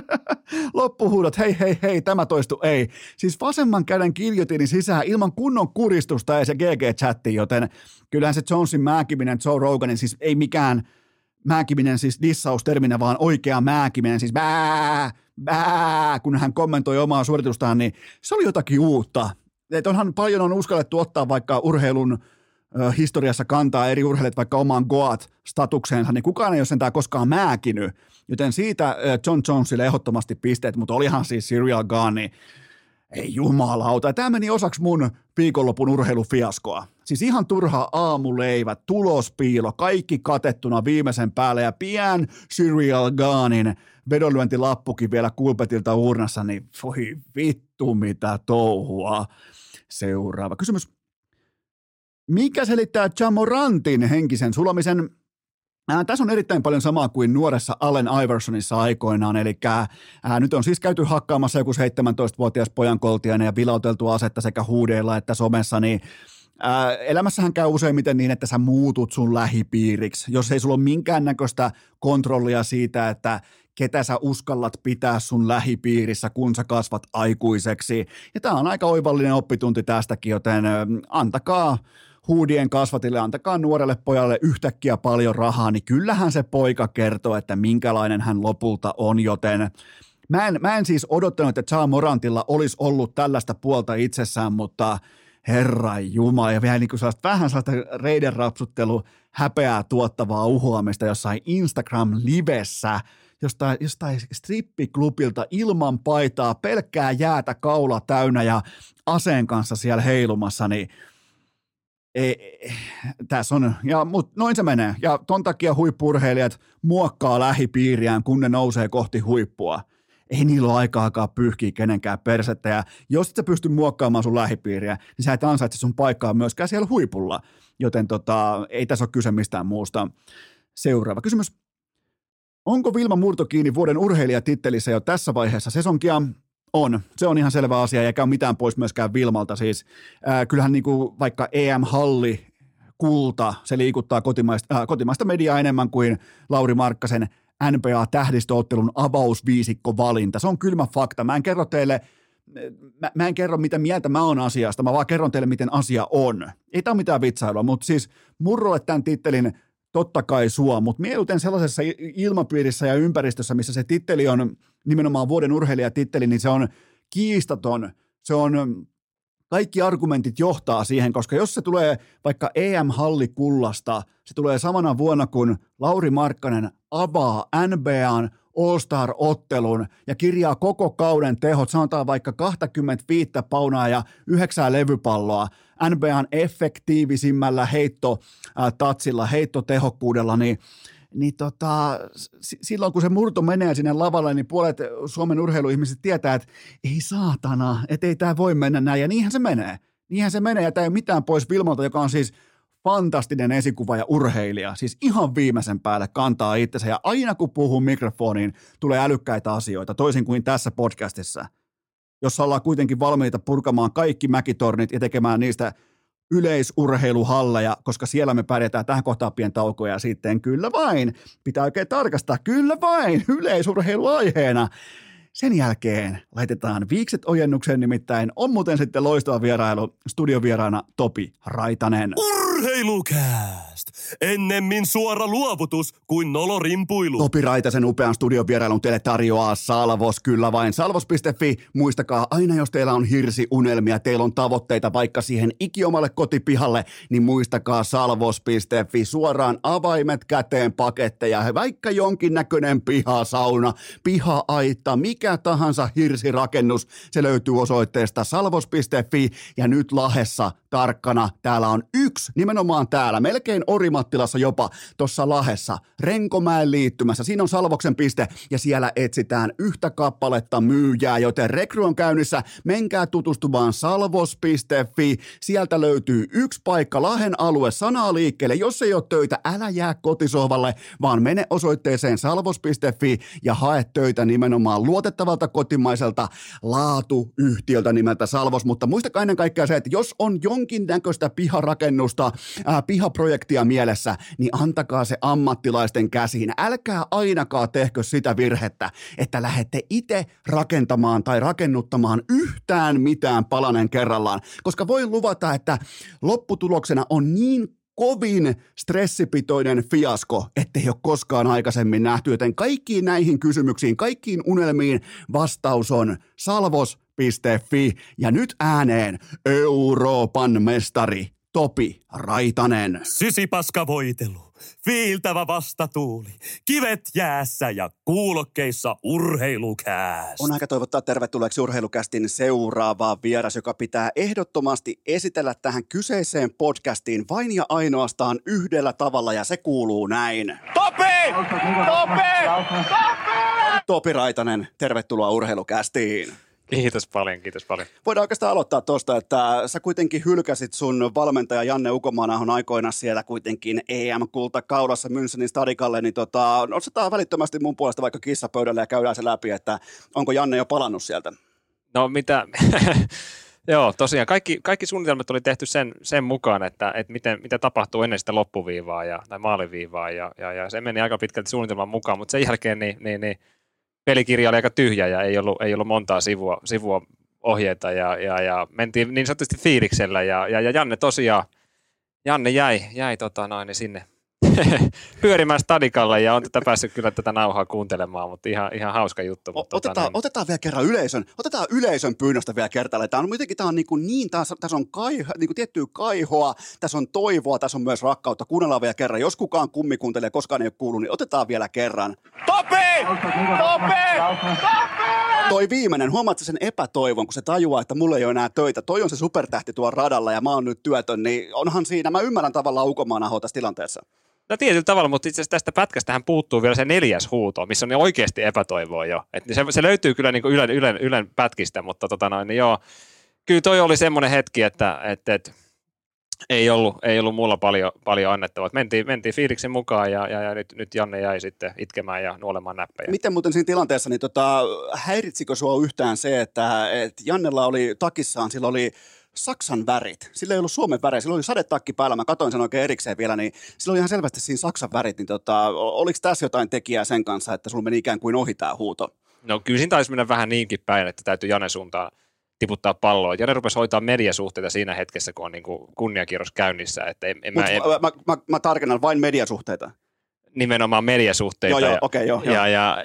[LAUGHS] loppuhuudot, hei hei hei, tämä toistu ei. Siis vasemman käden kiljotiini sisään ilman kunnon kuristusta ei se GG-chatti, joten kyllähän se Jonesin määkiminen, Joe Roganin, siis ei mikään määkiminen siis dissausterminä, vaan oikea määkiminen, siis bää, bää, kun hän kommentoi omaa suoritustaan, niin se oli jotakin uutta. Että onhan paljon on uskallettu ottaa vaikka urheilun historiassa kantaa eri urheilijat vaikka omaan Goat-statukseensa, niin kukaan ei ole sentään koskaan määkinyt. Joten siitä John Jonesille ehdottomasti pisteet, mutta olihan siis Serial Gun, niin Ei jumalauta. Tämä meni osaksi mun viikonlopun urheilufiaskoa. Siis ihan turha aamuleivät, tulospiilo, kaikki katettuna viimeisen päälle ja pien Serial Gaanin vedonlyöntilappukin vielä kulpetilta urnassa, niin voi vittu mitä touhua. Seuraava kysymys. Mikä selittää Jamorantin henkisen sulamisen? Ää, tässä on erittäin paljon samaa kuin nuoressa Allen Iversonissa aikoinaan, eli ää, nyt on siis käyty hakkaamassa joku 17-vuotias pojankoltiainen ja vilauteltu asetta sekä huudeilla että somessa, niin Ää, elämässähän käy useimmiten niin, että sä muutut sun lähipiiriksi, jos ei sulla ole minkäännäköistä kontrollia siitä, että ketä sä uskallat pitää sun lähipiirissä, kun sä kasvat aikuiseksi. Ja tämä on aika oivallinen oppitunti tästäkin, joten antakaa huudien kasvatille, antakaa nuorelle pojalle yhtäkkiä paljon rahaa, niin kyllähän se poika kertoo, että minkälainen hän lopulta on, joten mä en, mä en siis odottanut, että Cha Morantilla olisi ollut tällaista puolta itsessään, mutta herra jumala, ja vielä niin kuin sellaista, vähän sellaista reiden rapsuttelu, häpeää tuottavaa uhoamista jossain Instagram-livessä, jostain, jostain strippiklubilta ilman paitaa, pelkkää jäätä kaula täynnä ja aseen kanssa siellä heilumassa, niin ei, tässä on, ja, mut noin se menee. Ja ton takia huippurheilijat muokkaa lähipiiriään, kun ne nousee kohti huippua. Ei niillä ole aikaakaan pyyhkiä kenenkään persettä, ja jos et sä pysty muokkaamaan sun lähipiiriä, niin sä et ansaitse sun paikkaa myöskään siellä huipulla. Joten tota, ei tässä ole kyse mistään muusta. Seuraava kysymys. Onko Vilma Murto kiinni vuoden urheilijatittelissä jo tässä vaiheessa sesonkia? On, se on ihan selvä asia, eikä ole mitään pois myöskään Vilmalta. Siis, ää, kyllähän niin kuin vaikka EM-halli, kulta, se liikuttaa kotimaista, äh, kotimaista mediaa enemmän kuin Lauri Markkasen NBA-tähdistöottelun avausviisikko valinta. Se on kylmä fakta. Mä en kerro teille, mä, mä en kerro mitä mieltä mä oon asiasta, mä vaan kerron teille miten asia on. Ei tämä mitään vitsailua, mutta siis murrolle tämän tittelin totta kai sua, mutta mieluiten sellaisessa ilmapiirissä ja ympäristössä, missä se titteli on nimenomaan vuoden urheilijatitteli, niin se on kiistaton, se on kaikki argumentit johtaa siihen, koska jos se tulee vaikka EM-hallikullasta, se tulee samana vuonna, kun Lauri Markkanen avaa NBAn All-Star-ottelun ja kirjaa koko kauden tehot, sanotaan vaikka 25 paunaa ja yhdeksää levypalloa NBAn efektiivisimmällä heittotatsilla, heittotehokkuudella, niin niin tota, silloin kun se murto menee sinne lavalle, niin puolet Suomen urheiluihmiset tietää, että ei saatana, että ei tämä voi mennä näin, ja niinhän se menee. Niinhän se menee, ja tämä ei ole mitään pois Vilmalta, joka on siis fantastinen esikuva ja urheilija, siis ihan viimeisen päälle kantaa itsensä, ja aina kun puhuu mikrofoniin, tulee älykkäitä asioita, toisin kuin tässä podcastissa, jossa ollaan kuitenkin valmiita purkamaan kaikki mäkitornit ja tekemään niistä yleisurheiluhalleja, koska siellä me pärjätään tähän kohtaan pian taukoja ja sitten kyllä vain, pitää oikein tarkastaa, kyllä vain, [LAUGHS] yleisurheiluaiheena. Sen jälkeen laitetaan viikset ojennukseen, nimittäin on muuten sitten loistava vierailu studiovieraana Topi Raitanen. Urheilukääst! Ennemmin suora luovutus kuin nolorimpuilu. Topi Raitasen upean studiovierailun teille tarjoaa Salvos, kyllä vain. Salvos.fi, muistakaa aina jos teillä on hirsiunelmia, teillä on tavoitteita vaikka siihen ikiomalle kotipihalle, niin muistakaa Salvos.fi, suoraan avaimet käteen paketteja, vaikka jonkinnäköinen pihasauna, piha-aitta, mikä tahansa hirsirakennus, se löytyy osoitteesta salvos.fi ja nyt Lahessa tarkkana, täällä on yksi, nimenomaan täällä, melkein Orimattilassa jopa, tuossa Lahessa, Renkomäen liittymässä, siinä on Salvoksen piste ja siellä etsitään yhtä kappaletta myyjää, joten rekry on käynnissä, menkää tutustumaan salvos.fi, sieltä löytyy yksi paikka, Lahen alue, sanaa liikkeelle, jos ei ole töitä, älä jää kotisohvalle, vaan mene osoitteeseen salvos.fi ja hae töitä nimenomaan luotettavalta kotimaiselta laatuyhtiöltä nimeltä Salvos, mutta muistakaa ennen kaikkea se, että jos on jonkinnäköistä piharakennusta, ää, pihaprojektia mielessä, niin antakaa se ammattilaisten käsiin. Älkää ainakaan tehkö sitä virhettä, että lähette itse rakentamaan tai rakennuttamaan yhtään mitään palanen kerrallaan, koska voi luvata, että lopputuloksena on niin kovin stressipitoinen fiasko, ettei ole koskaan aikaisemmin nähty, joten kaikkiin näihin kysymyksiin, kaikkiin unelmiin vastaus on salvos.fi ja nyt ääneen Euroopan mestari Topi Raitanen. Sysipaska voitelu. Viiltävä vastatuuli, kivet jäässä ja kuulokkeissa urheilukääst. On aika toivottaa tervetulleeksi urheilukästin seuraavaa vieras, joka pitää ehdottomasti esitellä tähän kyseiseen podcastiin vain ja ainoastaan yhdellä tavalla ja se kuuluu näin. Topi! Topi! Topi Raitanen, tervetuloa urheilukästiin. Kiitos paljon, kiitos paljon. Voidaan oikeastaan aloittaa tuosta, että sä kuitenkin hylkäsit sun valmentaja Janne Ukomaanahon aikoina siellä kuitenkin EM-kulta kaulassa Münchenin stadikalle, niin tota, nostetaan välittömästi mun puolesta vaikka kissapöydälle ja käydään se läpi, että onko Janne jo palannut sieltä? No mitä, [LAUGHS] joo tosiaan kaikki, kaikki suunnitelmat oli tehty sen, sen mukaan, että, että miten, mitä tapahtuu ennen sitä loppuviivaa ja, tai maaliviivaa ja, ja, ja se meni aika pitkälti suunnitelman mukaan, mutta sen jälkeen niin, niin, niin pelikirja oli aika tyhjä ja ei ollut, ei ollut montaa sivua, sivua ohjeita ja, ja, ja mentiin niin sanotusti fiiliksellä ja, ja, ja Janne tosiaan, Janne jäi, jäi tota noin, sinne [LAUGHS] pyörimään stadikalle ja on tätä päässyt kyllä tätä nauhaa kuuntelemaan, mutta ihan, ihan hauska juttu. Mutta otetaan, tota, niin, otetaan vielä kerran yleisön, otetaan yleisön pyynnöstä vielä kertalle. Tämä on kuitenkin tämä on niin, kuin niin tässä, tässä on kaiho, niin kuin tiettyä kaihoa, tässä on toivoa, tässä on myös rakkautta. Kuunnellaan vielä kerran. Jos kukaan kummi kuuntelee, koskaan ei ole kuullut, niin otetaan vielä kerran. Topi! Topi! Toi viimeinen, huomaat sen epätoivon, kun se tajuaa, että mulla ei ole enää töitä. Toi on se supertähti tuolla radalla ja mä oon nyt työtön, niin onhan siinä, mä ymmärrän tavallaan Ukomaan tässä tilanteessa. No tietyllä tavalla, mutta itse asiassa tästä pätkästä hän puuttuu vielä se neljäs huuto, missä on oikeasti epätoivoa jo. Et se, se, löytyy kyllä niin kuin Ylen, Ylen, Ylen pätkistä, mutta tota noin, niin joo, kyllä toi oli semmoinen hetki, että, että, että ei ollut, ei ollut mulla paljon, paljon annettavaa. Mentiin, mentiin fiiliksen mukaan ja, ja, ja nyt, nyt Janne jäi sitten itkemään ja nuolemaan näppejä. Miten muuten siinä tilanteessa, niin tota, häiritsikö sua yhtään se, että, että Jannella oli takissaan, sillä oli Saksan värit. Sillä ei ollut Suomen värejä, sillä oli sadetakki päällä, mä katsoin sen oikein erikseen vielä, niin sillä oli ihan selvästi siinä Saksan värit, niin tota, oliko tässä jotain tekijää sen kanssa, että sulla meni ikään kuin ohi tämä huuto? No kyllä siinä taisi mennä vähän niinkin päin, että täytyy Janne suuntaan tiputtaa palloa. Jane rupesi hoitaa mediasuhteita siinä hetkessä, kun on niin kuin kunniakierros käynnissä. Että en, en Mut, mä, en, mä, mä, mä, mä tarkennan vain mediasuhteita. Nimenomaan mediasuhteita. Joo, joo, ja, okei, joo, joo. ja, ja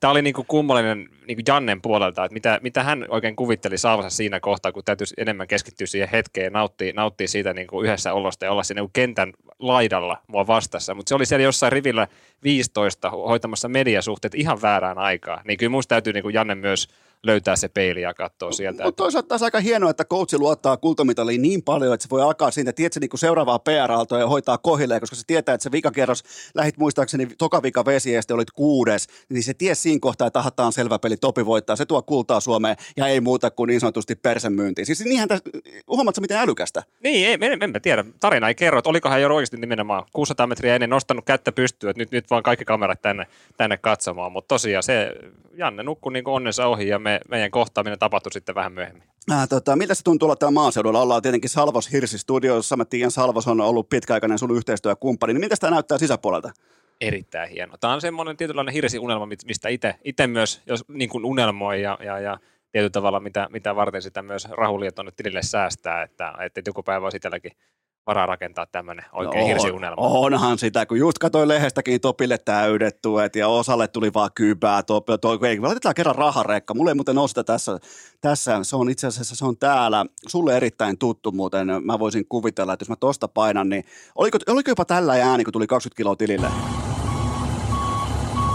tämä oli niinku kummallinen niinku Jannen puolelta, että mitä, mitä hän oikein kuvitteli saavansa siinä kohtaa, kun täytyisi enemmän keskittyä siihen hetkeen ja nauttia, nauttia siitä niinku yhdessä olosta ja olla siinä niinku kentän laidalla mua vastassa. Mutta se oli siellä jossain rivillä 15 hoitamassa mediasuhteet ihan väärään aikaan. Niin kyllä musta täytyy niinku Janne myös löytää se peili ja katsoa sieltä. Mutta toisaalta taas aika hienoa, että coachi luottaa kultamitaliin niin paljon, että se voi alkaa siitä, tiedätkö, niin seuraavaa PR-aaltoa ja hoitaa kohilleen, koska se tietää, että se vikakierros, lähit muistaakseni toka vika vesi ja olit kuudes, niin se ties siinä kohtaa, että tahataan selvä peli, Topi voittaa, se tuo kultaa Suomeen ja ei muuta kuin niin sanotusti persemyyntiin. Siis niinhän tässä, huomaatko miten älykästä? Niin, ei, en, en mä tiedä. Tarina ei kerro, että olikohan jo oikeasti nimenomaan 600 metriä ennen nostanut kättä pystyyn, että nyt, nyt vaan kaikki kamerat tänne, tänne katsomaan. Mutta tosiaan se, Janne nukkui niin onnensa ohi ja me, meidän kohtaaminen tapahtui sitten vähän myöhemmin. Äh, tota, miltä se tuntuu olla täällä maaseudulla? Ollaan tietenkin Salvos Hirsi Studiossa. Mä tiedän, Salvos on ollut pitkäaikainen sun yhteistyökumppani. Niin miltä tämä näyttää sisäpuolelta? Erittäin hieno. Tämä on semmoinen tietynlainen hirsiunelma, mistä itse myös jos niin kuin unelmoi ja, ja, ja tietyllä tavalla, mitä, mitä varten sitä myös Rahulia tuonne tilille säästää, että, että joku päivä olisi itselläkin varaa rakentaa tämmöinen oikein no, hirsiunelma. Onhan sitä, kun just katsoin lehdestäkin Topille täydet tuet ja osalle tuli vaan kyypää. Top, to, ei, laitetaan kerran raharekka. Mulle ei muuten ole sitä tässä, tässä, se on itse asiassa se on täällä. Sulle erittäin tuttu muuten. Mä voisin kuvitella, että jos mä tosta painan, niin oliko, oliko jopa tällä ääni, kun tuli 20 kiloa tilille?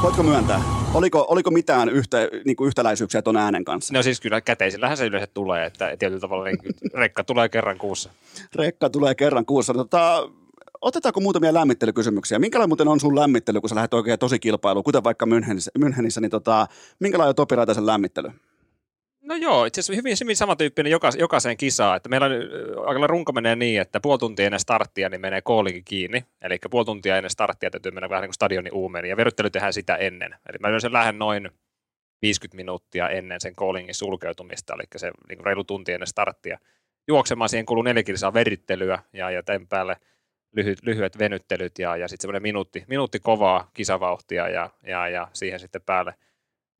Voitko myöntää? Oliko, oliko mitään yhtä, niin kuin yhtäläisyyksiä tuon äänen kanssa? No siis kyllä käteisillähän se yleensä tulee, että tietyllä tavalla niin rekka tulee kerran kuussa. Rekka tulee kerran kuussa. Tota, otetaanko muutamia lämmittelykysymyksiä? Minkälainen muuten on sun lämmittely, kun sä lähdet oikein tosi kilpailuun, kuten vaikka Münchenissä, Münchenissä niin tota, minkälainen on Topi Raitasen lämmittely? No joo, itse asiassa hyvin, hyvin samantyyppinen joka, jokaiseen kisaan. Että meillä on, aika runko menee niin, että puoli tuntia ennen starttia niin menee koolikin kiinni. Eli puoli tuntia ennen starttia täytyy mennä vähän niin kuin stadionin uumeen. Ja veryttely tehdään sitä ennen. Eli mä yleensä lähden noin 50 minuuttia ennen sen koolingin sulkeutumista, eli se niin kuin reilu tunti ennen starttia. Juoksemaan siihen kuluu neljä kilsaa verittelyä ja, ja tämän päälle lyhyt, lyhyet venyttelyt ja, ja sitten semmoinen minuutti, minuutti kovaa kisavauhtia ja, ja, ja siihen sitten päälle –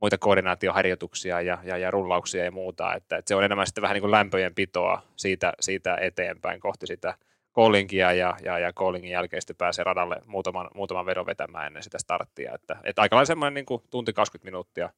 muita koordinaatioharjoituksia ja, ja, ja rullauksia ja muuta, että, että se on enemmän sitten vähän niin kuin lämpöjen pitoa siitä, siitä eteenpäin kohti sitä callingia ja, ja, ja callingin jälkeen sitten pääsee radalle muutaman, muutaman vedon vetämään ennen sitä starttia, että, että aika lailla semmoinen niin kuin tunti 20 minuuttia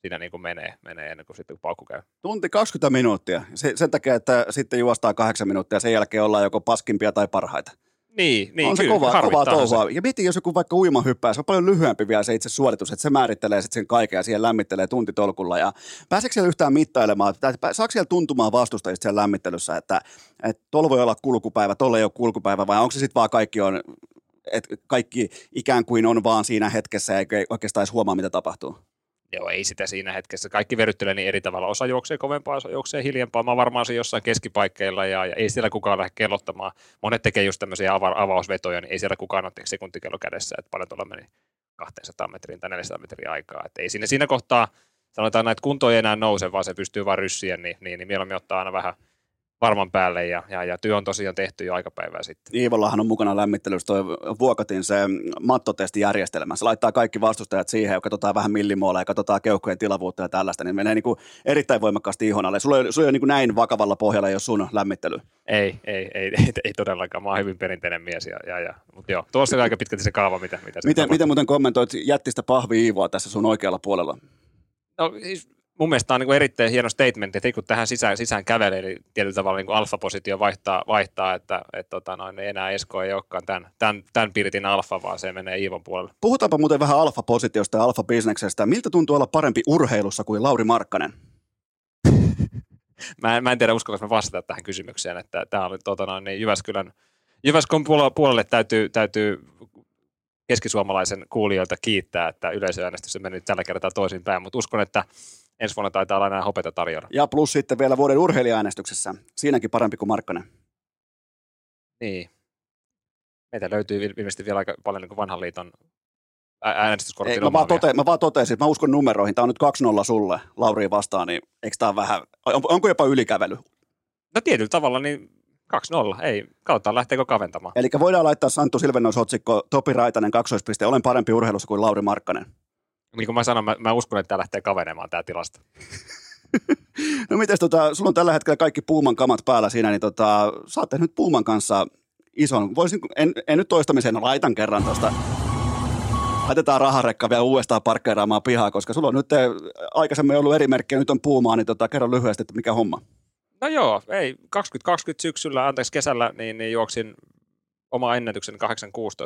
siinä niin kuin menee, menee ennen kuin sitten paukku käy. Tunti 20 minuuttia, se, sen takia, että sitten juostaa kahdeksan minuuttia ja sen jälkeen ollaan joko paskimpia tai parhaita. Niin, niin on se kyllä, kova, kovaa touhua. Ja mieti, jos joku vaikka uimahyppää, se on paljon lyhyempi vielä se itse suoritus, että se määrittelee sitten sen kaiken ja siihen lämmittelee tuntitolkulla. Ja pääseekö siellä yhtään mittailemaan, tai saako siellä tuntumaan vastustajista siellä lämmittelyssä, että, että tuolla voi olla kulkupäivä, tuolla ei ole kulkupäivä, vai onko se sitten vaan kaikki on, että kaikki ikään kuin on vaan siinä hetkessä eikä oikeastaan edes huomaa, mitä tapahtuu? Joo, ei sitä siinä hetkessä. Kaikki veryttelee niin eri tavalla. Osa juoksee kovempaa, osa juoksee hiljempaa. Mä varmaan se jossain keskipaikkeilla ja, ja ei siellä kukaan lähde kellottamaan. Monet tekee just tämmöisiä ava- avausvetoja, niin ei siellä kukaan ole sekuntikello kädessä, että paljon tuolla meni 200 metriin tai 400 metriä aikaa. Että ei siinä, siinä kohtaa, sanotaan, että kunto ei enää nouse, vaan se pystyy vain ryssiä, niin, niin, niin mieluummin ottaa aina vähän varman päälle ja, ja, ja työ on tosiaan tehty jo aika päivää sitten. Iivollahan on mukana lämmittelyssä toi Vuokatin se mattotestijärjestelmä. Se laittaa kaikki vastustajat siihen ja katsotaan vähän millimoola ja katsotaan keuhkojen tilavuutta ja tällaista, niin menee niin kuin erittäin voimakkaasti ihon alle. Sulla ei, sulla ei ole niin kuin näin vakavalla pohjalla, jos sun lämmittely. Ei, ei, ei, ei, [LAUGHS] ei todellakaan. Mä oon hyvin perinteinen mies. Ja, ja, ja. Mutta joo, tuossa on aika pitkälti se kaava, mitä, mitä se miten, miten muuten kommentoit jättistä pahvi Iivoa tässä sun oikealla puolella? No, siis mun mielestä on niin erittäin hieno statement, että kun tähän sisään, sisään kävelee, eli tietyllä tavalla niin alfa-positio vaihtaa, vaihtaa että et, tota, noin, enää Esko ei olekaan tämän, tämän, tämän pirtin alfa, vaan se menee Iivon puolelle. Puhutaanpa muuten vähän alfa-positiosta ja alfa-bisneksestä. Miltä tuntuu olla parempi urheilussa kuin Lauri Markkanen? [LAUGHS] mä, en, mä en tiedä, uskallanko mä vastata tähän kysymykseen, että tämä oli tota, noin, niin Jyväskylän, Jyväskylän puolelle täytyy, täytyy keskisuomalaisen kuulijoilta kiittää, että yleisöäänestys on mennyt tällä kertaa toisinpäin, mutta uskon, että ensi vuonna taitaa olla enää hopeta tarjolla. Ja plus sitten vielä vuoden urheilijaäänestyksessä. Siinäkin parempi kuin Markkanen. Niin. Meitä löytyy ilmeisesti vielä aika paljon niin vanhan liiton äänestyskortin mä, vaan tote, mä vaan totesin, että mä uskon numeroihin. Tämä on nyt 2-0 sulle, Lauri vastaan, niin eikö tämä vähän, on, onko jopa ylikävely? No tietyllä tavalla, niin 2-0, ei, kautta lähteekö kaventamaan. Eli voidaan laittaa Santtu Silvennois otsikko Topi Raitanen kaksoispiste, olen parempi urheilussa kuin Lauri Markkanen niin kuin mä sanoin, mä, mä uskon, että tämä lähtee kavenemaan tämä tilasta. [LAUGHS] no mites, tota, sulla on tällä hetkellä kaikki Puuman kamat päällä siinä, niin tota, sä oot tehnyt Puuman kanssa ison, voisin, en, en nyt toistamiseen, laitan kerran tuosta laitetaan raharekka vielä uudestaan parkkeeraamaan pihaa, koska sulla on nyt eh, aikaisemmin ollut eri merkkejä, nyt on Puumaa, niin tota, kerro lyhyesti, että mikä homma. No joo, ei, 2020 syksyllä, anteeksi kesällä, niin, niin juoksin oma ennätyksen 8.16.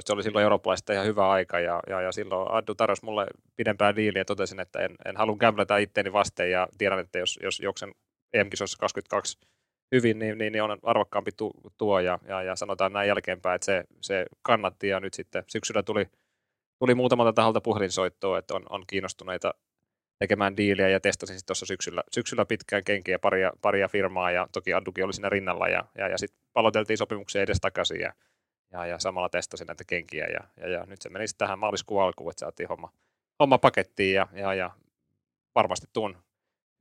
Se oli silloin eurooppalaisista ihan hyvä aika ja, ja, ja silloin Addu tarjosi mulle pidempää diiliä ja totesin, että en, en halua kämplätä itteeni vasten ja tiedän, että jos, jos juoksen EM-kisossa 22 hyvin, niin, niin, niin on arvokkaampi tu, tuo ja, ja, ja, sanotaan näin jälkeenpäin, että se, se kannatti ja nyt sitten syksyllä tuli, tuli muutamalta taholta puhelinsoittoa, että on, on kiinnostuneita tekemään diiliä ja testasin sitten tuossa syksyllä, syksyllä pitkään kenkiä paria, paria firmaa ja toki Addukin oli siinä rinnalla ja, ja, ja sitten paloteltiin sopimuksia edes takaisin ja ja, ja samalla testasin näitä kenkiä ja, ja, ja nyt se meni tähän maaliskuun alkuun, että saatiin homma, homma pakettiin ja, ja, ja varmasti tuun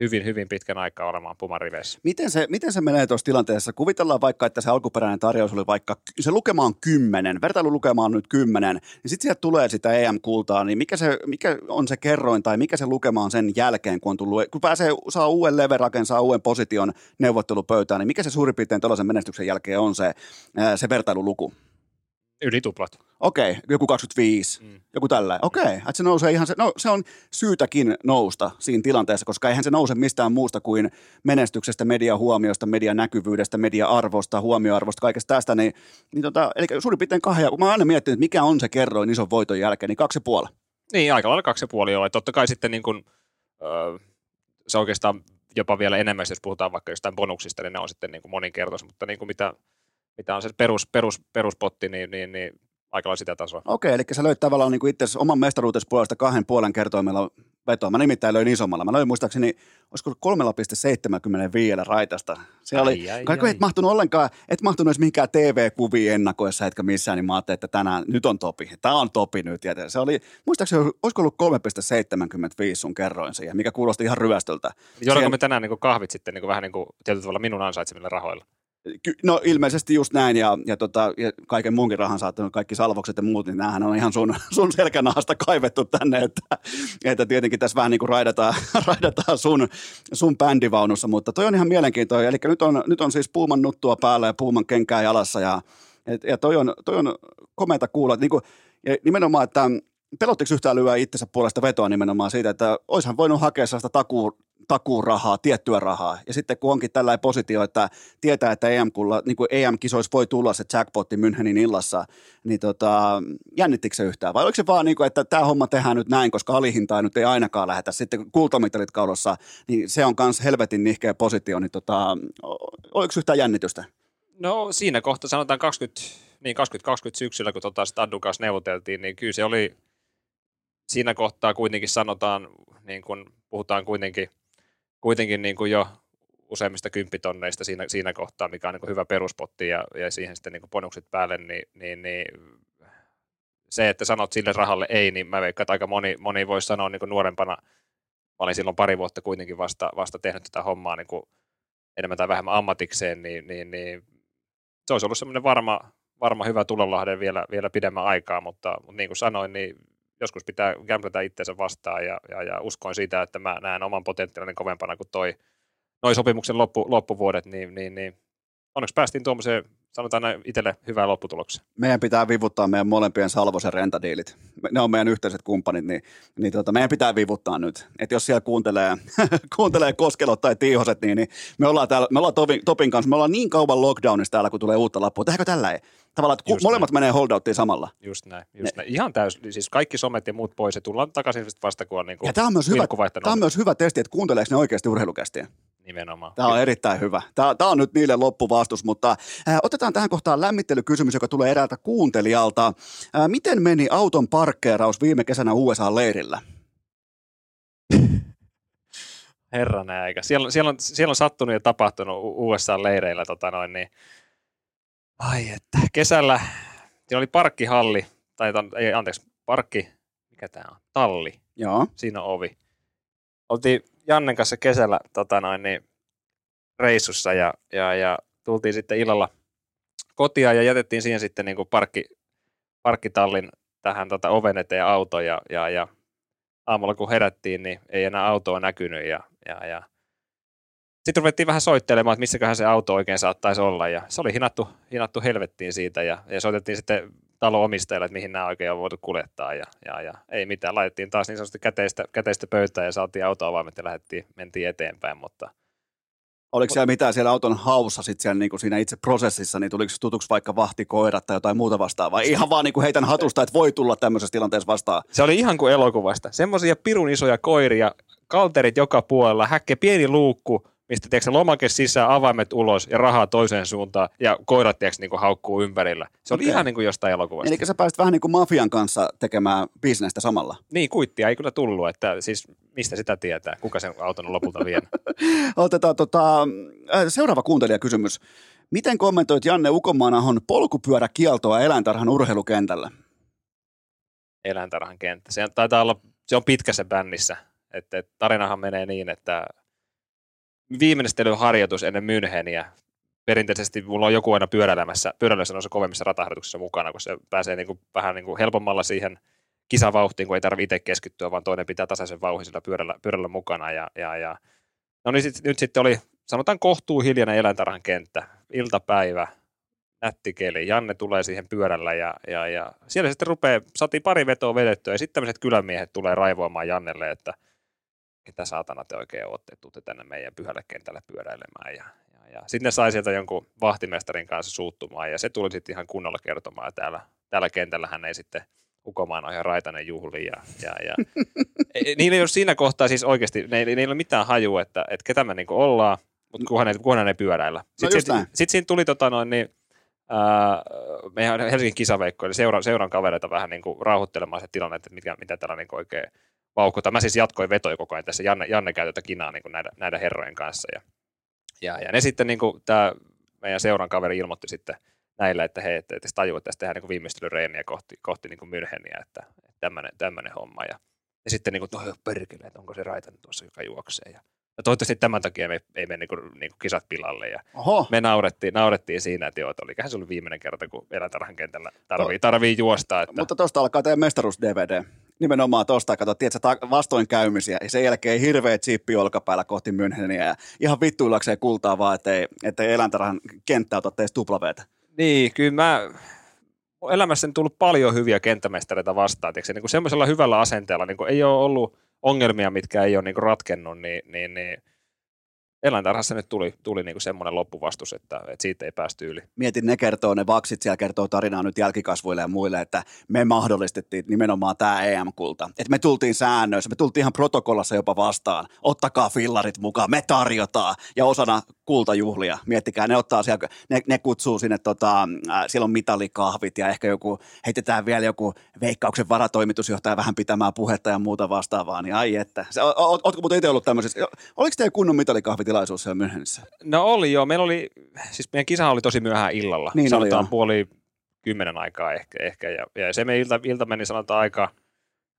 hyvin, hyvin pitkän aikaa olemaan Puman riveissä. Miten se, miten se menee tuossa tilanteessa? Kuvitellaan vaikka, että se alkuperäinen tarjous oli vaikka, se lukema on kymmenen, vertailulukema on nyt kymmenen, niin sitten sieltä tulee sitä EM-kultaa, niin mikä, se, mikä on se kerroin tai mikä se lukema on sen jälkeen, kun on tullut, kun pääsee, saa uuden leveraken, saa uuden position neuvottelupöytään, niin mikä se suurin piirtein tällaisen menestyksen jälkeen on se, se vertailuluku? Yli tuplat. Okei, okay, joku 25, mm. joku tällä. Okei, okay, että se nousee ihan, se, no, se on syytäkin nousta siinä tilanteessa, koska eihän se nouse mistään muusta kuin menestyksestä, median huomiosta, median näkyvyydestä, median arvosta, huomioarvosta, kaikesta tästä. Niin, niin tota, eli suurin piirtein kahden, kun mä oon aina miettinyt, että mikä on se kerroin ison voiton jälkeen, niin kaksi ja puoli. Niin, aika lailla kaksi ja puoli joo. Totta kai sitten niin kuin, öö, se oikeastaan jopa vielä enemmän, jos puhutaan vaikka jostain bonuksista, niin ne on sitten niin kuin moninkertaisia, mutta niin kuin mitä mitä on se perus, perus, peruspotti, niin, niin, niin aika sitä tasoa. Okei, eli sä löyt tavallaan niin itse oman mestaruutesi puolesta kahden puolen kertoimella vetoa. Mä nimittäin löin isommalla. Mä löin muistaakseni, olisiko 3,75 raitasta. Se ai, oli, ai, kaikki ai. et mahtunut ollenkaan, et mahtunut edes mihinkään TV-kuviin ennakoissa, etkä missään, niin mä ajattelin, että tänään, nyt on topi. Tämä on topi nyt. Ja se oli, muistaakseni, olisiko ollut 3,75 sun kerroin siihen, mikä kuulosti ihan ryöstöltä. Juodaanko me tänään niin kahvit sitten niin vähän niin kuin tietyllä tavalla minun ansaitsemilla rahoilla? No ilmeisesti just näin ja, ja, tota, ja kaiken muunkin rahan saattanut, kaikki salvokset ja muut, niin näähän on ihan sun, [LAUGHS] sun selkänahasta kaivettu tänne, että, että tietenkin tässä vähän niin kuin raidataan, [LAUGHS] raidataan sun, sun bändivaunussa, mutta toi on ihan mielenkiintoinen, eli nyt on, nyt on siis Puuman nuttua päällä ja Puuman kenkää jalassa ja, ja toi, on, toi on komeata kuulla, niin kuin, ja nimenomaan, että pelottiko yhtään lyödä itsensä puolesta vetoa nimenomaan siitä, että oishan voinut hakea sellaista takuu, takuurahaa, tiettyä rahaa. Ja sitten kun onkin tällainen positio, että tietää, että EM, niin kuin EM-kisoissa voi tulla se jackpotti Münchenin illassa, niin tota, jännittikö se yhtään? Vai oliko se vaan niin kuin, että tämä homma tehdään nyt näin, koska alihintaa nyt ei ainakaan lähetä. Sitten kultamitalit kaudossa, niin se on myös helvetin nihkeä positio, niin tota, oliko yhtään jännitystä? No siinä kohtaa sanotaan 20, niin 2020 syksyllä, kun tota Stadun kanssa neuvoteltiin, niin kyllä se oli siinä kohtaa kuitenkin sanotaan, niin kun puhutaan kuitenkin, kuitenkin niin kuin jo useimmista kymppitonneista siinä, siinä kohtaa, mikä on niin kuin hyvä peruspotti ja, ja siihen sitten niin kuin bonukset päälle, niin, niin, niin se, että sanot sille rahalle ei, niin mä veikkaan, että aika moni, moni voisi sanoa niin kuin nuorempana, mä olin silloin pari vuotta kuitenkin vasta, vasta tehnyt tätä hommaa niin kuin enemmän tai vähemmän ammatikseen, niin, niin, niin se olisi ollut semmoinen varma, varma hyvä tulonlahde vielä, vielä pidemmän aikaa, mutta, mutta niin kuin sanoin, niin joskus pitää gambletä itseensä vastaan ja, ja, ja uskoin siitä, että mä näen oman potentiaalinen kovempana kuin toi, noi sopimuksen loppu, loppuvuodet, niin, niin, niin onneksi päästiin tuommoiseen, sanotaan näin, itselle hyvää lopputuloksia. Meidän pitää vivuttaa meidän molempien Salvosen rentadiilit. Ne on meidän yhteiset kumppanit, niin, niin tota, meidän pitää vivuttaa nyt. Että jos siellä kuuntelee, [LAUGHS] kuuntelee Koskelot tai Tiihoset, niin, niin me ollaan, täällä, me ollaan Topin, Topin kanssa, me ollaan niin kauan lockdownissa täällä, kun tulee uutta lappua. Tehdäänkö tällä Tavallaan, että molemmat näin. menee holdouttiin samalla. Just näin, just ne. näin. Ihan täysin, siis kaikki somet ja muut pois ja tullaan takaisin vasta, kun on niin kuin ja tämä on, myös hyvä, tämä on myös hyvä testi, että kuunteleeko ne oikeasti urheilukästiä. Nimenomaan. Tämä on erittäin hyvä. Tämä, tämä on nyt niille loppuvastus, mutta äh, otetaan tähän kohtaan lämmittelykysymys, joka tulee eräältä kuuntelijalta. Äh, miten meni auton parkkeeraus viime kesänä USA-leirillä? [LAUGHS] Herranen aika. Siellä, siellä, on, siellä on sattunut ja tapahtunut USA-leireillä tota noin, niin Ai että, kesällä siinä oli parkkihalli, tai ei, anteeksi, parkki, mikä tämä on, talli. Joo. Siinä on ovi. Oltiin Jannen kanssa kesällä tota noin, niin, reissussa ja, ja, ja, tultiin sitten illalla kotia ja jätettiin siihen sitten niin kuin parkki, parkkitallin tähän tota, oven eteen auto ja, ja, ja aamulla kun herättiin, niin ei enää autoa näkynyt ja, ja, ja sitten ruvettiin vähän soittelemaan, että missäköhän se auto oikein saattaisi olla, ja se oli hinattu, hinattu helvettiin siitä, ja, ja soitettiin sitten talon omistajalle, että mihin nämä oikein on voitu kuljettaa, ja, ja, ja ei mitään, laitettiin taas niin sanotusti käteistä, käteistä pöytään, ja saatiin autoavaimet ja lähdettiin, mentiin eteenpäin, mutta Oliko siellä mitään siellä auton haussa sit siellä niin kuin siinä itse prosessissa, niin tuliko tutuksi vaikka vahtikoirat tai jotain muuta vastaavaa? Ihan vaan niin kuin heitän hatusta, että voi tulla tämmöisessä tilanteessa vastaan. Se oli ihan kuin elokuvasta. Semmoisia pirun isoja koiria, kalterit joka puolella, häkke pieni luukku, mistä tiedätkö, lomake sisään, avaimet ulos ja rahaa toiseen suuntaan ja koirat tiedätkö, niin kuin haukkuu ympärillä. Se oli okay. ihan niin kuin jostain elokuvasta. Eli sä pääsit vähän niin kuin mafian kanssa tekemään bisnestä samalla. Niin, kuittia ei kyllä tullut, että siis mistä sitä tietää, kuka sen auton on lopulta vienyt. [LAUGHS] Otetaan tota, äh, seuraava kuuntelijakysymys. Miten kommentoit Janne Ukomaanahon polkupyöräkieltoa eläintarhan urheilukentällä? Eläintarhan kenttä. Se taitaa olla, se on pitkässä bännissä. Että, että tarinahan menee niin, että viimeistelyharjoitus ennen Müncheniä. Perinteisesti mulla on joku aina pyöräilemässä, pyöräilemässä noissa kovemmissa rataharjoituksissa mukana, kun se pääsee niin kuin, vähän niin kuin helpommalla siihen kisavauhtiin, kun ei tarvitse itse keskittyä, vaan toinen pitää tasaisen vauhin sillä pyörällä, pyörällä mukana. Ja, ja, ja. No niin sit, nyt sitten oli, sanotaan kohtuu hiljainen eläintarhan kenttä, iltapäivä, nätti keli. Janne tulee siihen pyörällä ja, ja, ja siellä sitten rupeaa, saatiin pari vetoa vedettyä ja sitten tämmöiset kylämiehet tulee raivoamaan Jannelle, että – mitä saatana te oikein olette, että tuutte tänne meidän pyhälle kentälle pyöräilemään. Ja, ja, ja sitten ne sai sieltä jonkun vahtimestarin kanssa suuttumaan, ja se tuli sitten ihan kunnolla kertomaan, että täällä, täällä kentällä hän ei sitten Ukomaan on ihan raitainen juhli. Ja, ja, ja. [LAUGHS] Niillä ei ole siinä kohtaa siis oikeasti, ne, ne ei ole mitään hajua, että, että ketä me niin ollaan, mutta kunhan, ei, kunhan ei pyöräillä. Sitten, no sitten, sitten siinä tuli tota noin, niin, ää, meidän Helsingin kisaveikko, eli seuran, seuran kavereita vähän niin kuin rauhoittelemaan se tilanne, että mitä, mitä täällä niin oikein vauhkuta. Mä siis jatkoin vetoja koko ajan tässä. Janne, Janne käy tätä kinaa niin näiden, näiden herrojen kanssa. Ja, ja, ja ne sitten, niin kuin tämä meidän seuran kaveri ilmoitti sitten näille, että hei, että, että tajuu, että tässä tehdään niin viimeistelyreeniä kohti, kohti niin Müncheniä, että, että tämmöinen, homma. Ja, ja sitten niin kuin, no perkele, että onko se raitannut tuossa, joka juoksee. Ja, ja toivottavasti tämän takia me ei mene niin kuin, niin kuin kisat pilalle. Ja Oho. me naurettiin, naurettiin siinä, että joo, että oliköhän se ollut viimeinen kerta, kun eläintarhan kentällä tarvii, no. tarvii juosta. Että... Mutta tuosta alkaa teidän mestaruus-DVD nimenomaan tuosta, kato, tiedätkö, vastoinkäymisiä, ja sen jälkeen hirveä chippi olkapäällä kohti Müncheniä, ja ihan vittuillakseen kultaa vaan, ettei, ettei eläintarhan kenttä ota teistä tuplaveetä. Niin, kyllä mä, elämässä on tullut paljon hyviä kenttämestareita vastaan, tiedätkö, niin kuin semmoisella hyvällä asenteella, niin kuin ei ole ollut, ongelmia, mitkä ei ole niin kuin ratkennut, niin, niin, niin eläintarhassa nyt tuli, tuli niin kuin semmoinen loppuvastus, että, että siitä ei päästy yli. Mietin, ne kertoo, ne vaksit siellä kertoo tarinaa nyt jälkikasvuille ja muille, että me mahdollistettiin nimenomaan tämä EM-kulta. Että me tultiin säännöissä, me tultiin ihan protokollassa jopa vastaan. Ottakaa fillarit mukaan, me tarjotaan. Ja osana kultajuhlia, miettikää, ne ottaa siellä, ne, ne kutsuu sinne, tota, äh, siellä on mitalikahvit ja ehkä joku, heitetään vielä joku veikkauksen varatoimitusjohtaja vähän pitämään puhetta ja muuta vastaavaa, niin ai että. Se, o, o, ootko muuten itse ollut tämmöisessä, oliko teillä kunnon mitalikahvitilaisuus siellä Münchenissä? No oli joo, meillä oli, siis meidän kisa oli tosi myöhään illalla, Niin oli, sanotaan joo. puoli kymmenen aikaa ehkä, ehkä. Ja, ja se meidän ilta, ilta meni sanotaan aika,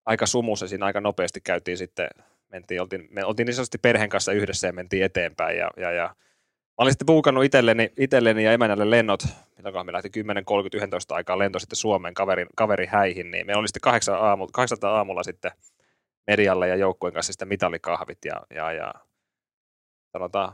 aika sumussa, siinä aika nopeasti käytiin sitten, mentiin, oltiin, me oltiin niin sanotusti perheen kanssa yhdessä ja mentiin eteenpäin. Ja, ja, ja Mä olin sitten puukannut itselleni, itselleni ja emännälle lennot, milloinkohan me lähti 10, 30, 11 aikaa lento sitten Suomeen kaverin, kaverin häihin, niin me oli sitten kahdeksan aamu, 800 aamulla sitten medialle ja joukkueen kanssa sitten mitalikahvit ja, ja, ja sanotaan,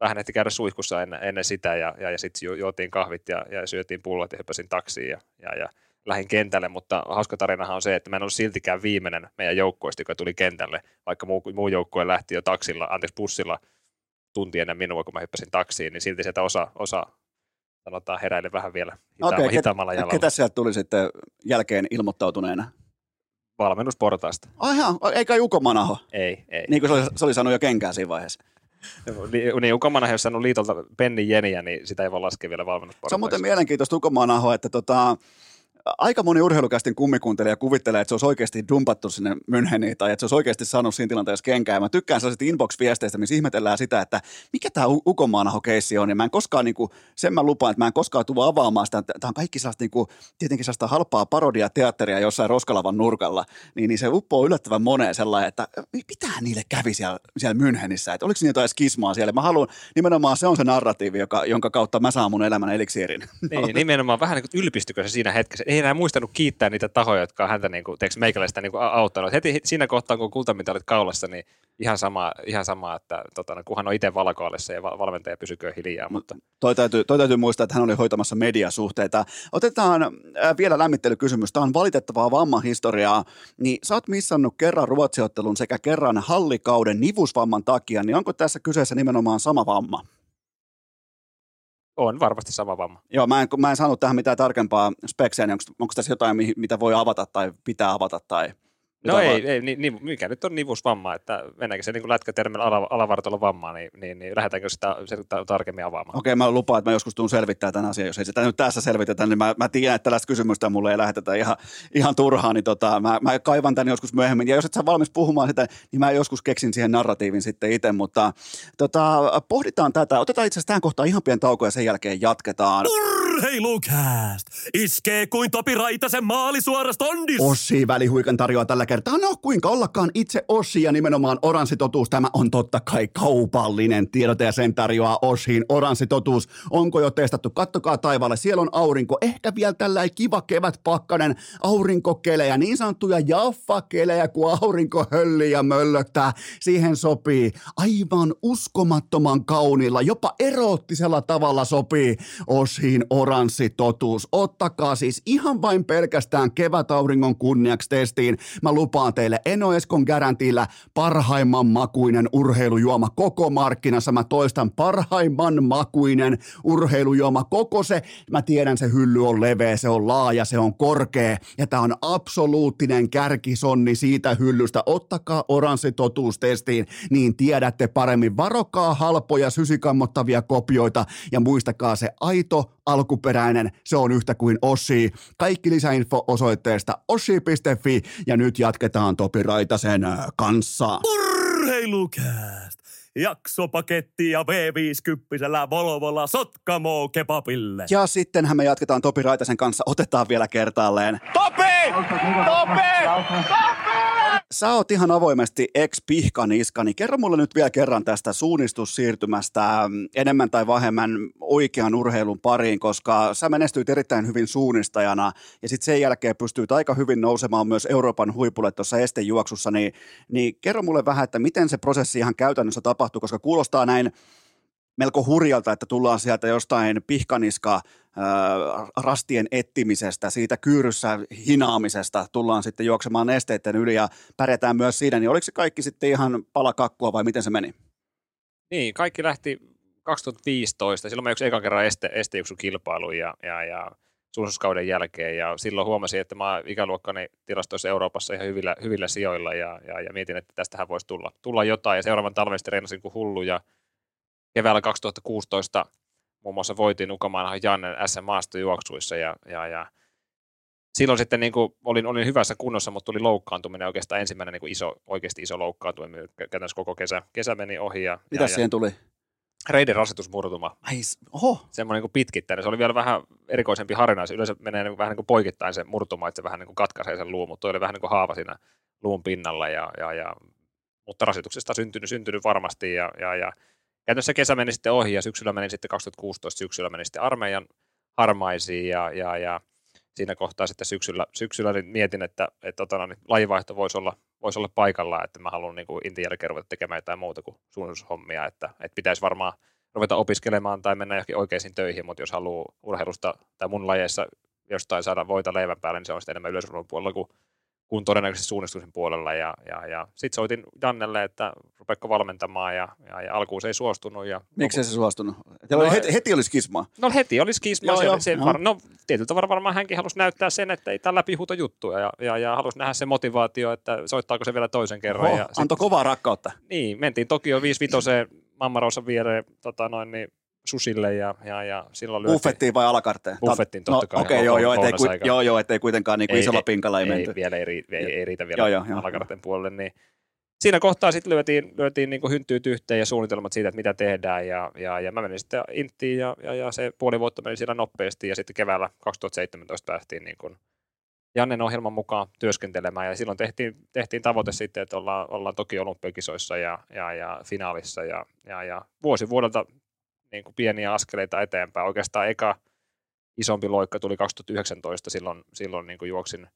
vähän ehti käydä suihkussa ennen, ennen sitä ja, ja, ja sitten ju, juotiin kahvit ja, ja syötiin pullot ja hyppäsin taksiin ja, ja, ja lähdin kentälle, mutta hauska tarinahan on se, että mä en ollut siltikään viimeinen meidän joukkueesta, joka tuli kentälle, vaikka muu, muu joukkue lähti jo taksilla, anteeksi bussilla tunti ennen minua, kun mä hyppäsin taksiin, niin silti sieltä osa, osa sanotaan heräili vähän vielä hitaamalla, Okei, ket- hitaammalla jalalla Ketä sieltä tuli sitten jälkeen ilmoittautuneena? valmennusportaasta. Ai ihan, eikä Juko Manaho, Ei, ei. niin kuin se oli, se oli saanut jo kenkään siinä vaiheessa. Niin, niin Ukomana, jos on liitolta penni jeniä, niin sitä ei voi laskea vielä valmennusportaiksi. Se on muuten mielenkiintoista Juko Manaho, että tota, aika moni urheilukästin kummikuntelija kuvittelee, että se olisi oikeasti dumpattu sinne Müncheniin tai että se olisi oikeasti saanut siinä tilanteessa kenkää. Ja mä tykkään sellaisista inbox-viesteistä, missä ihmetellään sitä, että mikä tämä Ukomaanaho-keissi on. Ja mä en koskaan, niin kuin, sen mä lupaan, että mä en koskaan tule avaamaan sitä. Tämä on kaikki sellaista, niin kuin, tietenkin sellaista halpaa parodia teatteria jossain roskalavan nurkalla. Niin, niin se uppoo yllättävän moneen sellainen, että mitä niille kävi siellä, siellä Münchenissä. Että oliko siinä jotain skismaa siellä. Mä haluan, nimenomaan se on se narratiivi, joka, jonka kautta mä saan mun elämän eliksiirin. Niin, nimenomaan vähän niin kuin ylpistykö se siinä hetkessä. Ei enää muistanut kiittää niitä tahoja, jotka on häntä niin kuin, teeksi meikäläistä niin kuin auttanut. Heti siinä kohtaa, kun kultamitalit kaulassa, niin ihan sama, ihan sama että tota, no, kunhan on itse valkoallessa ja val- valmentaja pysyköön hiljaa. Mutta Toi täytyy, toi täytyy muistaa, että hän oli hoitamassa mediasuhteita. Otetaan äh, vielä lämmittelykysymys. Tämä on valitettavaa vammahistoriaa. Niin sä oot missannut kerran ruotsiottelun sekä kerran hallikauden nivusvamman takia, niin onko tässä kyseessä nimenomaan sama vamma? On varmasti sama vamma. Joo, mä en, mä en saanut tähän mitään tarkempaa speksiä, niin onko, onko tässä jotain, mitä voi avata tai pitää avata tai No ei, va- ei ni, ni, mikä nyt on nivusvamma, että mennäänkö se niin kuin lätkätermillä ala, alavartalo vammaa, niin, niin, niin lähdetäänkö sitä, sitä tarkemmin avaamaan? Okei, mä lupaan, että mä joskus tuun selvittää tämän asian. Jos ei sitä nyt tässä selvitetä, niin mä, mä tiedän, että tällaista kysymystä mulle ei lähetetä ihan, ihan turhaan, niin tota, mä, mä, kaivan tämän joskus myöhemmin. Ja jos et sä valmis puhumaan sitä, niin mä joskus keksin siihen narratiivin sitten itse, mutta tota, pohditaan tätä. Otetaan itse asiassa tähän kohtaan ihan pieni tauko ja sen jälkeen jatketaan. Urheilukääst! Iskee kuin Topi Raitasen maali suorasta ondis! Ossi välihuikan tarjoaa tällä kertaa. No kuinka ollakaan itse Ossi ja nimenomaan Oranssi Totuus. Tämä on totta kai kaupallinen tiedote ja sen tarjoaa Ossiin Oranssi Totuus. Onko jo testattu? Kattokaa taivaalle. Siellä on aurinko. Ehkä vielä tällä kiva kevät pakkanen aurinkokelejä, niin sanottuja jaffakelejä, kun aurinko höllii ja möllöttää. Siihen sopii aivan uskomattoman kauniilla, jopa eroottisella tavalla sopii Ossiin Oranssi Totuus. Ottakaa siis ihan vain pelkästään kevätauringon kunniaksi testiin. Mä lupaan teille Eno Eskon garantilla parhaimman makuinen urheilujuoma koko markkinassa. Mä toistan parhaimman makuinen urheilujuoma koko se. Mä tiedän se hylly on leveä, se on laaja, se on korkea ja tää on absoluuttinen kärkisonni siitä hyllystä. Ottakaa oranssi totuus testiin, niin tiedätte paremmin. Varokaa halpoja sysikammottavia kopioita ja muistakaa se aito alkuperäinen, se on yhtä kuin Ossi. Kaikki lisäinfo osoitteesta ossi.fi ja nyt jatketaan Topi Raitasen äh, kanssa. Urheilukääst! Jaksopaketti ja V50 Volvolla Sotkamo kebabille. Ja sittenhän me jatketaan Topi Raitasen kanssa. Otetaan vielä kertaalleen. Topi! Topi! Sä oot ihan avoimesti ex-pihkaniska, niin kerro mulle nyt vielä kerran tästä suunnistussiirtymästä mm, enemmän tai vähemmän oikean urheilun pariin, koska sä menestyit erittäin hyvin suunnistajana ja sitten sen jälkeen pystyit aika hyvin nousemaan myös Euroopan huipulle tuossa estejuoksussa, niin, niin kerro mulle vähän, että miten se prosessi ihan käytännössä tapahtui, koska kuulostaa näin melko hurjalta, että tullaan sieltä jostain pihkaniska rastien etsimisestä, siitä kyyryssä hinaamisesta tullaan sitten juoksemaan esteiden yli ja pärjätään myös siinä, niin oliko se kaikki sitten ihan palakakkua vai miten se meni? Niin, kaikki lähti 2015, silloin mä yksi ekan kerran este, kilpailu ja, ja, ja jälkeen. Ja silloin huomasin, että mä ikäluokkani tilastoissa Euroopassa ihan hyvillä, hyvillä sijoilla ja, ja, ja mietin, että tästähän voisi tulla, tulla jotain. Ja seuraavan talven sitten kuin hullu ja keväällä 2016 muun muassa voitin Ukomaan Jannen SM-maastojuoksuissa ja, ja, ja silloin sitten niin kuin olin, olin hyvässä kunnossa, mutta tuli loukkaantuminen oikeastaan ensimmäinen niin kuin iso, oikeasti iso loukkaantuminen. Käytännössä koko kesä, kesä meni ohi. Ja, Mitä ja, siihen tuli? Reiden rasitusmurtuma. Ai, oho. Semmoinen niin pitkittäinen. Se oli vielä vähän erikoisempi harina. Se yleensä menee niin kuin, vähän niin kuin poikittain se murtuma, että se vähän niin kuin katkaisee sen luun, mutta oli vähän niin kuin haava siinä luun pinnalla. Ja, ja, ja, mutta rasituksesta syntynyt, syntynyt varmasti. Ja, ja, ja käytännössä kesä meni sitten ohi ja syksyllä meni sitten 2016 syksyllä meni sitten armeijan harmaisiin ja, ja, ja siinä kohtaa sitten syksyllä, syksyllä niin mietin, että, että tota, no, niin lajivaihto voisi olla, voisi olla paikalla, että mä haluan niin Intin jälkeen ruveta tekemään jotain muuta kuin suunnitelmushommia, että, että pitäisi varmaan ruveta opiskelemaan tai mennä johonkin oikeisiin töihin, mutta jos haluaa urheilusta tai mun lajeissa jostain saada voita leivän päälle, niin se on sitten enemmän yleisurheilun puolella kuin kuin todennäköisesti suunnistuksen puolella. Ja, ja, ja sitten soitin Jannelle, että rupeeko valmentamaan ja, ja, ja alkuun se ei suostunut. Ja Miksi se suostunut? No, heti, heti olisi kismaa. No heti olisi kismaa. Joo, se, joo, se, no, tietyllä tavalla varmaan hänkin halusi näyttää sen, että ei tämä läpihuuto juttuja ja, ja, ja halusi nähdä se motivaatio, että soittaako se vielä toisen kerran. Oho, ja antoi kovaa rakkautta. Niin, mentiin Tokio 55 Mammarossa viereen tota noin, niin susille ja, ja, ja silloin lyötiin... Buffettiin vai alakarteen? Buffettiin totta no, kai. Okei, okay, joo, joo, ettei, ku, joo, joo, ettei kuitenkaan niin kuin ei, isolla ei, pinkalla ei, ei menty. Vielä ei, ei, ei, ei riitä vielä joo, joo, alakarteen joo. puolelle, niin siinä kohtaa sitten lyötiin, lyötiin niin hynttyyt yhteen ja suunnitelmat siitä, että mitä tehdään. Ja, ja, ja mä menin sitten Inttiin ja, ja, ja, se puoli vuotta meni siellä nopeasti ja sitten keväällä 2017 päästiin niin kuin Jannen ohjelman mukaan työskentelemään ja silloin tehtiin, tehtiin tavoite sitten, että ollaan, ollaan toki olympiakisoissa ja, ja, ja finaalissa ja, ja, ja vuosi vuodelta niin kuin pieniä askeleita eteenpäin. Oikeastaan eka isompi loikka tuli 2019, silloin, silloin niin kuin juoksin,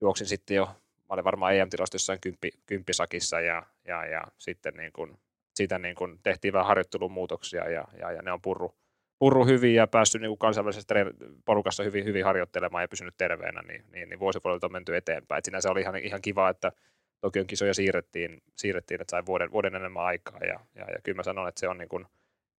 juoksin sitten jo, mä olin varmaan EM-tilasto jossain kymppi, kymppisakissa ja, ja, ja sitten niin kuin, siitä niin kuin tehtiin vähän harjoittelun muutoksia ja, ja, ja ne on purru, purru hyvin ja päässyt niin kuin kansainvälisessä porukassa hyvin, hyvin harjoittelemaan ja pysynyt terveenä, niin, niin, niin vuosipuolelta on menty eteenpäin. Et sinänsä oli ihan, ihan kiva, että Tokion kisoja siirrettiin, siirrettiin että sai vuoden, vuoden enemmän aikaa ja, ja, ja kyllä mä sanon, että se on niin kuin,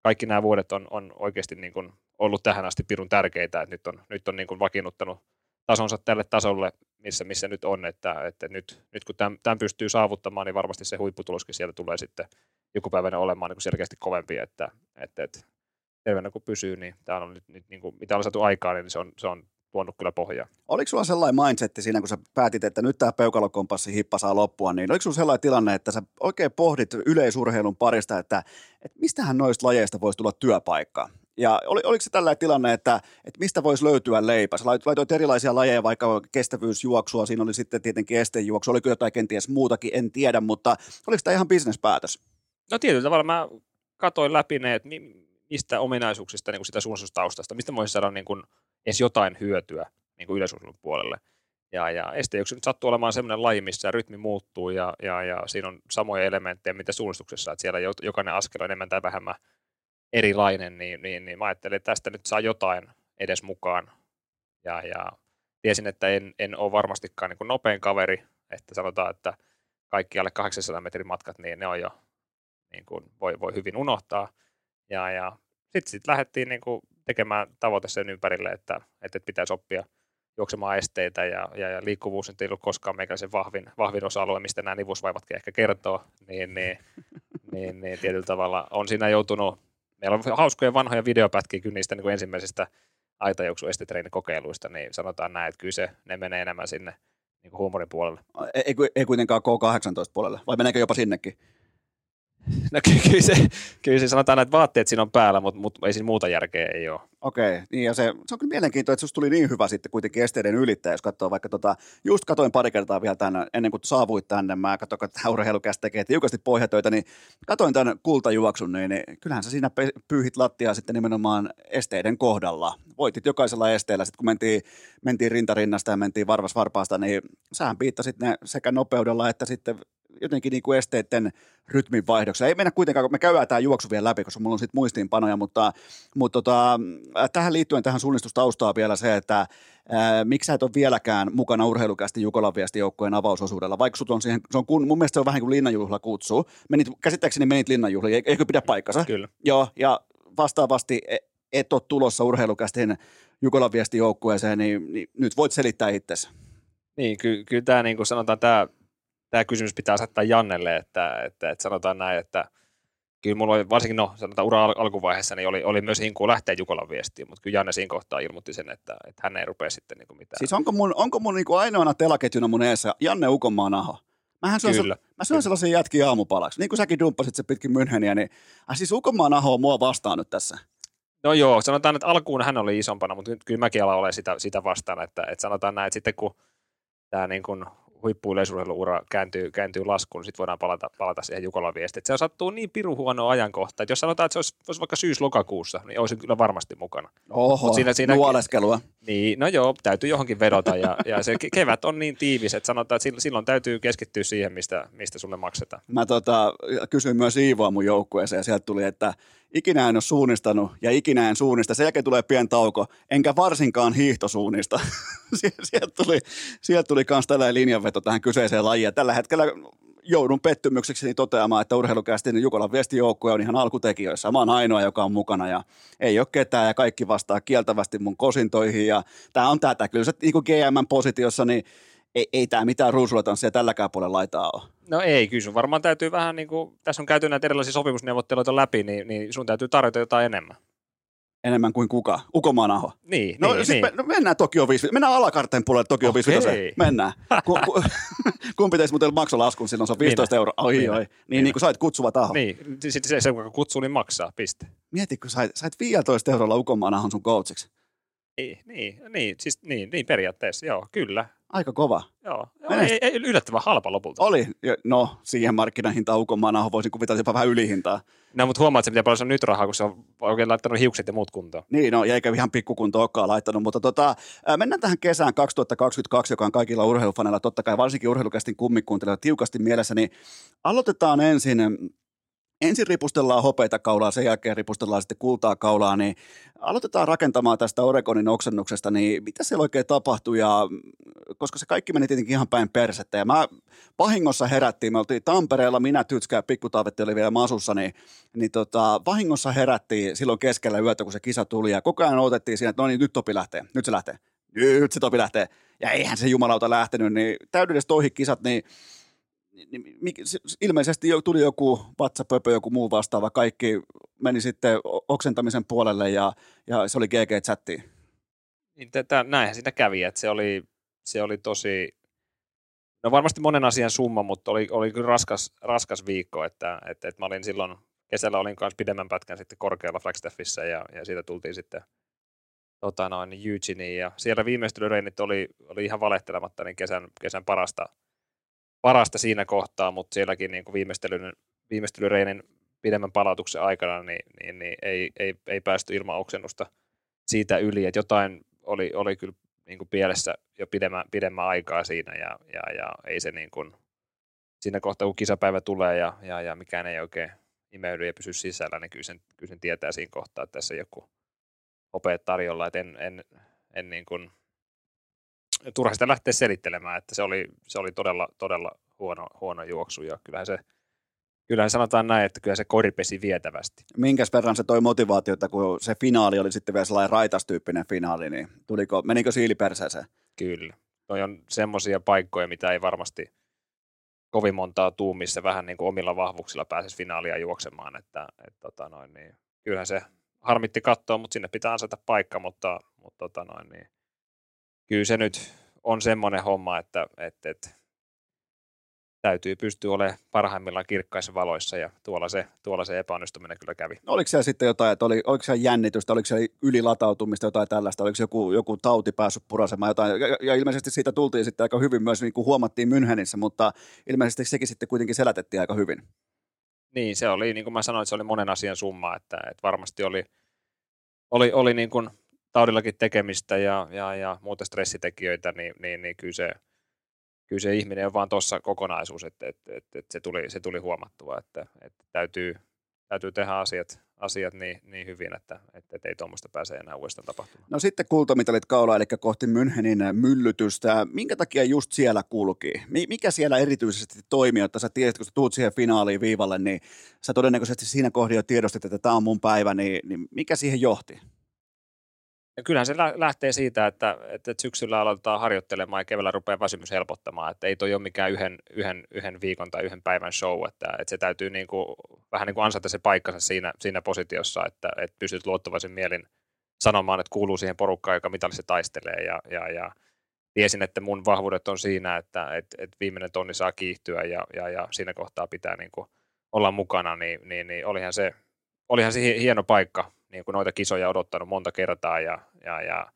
kaikki nämä vuodet on, on oikeasti niin kuin ollut tähän asti pirun tärkeitä, että nyt on, nyt on niin kuin vakiinnuttanut tasonsa tälle tasolle, missä, missä nyt on, että, että nyt, nyt kun tämän, tämän pystyy saavuttamaan, niin varmasti se huipputuloskin siellä tulee sitten joku päivänä olemaan niin kuin selkeästi kovempi, että, että, että terveenä kun pysyy, niin tämä on nyt, nyt niin kuin, mitä on saatu aikaan, niin se on, se on tuonut kyllä pohjaa. Oliko sulla sellainen mindsetti siinä, kun sä päätit, että nyt tämä peukalokompassi hippa saa loppua, niin oliko sulla sellainen tilanne, että sä oikein pohdit yleisurheilun parista, että, että mistähän noista lajeista voisi tulla työpaikka? Ja oli, oliko se tällainen tilanne, että, että mistä voisi löytyä leipä? Sä laitoit erilaisia lajeja, vaikka kestävyysjuoksua, siinä oli sitten tietenkin estejuoksu, oliko jotain kenties muutakin, en tiedä, mutta oliko tämä ihan bisnespäätös? No tietyllä tavalla mä katoin läpi ne, että mistä ominaisuuksista niin kuin sitä suunnitelmustaustasta, mistä voisi saada niin kuin edes jotain hyötyä niin kuin yleisurheilun puolelle. Ja, ja estejuoksu nyt sattuu olemaan sellainen laji, missä rytmi muuttuu ja, ja, ja siinä on samoja elementtejä, mitä suunnistuksessa, että siellä jokainen askel on enemmän tai vähemmän erilainen, niin, niin, niin mä ajattelin, että tästä nyt saa jotain edes mukaan. Ja, ja tiesin, että en, en ole varmastikaan niin nopein kaveri, että sanotaan, että kaikki alle 800 metrin matkat, niin ne on jo, niin kuin voi, voi hyvin unohtaa. Ja, ja sitten sit lähdettiin niin kuin tekemään tavoite sen ympärille, että, että pitäisi oppia juoksemaan esteitä ja, ja, ja liikkuvuus nyt ei ollut koskaan meikäläisen vahvin, vahvin osa-alue, mistä nämä nivusvaivatkin ehkä kertoo, niin, niin, [LAUGHS] niin, niin tietyllä tavalla on siinä joutunut, meillä on hauskoja vanhoja videopätkiä kyllä niistä niin kuin ensimmäisistä aitajuoksuestetreenikokeiluista, niin sanotaan näin, että kyllä se, ne menee enemmän sinne niin kuin huumorin puolelle. Ei, ei kuitenkaan K18 puolelle, vai meneekö jopa sinnekin? No [LAUGHS] kyllä se, kyllä se sanotaan, että vaatteet siinä on päällä, mutta, mutta ei siinä muuta järkeä ei ole. Okei, okay, niin ja se, se on kyllä mielenkiintoista, että susta tuli niin hyvä sitten kuitenkin esteiden ylittäjä, jos katsoo vaikka tota, just katoin pari kertaa vielä tänne, ennen kuin saavuit tänne, mä katsoin, että urheilukäs tekee tiukasti pohjatöitä, niin katoin tämän kultajuoksun, niin, niin kyllähän sä siinä pyyhit lattiaa sitten nimenomaan esteiden kohdalla. Voitit jokaisella esteellä, sitten kun mentiin, mentiin rintarinnasta ja mentiin varvas varpaasta, niin sähän piittasit ne sekä nopeudella että sitten jotenkin niin kuin esteiden rytmin vaihdoksessa. Ei mennä kuitenkaan, me käydään tämä juoksu vielä läpi, koska mulla on sitten muistiinpanoja, mutta, mutta tota, tähän liittyen tähän suunnistustaustaa vielä se, että ää, miksi sä et ole vieläkään mukana urheilukästi Jukolan viestijoukkueen avausosuudella, vaikka sut on siihen, se on kun, mun mielestä se on vähän kuin linnanjuhla kutsuu. Menit, käsittääkseni menit linnanjuhliin, eikö pidä paikkansa? Kyllä. Joo, ja vastaavasti e- et ole tulossa urheilukästin Jukolan viestijoukkueeseen, niin, niin nyt voit selittää itsesi. Niin, ky- kyllä tämä niin kuin sanotaan, tämä, tämä kysymys pitää asettaa Jannelle, että, että, että sanotaan näin, että kyllä mulla oli, varsinkin no, sanotaan ura al- alkuvaiheessa, niin oli, oli myös hinkua lähteä Jukolan viestiin, mutta kyllä Janne siinä kohtaa ilmoitti sen, että, että hän ei rupea sitten niin kuin mitään. Siis onko mun, onko mun niinku ainoana telaketjuna mun eessä Janne Ukonmaan aho? Mähän syön, Kyllä. mä syön sellaisia jätkiä aamupalaksi. Niin kuin säkin dumppasit se pitkin Müncheniä, niin äh, siis Ukonmaan aho on mua vastaan nyt tässä. No joo, sanotaan, että alkuun hän oli isompana, mutta nyt kyllä mäkin alan olemaan sitä, sitä vastaan, että, että sanotaan näin, että sitten kun tämä niin kuin huippu-yleisurheiluura kääntyy, kääntyy laskuun, niin sitten voidaan palata, palata siihen Jukolan viestiin. Se sattuu niin piru huono ajankohta, että jos sanotaan, että se olisi, olisi vaikka syys-lokakuussa, niin olisin kyllä varmasti mukana. Oho, Mut siinä- siinä- nuoleskelua. Niin, no joo, täytyy johonkin vedota ja, ja se ke- kevät on niin tiivis, että sanotaan, että silloin- silloin täytyy keskittyä siihen, mistä, mistä sulle maksetaan. Mä tota, kysyin myös Iivoa mun joukkueeseen ja sieltä tuli, että ikinä en ole suunnistanut ja ikinä en suunnista. Sen jälkeen tulee pien tauko, enkä varsinkaan hiihtosuunnista. [LAUGHS] Sie- sieltä tuli, sieltä tuli kans tällainen linjanveto tähän kyseiseen lajiin. Tällä hetkellä joudun pettymykseksi toteamaan, että urheilukästin Jukolan viestijoukkue on ihan alkutekijöissä. Mä oon ainoa, joka on mukana ja ei ole ketään ja kaikki vastaa kieltävästi mun kosintoihin. Ja tää on tätä. Kyllä se niin GM-positiossa, niin ei, ei tämä mitään ruusulatanssia tälläkään puolella laitaa ole. No ei, kyllä sun varmaan täytyy vähän niin kuin, tässä on käyty näitä erilaisia sopimusneuvotteluita läpi, niin, niin sun täytyy tarjota jotain enemmän. Enemmän kuin kuka? Ukomaan aho. Niin, No, niin, siis niin. Me, no mennään Tokio 5, mennään alakarteen puolelle Tokio Okei. 5 Mennään. Ku, ku, [LAUGHS] kumpi teistä muuten maksoi laskun silloin, se on 15 Minä. euroa. Oi, Minä. oi. Niin, Minä. niin kuin sait kutsuva taho. Niin, sitten se, se, joka kutsuu, niin maksaa, piste. Mieti, kun sait, sait 15 eurolla Ukomaan ahon sun coachiksi. Niin, niin, niin, siis niin, niin periaatteessa, joo, kyllä. Aika kova. Joo, ei, ei, yllättävän halpa lopulta. Oli, no siihen markkinahintaan aho voisin kuvitella jopa vähän ylihintaa. No, mutta huomaat, että se pitää paljon nyt rahaa, kun se on oikein laittanut hiukset ja muut kuntoon. Niin, no, ja eikä ihan pikkukunto olekaan laittanut, mutta tota, ää, mennään tähän kesään 2022, joka on kaikilla urheilufaneilla, totta kai varsinkin urheilukästin kummikuuntelijoilla tiukasti mielessä, niin aloitetaan ensin, ensin ripustellaan hopeita kaulaa, sen jälkeen ripustellaan sitten kultaa kaulaa, niin aloitetaan rakentamaan tästä Oregonin oksennuksesta, niin mitä siellä oikein tapahtui, ja koska se kaikki meni tietenkin ihan päin persettä, ja mä vahingossa herättiin, me oltiin Tampereella, minä, Tytskä ja Pikkutaavetti oli vielä masussa, niin, niin tota, vahingossa herättiin silloin keskellä yötä, kun se kisa tuli, ja koko ajan odotettiin siinä, että no niin, nyt Topi lähtee, nyt se lähtee, nyt se Topi lähtee, ja eihän se jumalauta lähtenyt, niin täydelliset ohikisat, niin niin ilmeisesti jo tuli joku vatsapöpö, joku muu vastaava, kaikki meni sitten oksentamisen puolelle ja, ja se oli GG-chatti. Niin tätä, näinhän siinä kävi, että se oli, se oli tosi, no varmasti monen asian summa, mutta oli, oli kyllä raskas, raskas viikko, että, että, että mä olin silloin, kesällä olin kanssa pidemmän pätkän sitten korkealla Flagstaffissa ja, ja siitä tultiin sitten tota noin, Eugeneen ja siellä viimeistelyreinit oli, oli ihan valehtelematta niin kesän, kesän parasta, parasta siinä kohtaa, mutta sielläkin niin kuin viimeistelyreinin pidemmän palautuksen aikana niin, niin, niin ei, ei, ei, päästy ilman oksennusta siitä yli, että jotain oli, oli kyllä niin kuin pielessä jo pidemmän, pidemmän aikaa siinä ja, ja, ja ei se niin kuin, siinä kohtaa kun kisapäivä tulee ja, ja, ja mikään ei oikein imeydy ja pysy sisällä, niin kyllä sen, kyllä sen tietää siinä kohtaa, että tässä joku hopeet tarjolla, että en, en, en niin kuin, turha sitä lähteä selittelemään, että se oli, se oli todella, todella huono, huono juoksu ja kyllähän se, kyllähän sanotaan näin, että kyllä se kori pesi vietävästi. Minkäs verran se toi motivaatiota, kun se finaali oli sitten vielä sellainen raitastyyppinen finaali, niin tuliko, menikö siili perseeseen? Kyllä. Noi on semmoisia paikkoja, mitä ei varmasti kovin montaa tuu, missä vähän niin kuin omilla vahvuuksilla pääsisi finaalia juoksemaan. Että, et, tota noin, niin, kyllähän se harmitti katsoa, mutta sinne pitää ansata paikka, mutta, mutta tota noin, niin, kyllä se nyt on semmoinen homma, että et, et, täytyy pystyä olemaan parhaimmillaan kirkkaissa valoissa ja tuolla se, tuolla se epäonnistuminen kyllä kävi. No, Oliko siellä sitten jotain, että oli, oliko siellä jännitystä, oliko siellä ylilatautumista, jotain tällaista, oliko joku, joku tauti päässyt purasemaan jotain, ja, ja ilmeisesti siitä tultiin sitten aika hyvin myös, niin kuin huomattiin Münchenissä, mutta ilmeisesti sekin sitten kuitenkin selätettiin aika hyvin. Niin, se oli, niin kuin mä sanoin, se oli monen asian summa, että, että varmasti oli, oli, oli niin kuin taudillakin tekemistä ja, ja, ja muuta stressitekijöitä, niin, niin, niin kyllä, se, kyllä se ihminen on vaan tuossa kokonaisuus, että, että, että, että se, tuli, se tuli huomattua, että, että täytyy, täytyy tehdä asiat, asiat niin, niin hyvin, että, että, ei tuommoista pääse enää uudestaan tapahtumaan. No sitten kultamitalit kaula, eli kohti Münchenin myllytystä. Minkä takia just siellä kulki? Mikä siellä erityisesti toimii, että sä tiesit, kun sä tuut siihen finaaliin viivalle, niin sä todennäköisesti siinä kohdin jo tiedostit, että tämä on mun päivä, niin, niin mikä siihen johti? Ja kyllähän se lähtee siitä, että, että syksyllä aloitetaan harjoittelemaan ja keväällä rupeaa väsymys helpottamaan, että ei toi ole mikään yhden, yhden, yhden viikon tai yhden päivän show, että, että se täytyy niin kuin, vähän niin kuin ansata se paikkansa siinä, siinä positiossa, että, että pystyt luottavaisen mielin sanomaan, että kuuluu siihen porukkaan, joka se taistelee. Ja, ja, ja tiesin, että mun vahvuudet on siinä, että, että, että viimeinen tonni saa kiihtyä ja, ja, ja siinä kohtaa pitää niin kuin olla mukana, niin, niin, niin olihan, se, olihan se hieno paikka niin kuin noita kisoja odottanut monta kertaa ja, ja, ja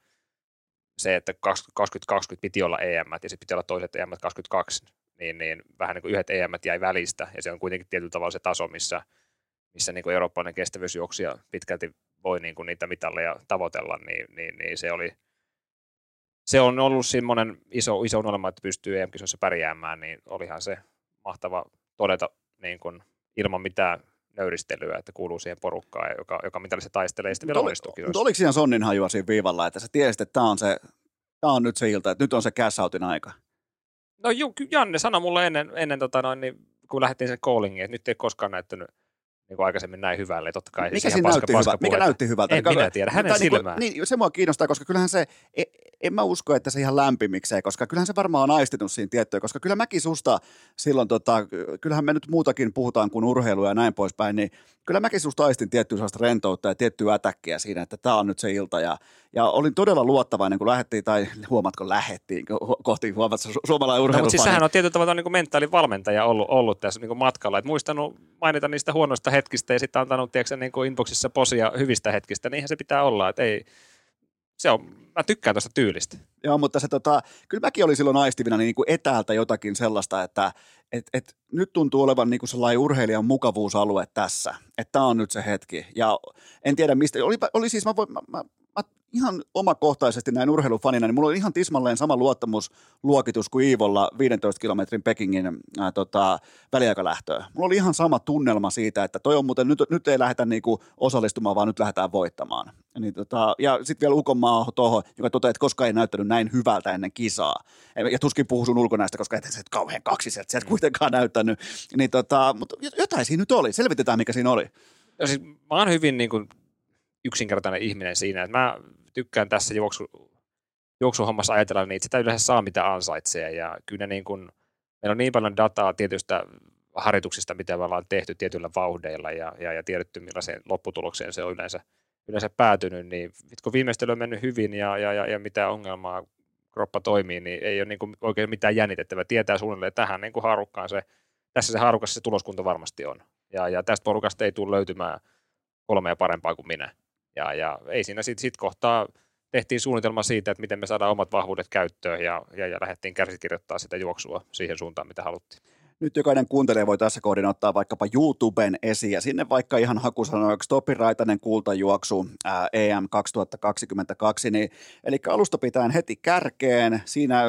se, että 2020 piti olla EM ja se piti olla toiset EM 22, niin, niin vähän niin kuin yhdet EM jäi välistä ja se on kuitenkin tietyllä tavalla se taso, missä, missä niin kuin eurooppalainen kestävyysjuoksija pitkälti voi niin kuin niitä mitalleja tavoitella, niin, niin, niin se oli se on ollut semmoinen iso, iso unelma, että pystyy EM-kisoissa pärjäämään, niin olihan se mahtava todeta niin kuin, ilman mitään nöyristelyä, että kuuluu siihen porukkaan, joka, joka mitä se taistelee, ja sitten vielä onnistuu Mutta oliko siinä Sonnin hajua siinä viivalla, että sä tiesit, että tämä on, se, tämä on nyt se ilta, että nyt on se cash outin aika? No juu, Janne sanoi mulle ennen, ennen tota noin, niin, kun lähdettiin sen callingiin, että nyt ei koskaan näyttänyt niin kuin aikaisemmin näin hyvälle. Totta kai Mikä siinä näytti, paska hyvä? Mikä näytti hyvältä? En minä tiedä, hänen niin, silmään. Niin, se mua kiinnostaa, koska kyllähän se, e, en mä usko, että se ihan lämpimikseen, koska kyllähän se varmaan on aistinut siinä tiettyä, koska kyllä mäkin susta silloin, tota, kyllähän me nyt muutakin puhutaan kuin urheilu ja näin poispäin, niin kyllä mäkin susta aistin tiettyä sellaista rentoutta ja tiettyä ätäkkiä siinä, että tämä on nyt se ilta ja, ja olin todella luottavainen, kun lähdettiin, tai huomatko lähettiin kohti huomat suomalainen urheilu. No, mutta siis sehän on tietyllä tavalla niin mentaalivalmentaja ollut, ollut tässä niin kuin matkalla, että muistanut mainita niistä huonoista hetkistä ja sitten antanut tiedätkö, niin kuin inboxissa posia hyvistä hetkistä, niin se pitää olla, että ei, se on, mä tykkään tuosta tyylistä. Joo, mutta se tota, kyllä mäkin olin silloin aistivina niin kuin etäältä jotakin sellaista, että et, et, nyt tuntuu olevan niin kuin sellainen urheilijan mukavuusalue tässä, että tämä on nyt se hetki. Ja en tiedä mistä, oli, oli siis, mä, voin, mä, mä, mä ihan omakohtaisesti näin urheilufanina, niin mulla oli ihan tismalleen sama luottamusluokitus kuin Iivolla 15 kilometrin Pekingin ää, tota, väliaikalähtöä. Mulla oli ihan sama tunnelma siitä, että toi on muuten, nyt, nyt ei lähdetä niinku osallistumaan, vaan nyt lähdetään voittamaan. Niin tota, ja sitten vielä Ukonmaa tuohon, joka toteaa, että koskaan ei näyttänyt näin hyvältä ennen kisaa. Ja tuskin puhuu sun ulkonäöstä, koska et se kauhean kaksi sieltä, sieltä kuitenkaan näyttänyt. Niin tota, mutta jotain siinä nyt oli. Selvitetään, mikä siinä oli. No siis, mä oon hyvin niin kuin yksinkertainen ihminen siinä, että mä tykkään tässä juoksu, juoksuhommassa ajatella niin, että sitä yleensä saa mitä ansaitsee ja kyllä niin kuin, meillä on niin paljon dataa tietystä harjoituksista, mitä me ollaan tehty tietyillä vauhdeilla ja, ja, ja tiedetty millaiseen lopputulokseen se on yleensä, yleensä päätynyt, niin kun viimeistely on mennyt hyvin ja, ja, ja, ja mitä ongelmaa kroppa toimii, niin ei ole niin kuin oikein mitään jännitettävää. Tietää suunnilleen, tähän niin kuin haarukkaan se, tässä se haarukassa se tuloskunta varmasti on. Ja, ja tästä porukasta ei tule löytymään kolmea parempaa kuin minä. Ja, ja ei siinä sitten sit kohtaa tehtiin suunnitelma siitä, että miten me saadaan omat vahvuudet käyttöön ja, ja, ja lähdettiin kärsikirjoittaa sitä juoksua siihen suuntaan, mitä haluttiin. Nyt jokainen kuuntelija voi tässä kohdin ottaa vaikkapa YouTuben esiin ja sinne vaikka ihan hakusanoiksi Topi Raitanen kultajuoksu ää, EM 2022, niin, eli alusta pitäen heti kärkeen, siinä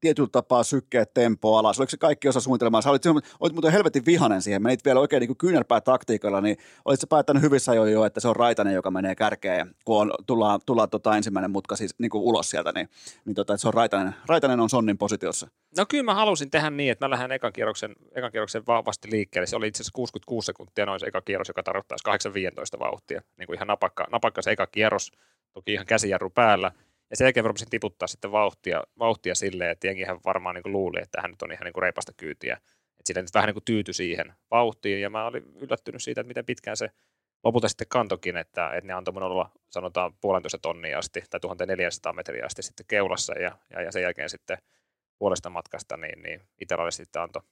tietyllä tapaa sykkeä tempoa alas. Oliko se kaikki osa suunnitelmaa? Sä olit, olit muuten helvetin vihanen siihen. Menit vielä oikein niin kyynärpää taktiikalla, niin olit päättänyt hyvissä ajoin jo, että se on Raitanen, joka menee kärkeen, kun on, tullaan, tullaan tota ensimmäinen mutka siis niin kuin ulos sieltä, niin, niin tota, että se on Raitanen. Raitanen on Sonnin positiossa. No kyllä mä halusin tehdä niin, että mä lähden ekan kierroksen, ekan kierroksen vahvasti liikkeelle. Se oli itse asiassa 66 sekuntia noin se eka kierros, joka tarkoittaisi 8-15 vauhtia. Niin kuin ihan napakka, napakka se eka kierros, toki ihan käsijarru päällä – ja sen jälkeen rupesin tiputtaa sitten vauhtia, vauhtia silleen, että jengihän varmaan niin kuin luuli, että hän nyt on ihan niin kuin reipasta kyytiä. Että sillä nyt vähän niin kuin tyytyi siihen vauhtiin, ja mä olin yllättynyt siitä, että miten pitkään se lopulta sitten kantokin, että, että ne antoi mun olla sanotaan puolentoista tonnia asti tai 1400 metriä asti sitten keulassa ja, ja, ja sen jälkeen sitten puolesta matkasta niin, niin sitten antoi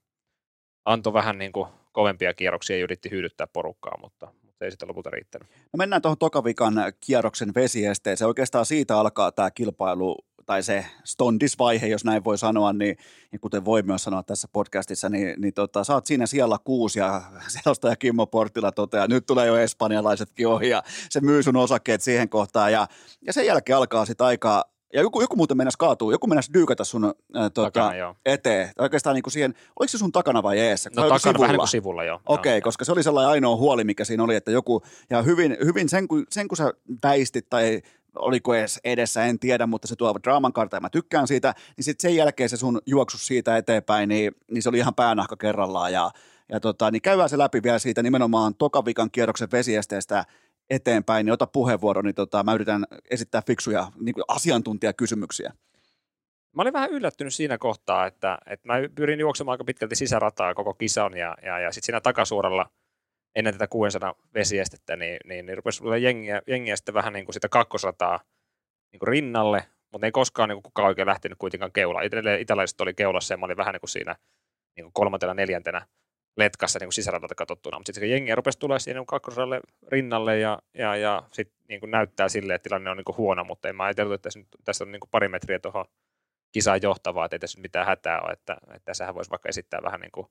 anto vähän niin kuin kovempia kierroksia ja yritti hyydyttää porukkaa, mutta, mutta ei sitten lopulta riittänyt. No mennään tuohon tokavikan kierroksen vesiesteeseen. Oikeastaan siitä alkaa tämä kilpailu tai se stondisvaihe, jos näin voi sanoa, niin, niin kuten voi myös sanoa tässä podcastissa, niin, niin tota, sä oot siinä siellä kuusi ja [LAUGHS] selostaja Kimmo Portila toteaa, nyt tulee jo espanjalaisetkin ohi ja se myy sun osakkeet siihen kohtaan ja, ja sen jälkeen alkaa sitten aika, ja joku, joku muuten mennäisi kaatuu, joku mennäisi dyykata sun äh, tota, Takana, joo. eteen. Oikeastaan niin kuin siihen, oliko se sun takana vai eessä? No takana vähän niin sivulla? kuin sivulla, joo. Okei, okay, Joo, koska se oli sellainen ainoa huoli, mikä siinä oli, että joku, ja hyvin, hyvin sen, kun, sen kun sä väistit tai oliko edes edessä, en tiedä, mutta se tuo draaman karta ja mä tykkään siitä, niin sitten sen jälkeen se sun juoksus siitä eteenpäin, niin, niin se oli ihan päänahka kerrallaan ja, ja tota, niin käydään se läpi vielä siitä nimenomaan tokavikan kierroksen vesiesteestä eteenpäin, niin ota puheenvuoro, niin tota, mä yritän esittää fiksuja niin kuin asiantuntijakysymyksiä. Mä olin vähän yllättynyt siinä kohtaa, että, että mä pyrin juoksemaan aika pitkälti sisärataa koko kisan ja, ja, ja sitten siinä takasuoralla ennen tätä 600 vesiestettä, niin, niin, niin rupesi jengiä, jengiä sitten vähän niin kuin sitä kakkosrataa niin kuin rinnalle, mutta ei koskaan niin kuin kukaan oikein lähtenyt kuitenkaan keulaa. Edelleen italaiset oli keulassa ja mä olin vähän niin kuin siinä niin kuin kolmantena, neljäntenä letkassa niin sisäradalta katsottuna, mutta sitten jengiä rupesi tulla siihen niin kuin kakkosradalle rinnalle ja, ja, ja sitten niin näyttää silleen, että tilanne on niin kuin huono, mutta en mä ajatellut, että tässä, nyt, tässä on niin pari metriä tuohon kisaan johtavaa, että ei tässä mitään hätää ole, että, että tässähän voisi vaikka esittää vähän niin kuin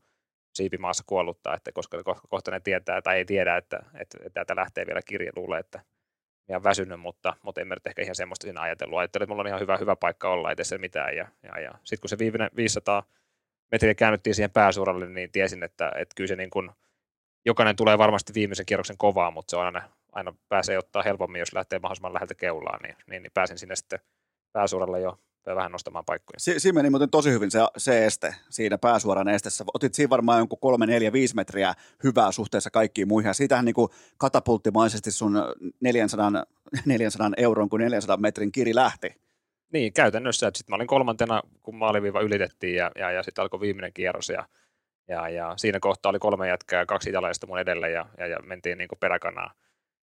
siipimaassa kuolluttaa, että koska ko- kohta ne tietää tai ei tiedä, että, että, että täältä lähtee vielä kirje, luulee, että ihan väsynyt, mutta, mutta en mä nyt ehkä ihan semmoista siinä ajatellut. Ajattelin, että mulla on ihan hyvä, hyvä paikka olla, ei tässä mitään. Ja, ja, ja. sitten kun se viimeinen 500 metriä käännyttiin siihen pääsuoralle, niin tiesin, että, että kyllä se niin kuin, jokainen tulee varmasti viimeisen kierroksen kovaa, mutta se on aina, aina pääsee ottaa helpommin, jos lähtee mahdollisimman läheltä keulaan, niin, niin, niin pääsin sinne sitten pääsuoralle jo vähän nostamaan paikkoja. Si- siinä meni muuten tosi hyvin se, se este siinä pääsuoran estessä. Otit siinä varmaan jonkun 3, 4, 5 metriä hyvää suhteessa kaikkiin muihin. Ja siitähän niin kuin katapulttimaisesti sun 400, 400 euron kuin 400 metrin kiri lähti. Niin, käytännössä. Sitten mä olin kolmantena, kun maaliviiva ylitettiin ja, ja, ja sitten alkoi viimeinen kierros ja, ja, ja siinä kohtaa oli kolme jätkää, kaksi italaista mun edellä ja, ja, ja mentiin niin peräkanaa.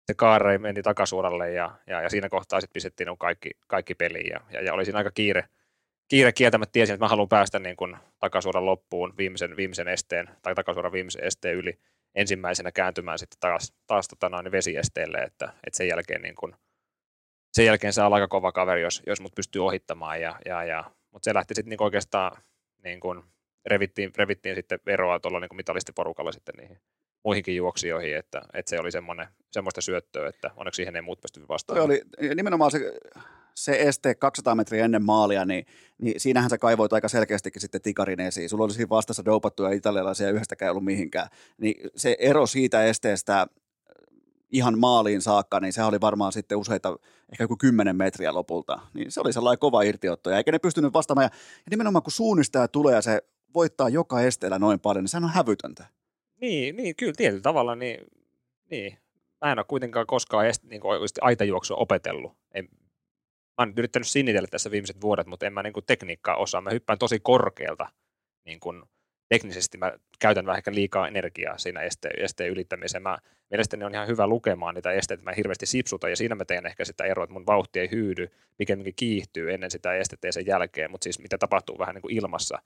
Se kaarei meni takasuoralle ja, ja, ja siinä kohtaa sitten pistettiin niin kaikki, kaikki peliin ja, ja, ja oli siinä aika kiire, kiire kieltämättä tiesin, että mä haluan päästä niin kuin takasuoran loppuun viimeisen, viimeisen esteen tai takasuoran viimeisen esteen yli ensimmäisenä kääntymään sitten taas, taas tota noin vesiesteelle, että, että sen jälkeen niin kuin, sen jälkeen saa aika kova kaveri, jos, jos mut pystyy ohittamaan. Ja, ja, ja, mutta se lähti sitten niinku oikeastaan, niin kuin, revittiin, revittiin sitten veroa tuolla niin mitalistiporukalla sitten niihin muihinkin juoksijoihin, että, että se oli semmoinen, semmoista syöttöä, että onneksi siihen ei muut pysty Toi vastaamaan. oli nimenomaan se, se este 200 metriä ennen maalia, niin, niin siinähän sä kaivoit aika selkeästikin sitten tikarin esiin. Sulla oli siinä vastassa dopattuja italialaisia yhdestäkään ei ollut mihinkään. Niin se ero siitä esteestä ihan maaliin saakka, niin se oli varmaan sitten useita, ehkä joku 10 metriä lopulta. Niin se oli sellainen kova irtiotto, ja eikä ne pystynyt vastaamaan. Ja, nimenomaan kun suunnistaja tulee ja se voittaa joka esteellä noin paljon, niin sehän on hävytöntä. Niin, niin, kyllä tietyllä tavalla, niin, niin. Mä en ole kuitenkaan koskaan est, niin kuin aitajuoksua opetellut. En, mä oon nyt yrittänyt sinnitellä tässä viimeiset vuodet, mutta en mä niin kuin tekniikkaa osaa. Mä hyppään tosi korkealta niin kuin teknisesti. Mä käytän vähän ehkä liikaa energiaa siinä esteen, esteen ylittämiseen. Mä, mielestäni on ihan hyvä lukemaan niitä esteitä, mä hirveästi sipsuta ja siinä mä teen ehkä sitä eroa, että mun vauhti ei hyydy, pikemminkin kiihtyy ennen sitä estettä ja sen jälkeen, mutta siis mitä tapahtuu vähän niin kuin ilmassa,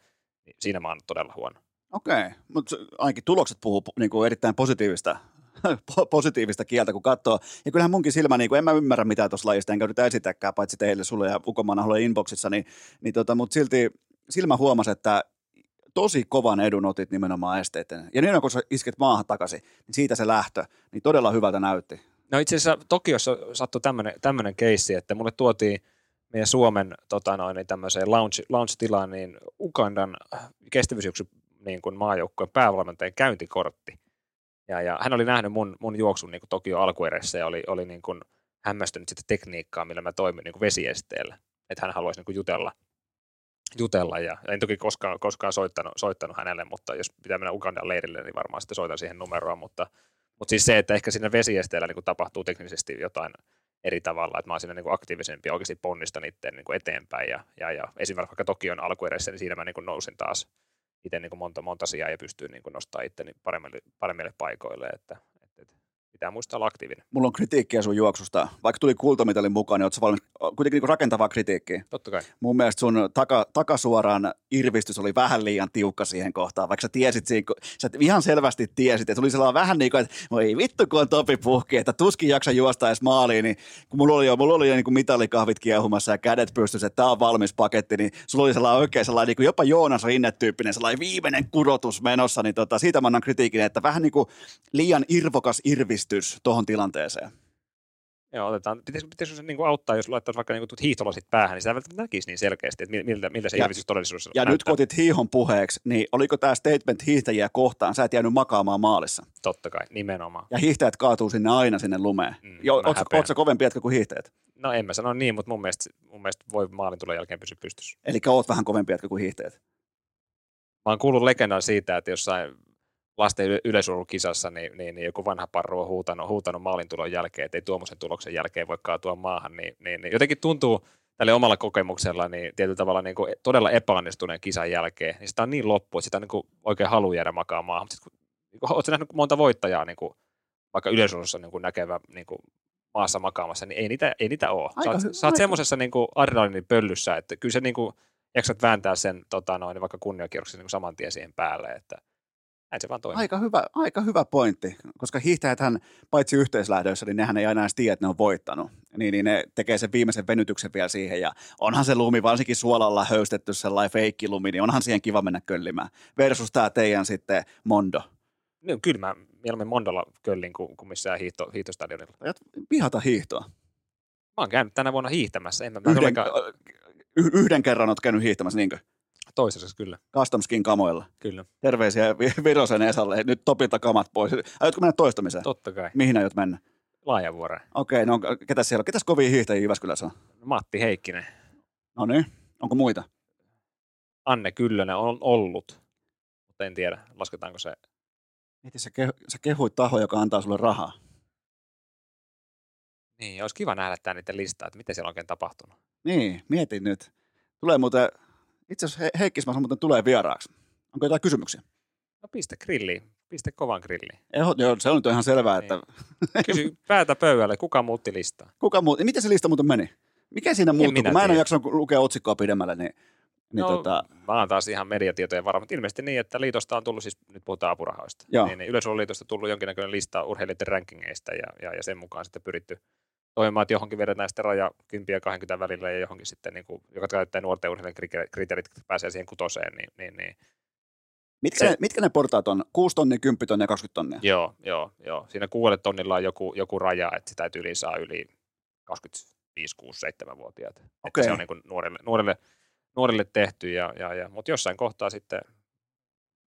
niin siinä mä oon todella huono. Okei, mutta ainakin tulokset puhuu niin kuin erittäin positiivista, [LAUGHS] po- positiivista kieltä, kun katsoo. Ja kyllähän munkin silmä, niin en mä ymmärrä mitään tuossa lajista, enkä yritä esittääkään, paitsi teille, sulle ja Ukomanaholle inboxissa, niin, niin tota, mutta silti silmä huomasi, että tosi kovan edun otit nimenomaan esteiden. Ja niin kun sä isket maahan takaisin, niin siitä se lähtö, niin todella hyvältä näytti. No itse asiassa Tokiossa sattui tämmöinen keissi, että mulle tuotiin meidän Suomen tota noin, niin tämmöiseen lounge, lounge-tilaan niin Ugandan kestävyysjuoksu niin kuin maajoukkueen päävalmentajan käyntikortti. Ja, ja hän oli nähnyt mun, mun juoksun niin kuin Tokio alkuerässä ja oli, oli niin kuin hämmästynyt sitä tekniikkaa, millä mä toimin niin kuin vesiesteellä. Että hän haluaisi niin kuin jutella, jutella ja en toki koskaan, koskaan soittanut, soittanut hänelle, mutta jos pitää mennä Ugandan leirille, niin varmaan sitten soitan siihen numeroon, mutta, mutta siis se, että ehkä siinä vesiesteellä niin tapahtuu teknisesti jotain eri tavalla, että mä oon siinä niin aktiivisempi ja oikeasti ponnistan itse niin eteenpäin ja, ja, ja esimerkiksi vaikka Tokion alkuerässä, niin siinä mä niin nousin taas itse niin monta, monta sijaa ja pystyin niin nostaa itteni paremmille, paremmille paikoille, että pitää muistaa olla aktiivinen. Mulla on kritiikkiä sun juoksusta. Vaikka tuli kultamitalin mukaan, niin ootko valmis, kuitenkin niin rakentavaa kritiikkiä. Totta kai. Mun mielestä sun taka, takasuoraan irvistys oli vähän liian tiukka siihen kohtaan, vaikka sä tiesit siinä, sä ihan selvästi tiesit, että tuli sellainen vähän niin kuin, että voi vittu kun on topi puhki, että tuskin jaksa juosta edes maaliin, niin kun mulla oli jo, mulla oli jo niin kuin mitalikahvit kiehumassa ja kädet pystyssä, että tää on valmis paketti, niin sulla oli sellainen oikein sellainen niin kuin jopa Joonas Rinne-tyyppinen sellainen viimeinen kurotus menossa, niin tota, siitä mä annan kritiikin, että vähän niin kuin liian irvokas irvistys tuohon tilanteeseen. Joo, otetaan. Pitäisikö, pitäisikö se niin kuin auttaa, jos laittaisi vaikka niin kuin hiihtolasit päähän, niin sitä välttämättä näkisi niin selkeästi, että miltä, miltä se ilmestys todellisuudessa Ja nyt näyttää. kun otit hiihon puheeksi, niin oliko tämä statement hiihtäjiä kohtaan? Sä et jäänyt makaamaan maalissa. Totta kai, nimenomaan. Ja hiihtäjät kaatuu sinne aina sinne lumeen. Mm, Jo, mä oot, sä- häpeän. oot sä kovempi jätkä kuin hiihtäjät? No en mä sano niin, mutta mun mielestä, mun mielestä voi maalin tulla jälkeen pysyä pystyssä. Eli oot vähän kovempi jätkä kuin hiihtäjät. Mä oon kuullut legendan siitä, että jossain lasten yle- yleisurheilukisassa niin, niin, niin, joku vanha parru on huutanut, huutanut maalintulon jälkeen, että ei tuommoisen tuloksen jälkeen voi kaatua maahan, niin, niin, niin jotenkin tuntuu tälle omalla kokemuksella niin tietyllä tavalla niin kuin todella epäonnistuneen kisan jälkeen, niin sitä on niin loppu, että sitä on niin kuin oikein halu jäädä makaamaan maahan. Mutta sit, kun, niin ootko nähnyt monta voittajaa niin kuin, vaikka yleisurheilussa niin näkevä niin kuin maassa makaamassa, niin ei niitä, ei niitä ole. Sä Aika oot, hy- sä oot semmoisessa niin kuin adrenaliinin pöllyssä, että kyllä se niin kuin, jaksat vääntää sen tota noin, vaikka kunniakierroksen niin saman tien siihen päälle, että näin se vaan toimii. Aika hyvä, aika hyvä pointti, koska hiihtäjäthän paitsi yhteislähdöissä, niin nehän ei aina edes tiedä, että ne on voittanut. Niin, niin ne tekee sen viimeisen venytyksen vielä siihen ja onhan se lumi, varsinkin suolalla höystetty sellainen feikkilumi, niin onhan siihen kiva mennä köllimään. Versus tämä teidän sitten Mondo. No, kyllä mä mieluummin Mondolla köllin kuin, kuin missään hiihto, hiihtostadionilla. Ajat vihata hiihtoa. Mä oon käynyt tänä vuonna hiihtämässä, en mä, mä en Yhden, yhden kerran oot käynyt hiihtämässä, niinkö? Toisessa kyllä, Custom Skin kamoilla. kyllä, Terveisiä Vi- Virosen Esalle. Nyt topilta kamat pois. Aiotko mennä toistamiseen? totta kai, Mihin aiot mennä? Laajavuoreen. Okei, no ketäs siellä on? Ketäs kovia hiihtäjiä Jyväskylässä on? Matti Heikkinen, No niin, onko muita? Anne Kyllönen on ollut, mutta en tiedä, lasketaanko se. Mieti, sä, kehu, sä kehuit taho, joka antaa sulle rahaa. Niin, olisi kiva nähdä tämä niiden listaa, että miten siellä on oikein tapahtunut. Niin, mieti nyt. Tulee muuten, itse asiassa He- Heikkismas muuten tulee vieraaksi. Onko jotain kysymyksiä? No piste grilliin, piste kovan grilliin. Joo, joo, se on nyt ihan selvää, että Kysy päätä pöydälle, kuka muutti listaa? kuka muu, miten se lista muuten meni? Mikä siinä muuttui? minä mä en ole jaksanut lukea otsikkoa pidemmälle, niin, niin no, tota, Mä oon taas ihan mediatietojen varma, mutta ilmeisesti niin, että liitosta on tullut, siis nyt puhutaan apurahoista, Joo. niin, niin Yleisurheiluliitosta on tullut jonkinnäköinen lista urheilijoiden rankingeista ja, ja, ja sen mukaan sitten pyritty toimimaan, että johonkin vedetään sitten raja 10 ja 20 välillä ja johonkin sitten, niin kuin, joka täyttää nuorten urheilijan kriteerit, että pääsee siihen kutoseen, niin, niin, niin mitkä, Se- ne, mitkä ne portaat on? 6 tonnia, 10 tonnia ja 20 tonnia? joo, joo, joo. Siinä kuudelle tonnilla on joku, joku raja, että sitä yli saa yli 25, 6, 7-vuotiaat. Että Okei. se on niin kuin nuorille, nuorille, nuorille tehty, ja, ja, ja, mutta jossain kohtaa sitten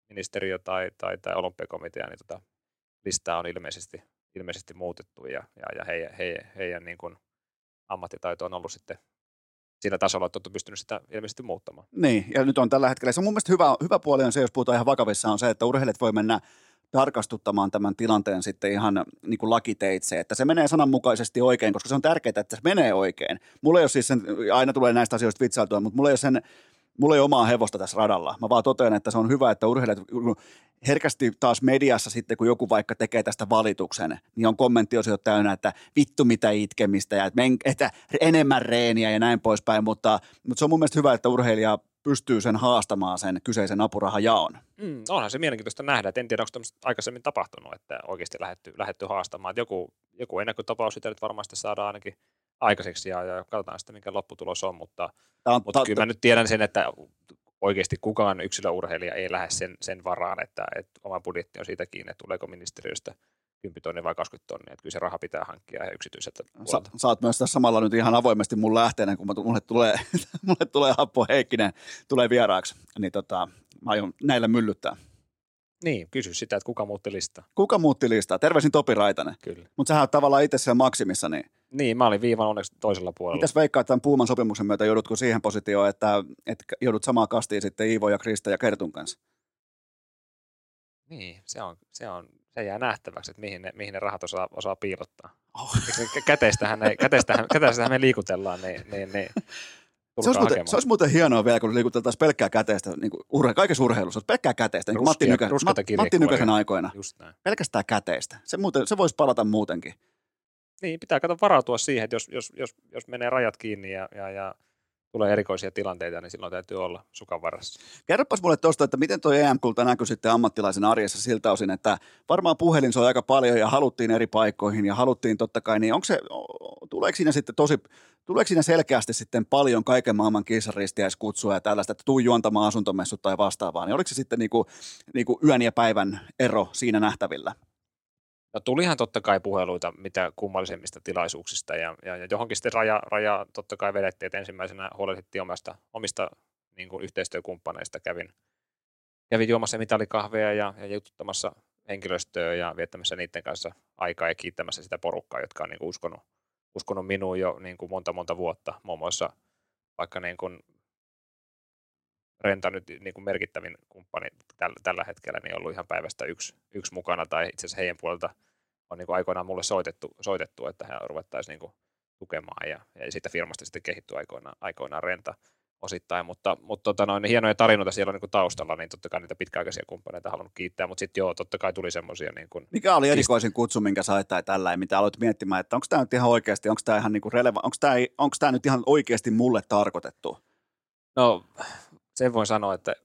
ministeriö tai, tai, tai olympiakomitea, niin tota, listaa on ilmeisesti, ilmeisesti muutettu, ja, ja, ja heidän, heidän, heidän niin kuin ammattitaito on ollut sitten sillä tasolla, että on pystynyt sitä ilmeisesti muuttamaan. Niin, ja nyt on tällä hetkellä. Se on mun mielestä hyvä, hyvä puoli on se, jos puhutaan ihan vakavissa, on se, että urheilijat voi mennä tarkastuttamaan tämän tilanteen sitten ihan niin kuin lakiteitse, että se menee sananmukaisesti oikein, koska se on tärkeää, että se menee oikein. Mulla ei ole siis sen, aina tulee näistä asioista vitsailtua, mutta mulla ei ole sen, mulla ei omaa hevosta tässä radalla. Mä vaan totean, että se on hyvä, että urheilijat herkästi taas mediassa sitten, kun joku vaikka tekee tästä valituksen, niin on kommenttiosio täynnä, että vittu mitä itkemistä ja että, men, että enemmän reeniä ja näin poispäin, mutta, mutta se on mun mielestä hyvä, että urheilija pystyy sen haastamaan sen kyseisen apurahajaon. Mm, onhan se mielenkiintoista nähdä, että en tiedä, onko tämmöistä aikaisemmin tapahtunut, että oikeasti lähetty, lähetty haastamaan. Että joku, joku ennakkotapaus sitä nyt varmasti saadaan ainakin aikaiseksi ja, ja katsotaan sitten, mikä lopputulos on, mutta, Tää on, mutta ta- kyllä mä nyt tiedän sen, että oikeasti kukaan yksilöurheilija ei lähde sen, sen varaan, että, että oma budjetti on siitä kiinni, että tuleeko ministeriöstä 10 tonnia vai 20 tonnia, että kyllä se raha pitää hankkia ja yksityiseltä Sa, puolelta. oot myös tässä samalla nyt ihan avoimesti mun lähteenä, kun mulle, tulee, [LAUGHS] mulle tulee Happo Heikkinen, tulee vieraaksi, niin tota, mä aion näillä myllyttää. Niin, kysy sitä, että kuka muutti listaa. Kuka muutti listaa? Terveisin Topi Raitanen. Kyllä. Mutta sähän oot tavallaan itse siellä maksimissa, niin Niin, mä olin viivan onneksi toisella puolella. mitäs veikkaat tämän Puuman sopimuksen myötä, joudutko siihen positioon, että, että joudut samaa kastiin sitten Iivo ja Krista ja Kertun kanssa? Niin, se, on, se, on, se jää nähtäväksi, että mihin ne, mihin ne rahat osaa, osaa piilottaa. Oh. Käteistähän, ne, käteistähän, käteistähän me liikutellaan, niin, niin, niin Se olisi, muuten, hakemaan. se olisi muuten hienoa vielä, kun liikuteltaisiin pelkkää käteistä, niin kuin urhe, kaikessa urheilussa, pelkkää käteistä, niin kuin Matti, Nykä, Matti. Nykäsen aikoina. Pelkästään käteistä. Se, muuten, se voisi palata muutenkin. Niin, pitää kato varautua siihen, että jos, jos, jos, jos menee rajat kiinni ja, ja, ja tulee erikoisia tilanteita, niin silloin täytyy olla sukan varassa. Kerropas mulle tuosta, että miten tuo EM-kulta näkyy sitten ammattilaisen arjessa siltä osin, että varmaan puhelin soi aika paljon ja haluttiin eri paikkoihin ja haluttiin totta kai, niin onko se, tuleeko siinä sitten tosi, tuleeko siinä selkeästi sitten paljon kaiken maailman kissaristiäiskutsua ja tällaista, että tuu juontamaan asuntomessut tai vastaavaa, niin oliko se sitten niinku, niinku yön ja päivän ero siinä nähtävillä? No tulihan totta kai puheluita mitä kummallisemmista tilaisuuksista ja, ja, ja johonkin sitten raja, raja totta kai vedettiin, että ensimmäisenä huolehdittiin omasta, omista niin kuin yhteistyökumppaneista. Kävin, kävin juomassa mitalikahveja ja, ja jututtamassa henkilöstöä ja viettämässä niiden kanssa aikaa ja kiittämässä sitä porukkaa, jotka on niin kuin uskonut, uskonut minuun jo niin kuin monta monta vuotta. Muun muassa vaikka niin kuin Renta nyt niin kuin merkittävin kumppani tällä, tällä hetkellä, niin on ollut ihan päivästä yksi, yksi mukana, tai itse asiassa heidän puolelta on niin kuin aikoinaan mulle soitettu, soitettu että he ruvettaisiin niin kuin tukemaan, ja, ja siitä firmasta sitten kehittyi aikoinaan, aikoinaan Renta osittain, mutta, mutta tota noin, hienoja tarinoita siellä on niin kuin taustalla, niin totta kai niitä pitkäaikaisia kumppaneita halunnut kiittää, mutta sitten joo, totta kai tuli semmoisia. Niin kuin, Mikä oli erikoisin kutsu, minkä sait tai tällä, mitä aloit miettimään, että onko tämä nyt ihan oikeasti, onko tämä ihan niin kuin releva, onko tämä, onko tämä nyt ihan oikeasti mulle tarkoitettu? No sen voin sanoa, että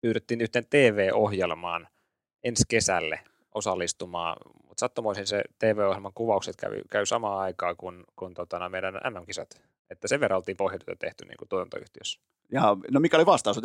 pyydettiin yhteen TV-ohjelmaan ensi kesälle osallistumaan, mutta sattumoisin se TV-ohjelman kuvaukset käy, käy samaan aikaan kuin, kuin tota, meidän MM-kisat. Että sen verran oltiin pohjatyötä tehty niin kuin tuotantoyhtiössä. Ja, no mikä oli vastaus?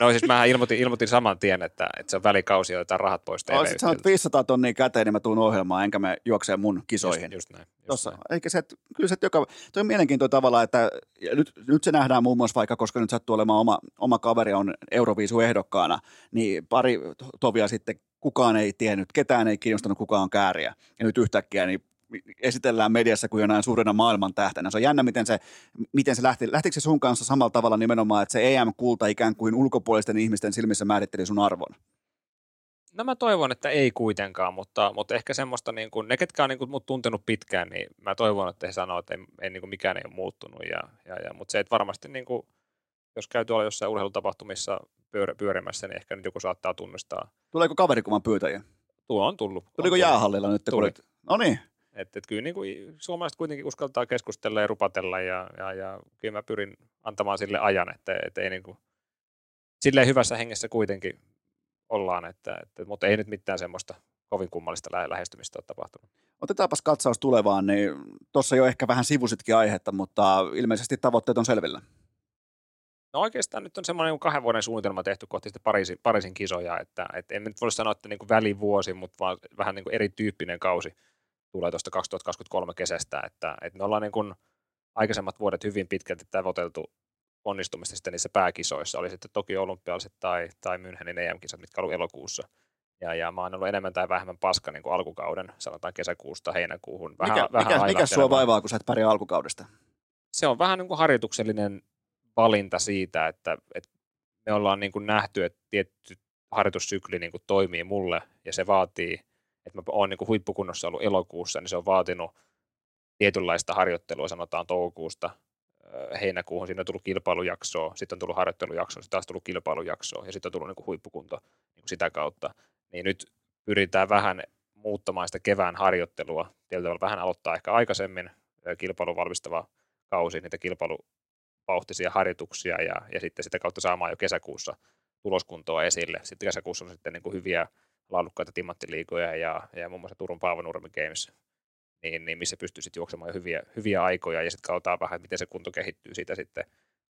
No siis mä ilmoitin, ilmoitin saman tien, että, että se on välikausi jotain rahat pois tv Olisit sanonut 500 tonnia käteen, niin mä tuun ohjelmaan, enkä me juoksee mun kisoihin. Just, just näin. Just Tossa, näin. eikä se, kyllä se, joka, toi on mielenkiintoinen tavalla, että nyt, nyt, se nähdään muun muassa vaikka, koska nyt sattuu olemaan oma, oma kaveri on Euroviisu ehdokkaana, niin pari tovia sitten kukaan ei tiennyt, ketään ei kiinnostanut kukaan on kääriä. Ja nyt yhtäkkiä niin esitellään mediassa kuin jonain suurena maailman tähtenä. Se on jännä, miten se, miten se lähti. Lähtikö se sun kanssa samalla tavalla nimenomaan, että se EM-kulta ikään kuin ulkopuolisten ihmisten silmissä määritteli sun arvon? No mä toivon, että ei kuitenkaan, mutta, mutta ehkä semmoista, niin kuin, ne ketkä on niin kuin, mut tuntenut pitkään, niin mä toivon, että he sanoo, että ei, ei niin kuin mikään ei ole muuttunut. Ja, ja, ja, mutta se, että varmasti niin kuin, jos käy tuolla jossain urheilutapahtumissa pyör, pyörimässä, niin ehkä nyt joku saattaa tunnistaa. Tuleeko kaverikuvan pyytäjiä? Tuo on tullut. Tuliko on jäähallilla nyt? Tuli. No niin. Että et kyllä niin kuin, suomalaiset kuitenkin uskaltaa keskustella ja rupatella ja, ja, ja kyllä mä pyrin antamaan sille ajan, että, että ei niin kuin, silleen hyvässä hengessä kuitenkin ollaan, että, että, mutta ei nyt mitään semmoista kovin kummallista lä- lähestymistä ole tapahtunut. Otetaanpas katsaus tulevaan, niin tuossa jo ehkä vähän sivusitkin aihetta, mutta ilmeisesti tavoitteet on selvillä. No oikeastaan nyt on semmoinen niin kahden vuoden suunnitelma tehty kohti sitten Pariisin, Pariisin kisoja, että, että en nyt voi sanoa, että niin kuin välivuosi, mutta vaan vähän niin kuin erityyppinen kausi tulee tuosta 2023 kesästä, että, että me ollaan niin kuin aikaisemmat vuodet hyvin pitkälti tavoiteltu onnistumista sitten niissä pääkisoissa, oli sitten toki olympialaiset tai, tai Münchenin EM-kisat, mitkä oli elokuussa. Ja, ja mä oon ollut enemmän tai vähemmän paska niin kuin alkukauden, sanotaan kesäkuusta heinäkuuhun. Vähän, mikä, vähän mikä, mikä sua vaivaa, kun sä et pärjää alkukaudesta? se on vähän niin kuin harjoituksellinen valinta siitä, että, että me ollaan niin kuin nähty, että tietty harjoitussykli niin kuin toimii mulle ja se vaatii, että mä oon niin kuin huippukunnossa ollut elokuussa, niin se on vaatinut tietynlaista harjoittelua, sanotaan toukokuusta heinäkuuhun, siinä on tullut kilpailujaksoa, sitten on tullut harjoittelujaksoa, sitten taas tullut kilpailujaksoa ja sitten on tullut niin kuin huippukunto niin sitä kautta. Niin nyt pyritään vähän muuttamaan sitä kevään harjoittelua, tietyllä tavalla vähän aloittaa ehkä aikaisemmin kilpailun valmistava kausi, niitä kilpailuvauhtisia harjoituksia ja, ja sitten sitä kautta saamaan jo kesäkuussa tuloskuntoa esille. Sitten kesäkuussa on sitten niin kuin hyviä laadukkaita timanttiliigoja ja, ja muun muassa Turun Paavo Nurmi Games, niin, niin missä pystyy sitten juoksemaan hyviä, hyviä aikoja ja sitten katsotaan vähän, miten se kunto kehittyy siitä sitten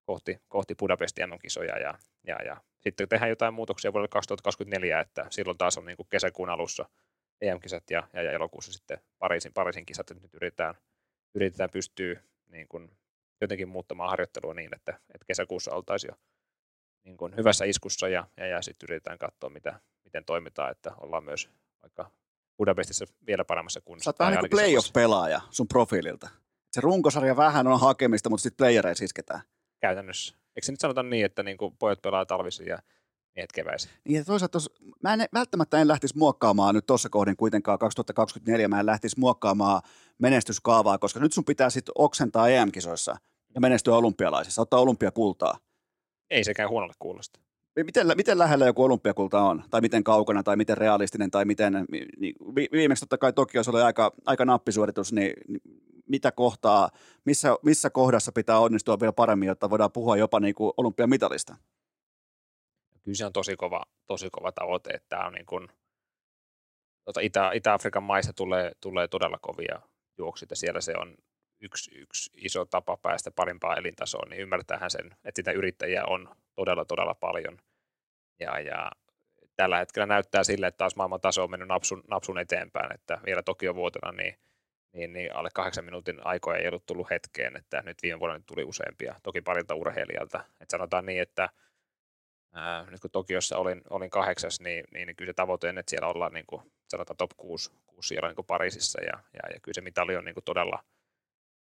kohti, kohti Budapestin MM-kisoja ja, ja, ja sitten tehdään jotain muutoksia vuodelle 2024, että silloin taas on niin kuin kesäkuun alussa EM-kisat ja, ja, ja elokuussa sitten Pariisin, Pariisin kisat, että nyt yritetään, yritetään pystyä niin kuin jotenkin muuttamaan harjoittelua niin, että, että kesäkuussa oltaisiin jo niin kuin hyvässä iskussa ja, ja, ja sitten yritetään katsoa, mitä, miten toimitaan, että ollaan myös vaikka Budapestissa vielä paremmassa kunnossa. Sä oot vähän niin playoff-pelaaja sun profiililta. Se runkosarja vähän on hakemista, mutta sitten playereissa isketään. Käytännössä. Eikö se nyt sanota niin, että niin kuin pojat pelaa talvisin ja miehet keväisin? Niin toisaalta tos, mä en, välttämättä en lähtisi muokkaamaan nyt tuossa kohdin kuitenkaan 2024, mä en lähtisi muokkaamaan menestyskaavaa, koska nyt sun pitää sitten oksentaa EM-kisoissa ja menestyä olympialaisissa, ottaa olympiakultaa. Ei sekään huonolle kuulosta. Miten, miten lähellä joku olympiakulta on, tai miten kaukana, tai miten realistinen, tai miten, niin, vi- viimeksi totta kai Tokiossa oli aika, aika nappisuoritus, niin, niin mitä kohtaa, missä, missä kohdassa pitää onnistua vielä paremmin, jotta voidaan puhua jopa niin kuin olympiamitalista? Kyllä se on tosi kova, tosi kova tavoite, että tämä on niin kuin, tuota Itä, Itä-Afrikan maissa tulee, tulee todella kovia juoksuja, siellä se on yksi, yksi iso tapa päästä parempaan elintasoon, niin ymmärtäähän sen, että sitä yrittäjiä on todella, todella paljon. Ja, ja tällä hetkellä näyttää sille, että taas maailman taso on mennyt napsun, napsun eteenpäin, että vielä Tokio vuotena niin, niin, niin alle kahdeksan minuutin aikoja ei ollut tullut hetkeen, että nyt viime vuonna nyt tuli useampia, toki parilta urheilijalta. Että sanotaan niin, että ää, nyt kun Tokiossa olin, olin kahdeksas, niin, niin, niin kyllä se tavoite on, että siellä ollaan niin kuin, sanotaan top 6, 6 siellä niin kuin Pariisissa ja, ja, ja kyllä se mitali on niin kuin todella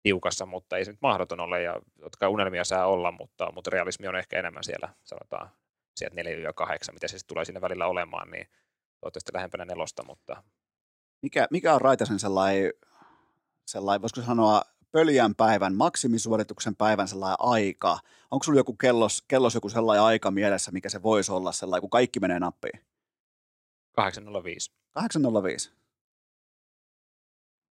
tiukassa, mutta ei se nyt mahdoton ole ja jotka unelmia saa olla, mutta, mutta realismi on ehkä enemmän siellä, sanotaan sieltä 4-8, mitä se sitten tulee sinne välillä olemaan, niin toivottavasti lähempänä nelosta, mutta Mikä, mikä on Raitasen sellainen, sellainen, voisiko sanoa, pöljän päivän, maksimisuorituksen päivän sellainen aika? Onko sulla joku kellos, kellos joku sellainen aika mielessä, mikä se voisi olla sellainen, kun kaikki menee nappiin? 805. 805.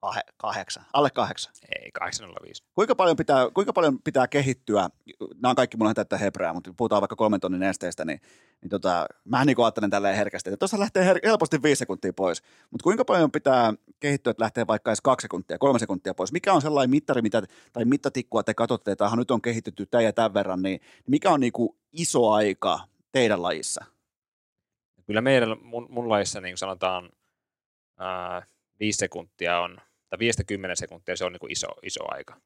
Kahe, kahdeksan, alle kahdeksan. Ei, 805. Kuinka paljon pitää, kuinka paljon pitää kehittyä, nämä on kaikki mulla täyttä hebreää, mutta puhutaan vaikka kolmen tonnin esteestä, niin, niin tota, mä niin ajattelen tälleen herkästi, että tuossa lähtee her- helposti viisi sekuntia pois, mutta kuinka paljon pitää kehittyä, että lähtee vaikka edes kaksi sekuntia, kolme sekuntia pois? Mikä on sellainen mittari, mitä, tai mittatikkua te katsotte, että nyt on kehitytty tämän ja tämän verran, niin mikä on niin kuin iso aika teidän lajissa? Kyllä meidän, mun, mun lajissa niin sanotaan ää, viisi sekuntia on, tai 5-10 sekuntia se on niin kuin iso, iso aika.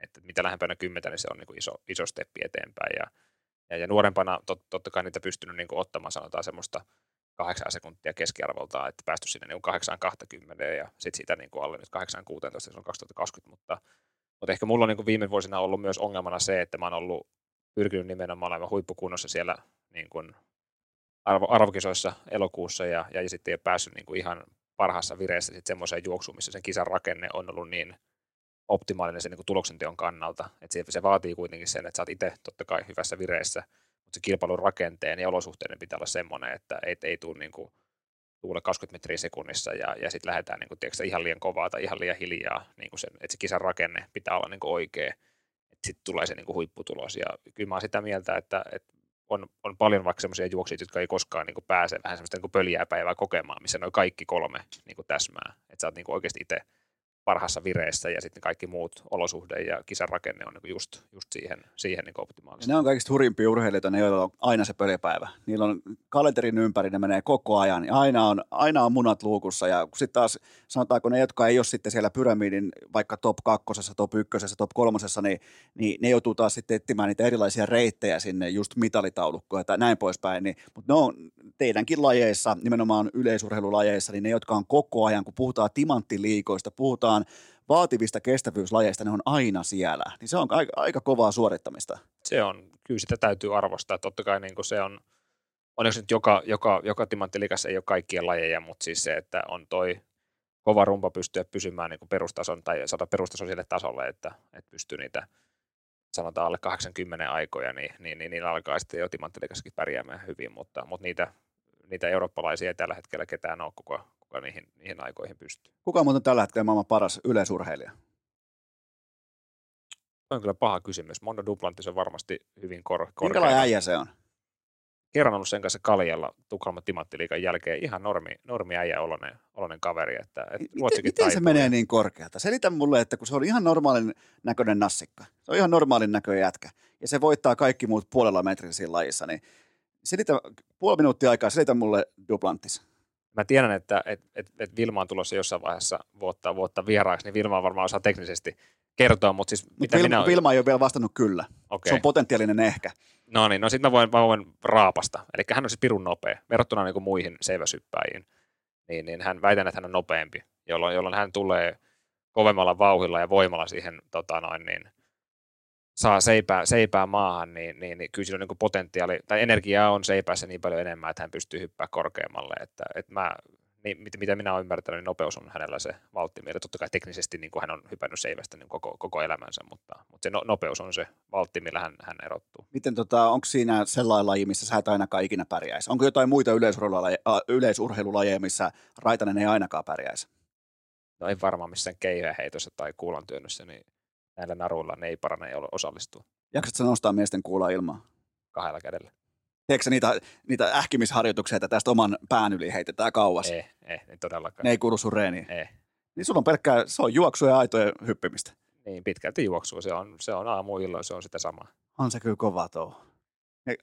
Että mitä lähempänä kymmentä, niin se on niin kuin iso, iso steppi eteenpäin. Ja, ja, ja nuorempana tot, totta kai niitä pystynyt niin kuin ottamaan sanotaan semmoista kahdeksan sekuntia keskiarvolta, että päästy sinne niin 8-20 ja sitten siitä niin kuin alle nyt 8-16, se on 2020, mutta, mutta ehkä mulla on niin kuin viime vuosina ollut myös ongelmana se, että mä oon ollut pyrkinyt nimenomaan aivan huippukunnossa siellä niin kuin arvo, arvokisoissa elokuussa ja, ja sitten ei ole päässyt niin kuin ihan parhaassa vireessä sitten semmoiseen juoksuun, missä sen kisan rakenne on ollut niin optimaalinen sen niin tuloksenteon kannalta. Että se, se vaatii kuitenkin sen, että sä oot itse totta kai hyvässä vireessä, mutta se kilpailun rakenteen ja olosuhteiden pitää olla semmoinen, että ei, ei tule niin kuin, tuule 20 metriä sekunnissa ja, ja sitten lähdetään niin kuin, tiedätkö, ihan liian kovaa tai ihan liian hiljaa. Niin kuin sen, että se kisan rakenne pitää olla niin kuin oikea, että sitten tulee se niin kuin huipputulos. Ja kyllä mä oon sitä mieltä, että, että on, on paljon vaikka semmoisia juoksijoita, jotka ei koskaan niin kuin pääse vähän semmoista niin kuin pöljää päivää kokemaan, missä noin kaikki kolme niin kuin täsmää. Että sä oot niin kuin oikeasti itse parhaassa vireessä ja sitten kaikki muut olosuhde ja kisan rakenne on niin just, just siihen, siihen niin optimaalista. Ne on kaikista hurimpia urheilijoita, ne joilla on aina se pölipäivä. Niillä on kalenterin ympäri, ne menee koko ajan ja aina on, aina on munat luukussa ja sitten taas sanotaanko ne, jotka ei ole sitten siellä pyramidin vaikka top kakkosessa, top ykkösessä, top kolmosessa, niin, niin ne joutuu taas sitten etsimään niitä erilaisia reittejä sinne just mitalitaulukkoja tai näin poispäin. Niin, mutta ne on teidänkin lajeissa, nimenomaan yleisurheilulajeissa, niin ne, jotka on koko ajan, kun puhutaan timanttiliikoista, puhutaan vaativista kestävyyslajeista, ne on aina siellä. Niin se on aika, aika kovaa suorittamista. Se on, kyllä sitä täytyy arvostaa. Totta kai niin se on, onneksi nyt joka, joka, joka timanttilikassa ei ole kaikkien lajeja, mutta siis se, että on toi kova rumpa pystyä pysymään niin perustason tai saada perustason sille tasolle, että, että pystyy niitä sanotaan alle 80 aikoja, niin, niin, niin niillä alkaa sitten jo timanttilikassakin pärjäämään hyvin, mutta, mutta niitä, niitä eurooppalaisia ei tällä hetkellä ketään ole, kuka, kuka niihin, niihin aikoihin pystyy. Kuka on muuten tällä hetkellä maailman paras yleisurheilija? on kyllä paha kysymys. Mondo Duplantis on varmasti hyvin kor- korkea. Minkälainen äijä se on? Kerran ollut sen kanssa Kaljalla Tukholman Timanttiliikan jälkeen. Ihan normi, normi äijä olonen, olonen kaveri. Että, että miten, miten se menee niin korkealta? Selitä mulle, että kun se on ihan normaalin näköinen nassikka. Se on ihan normaalin näköinen jätkä. Ja se voittaa kaikki muut puolella metriä siinä lajissa. Niin selitä, puoli minuuttia aikaa, selitä mulle Duplantis mä tiedän, että et, et, et Vilma on tulossa jossain vaiheessa vuotta, vuotta vieraaksi, niin Vilma varmaan osaa teknisesti kertoa, mutta siis Mut mitä Vilma, minä... Vilma ei ole vielä vastannut kyllä. Okay. Se on potentiaalinen ehkä. No niin, no sitten mä voin, mä voin raapasta. Eli hän on siis pirun nopea, verrattuna niin kuin muihin seiväsyppäjiin. Niin, niin hän väitän, että hän on nopeampi, jolloin, jolloin hän tulee kovemmalla vauhilla ja voimalla siihen tota noin, niin, saa seipää, seipää maahan, niin, niin, niin kyllä siinä on niin potentiaali, tai energiaa on seipäässä niin paljon enemmän, että hän pystyy hyppää korkeammalle. Että, että mä, niin, mitä minä olen ymmärtänyt, niin nopeus on hänellä se valttimieli. Totta kai teknisesti niin kuin hän on hypännyt seivästä niin koko, koko elämänsä, mutta, mutta se no, nopeus on se valtti, millä hän, hän erottuu. Miten tota, onko siinä sellainen laji, missä sä et ainakaan ikinä pärjäisi? Onko jotain muita yleisurheilulajeja, äh, yleisurheilulajeja missä Raitanen ei ainakaan pärjäisi? No ei varmaan missään keihäheitossa tai kuulantyönnössä, niin näillä naruilla ne ei parane osallistua. Jaksatko nostaa miesten kuulaa ilmaa? Kahdella kädellä. Teekö niitä, niitä ähkimisharjoituksia, että tästä oman pään yli heitetään kauas? Ei, ei, ei todellakaan. Ne ei kuulu sun reeniin? Ei. Niin sulla on pelkkää, se on juoksua ja aitojen hyppimistä. Niin, pitkälti juoksua. Se on, se on aamu illoin, se on sitä samaa. On se kyllä kova tuo.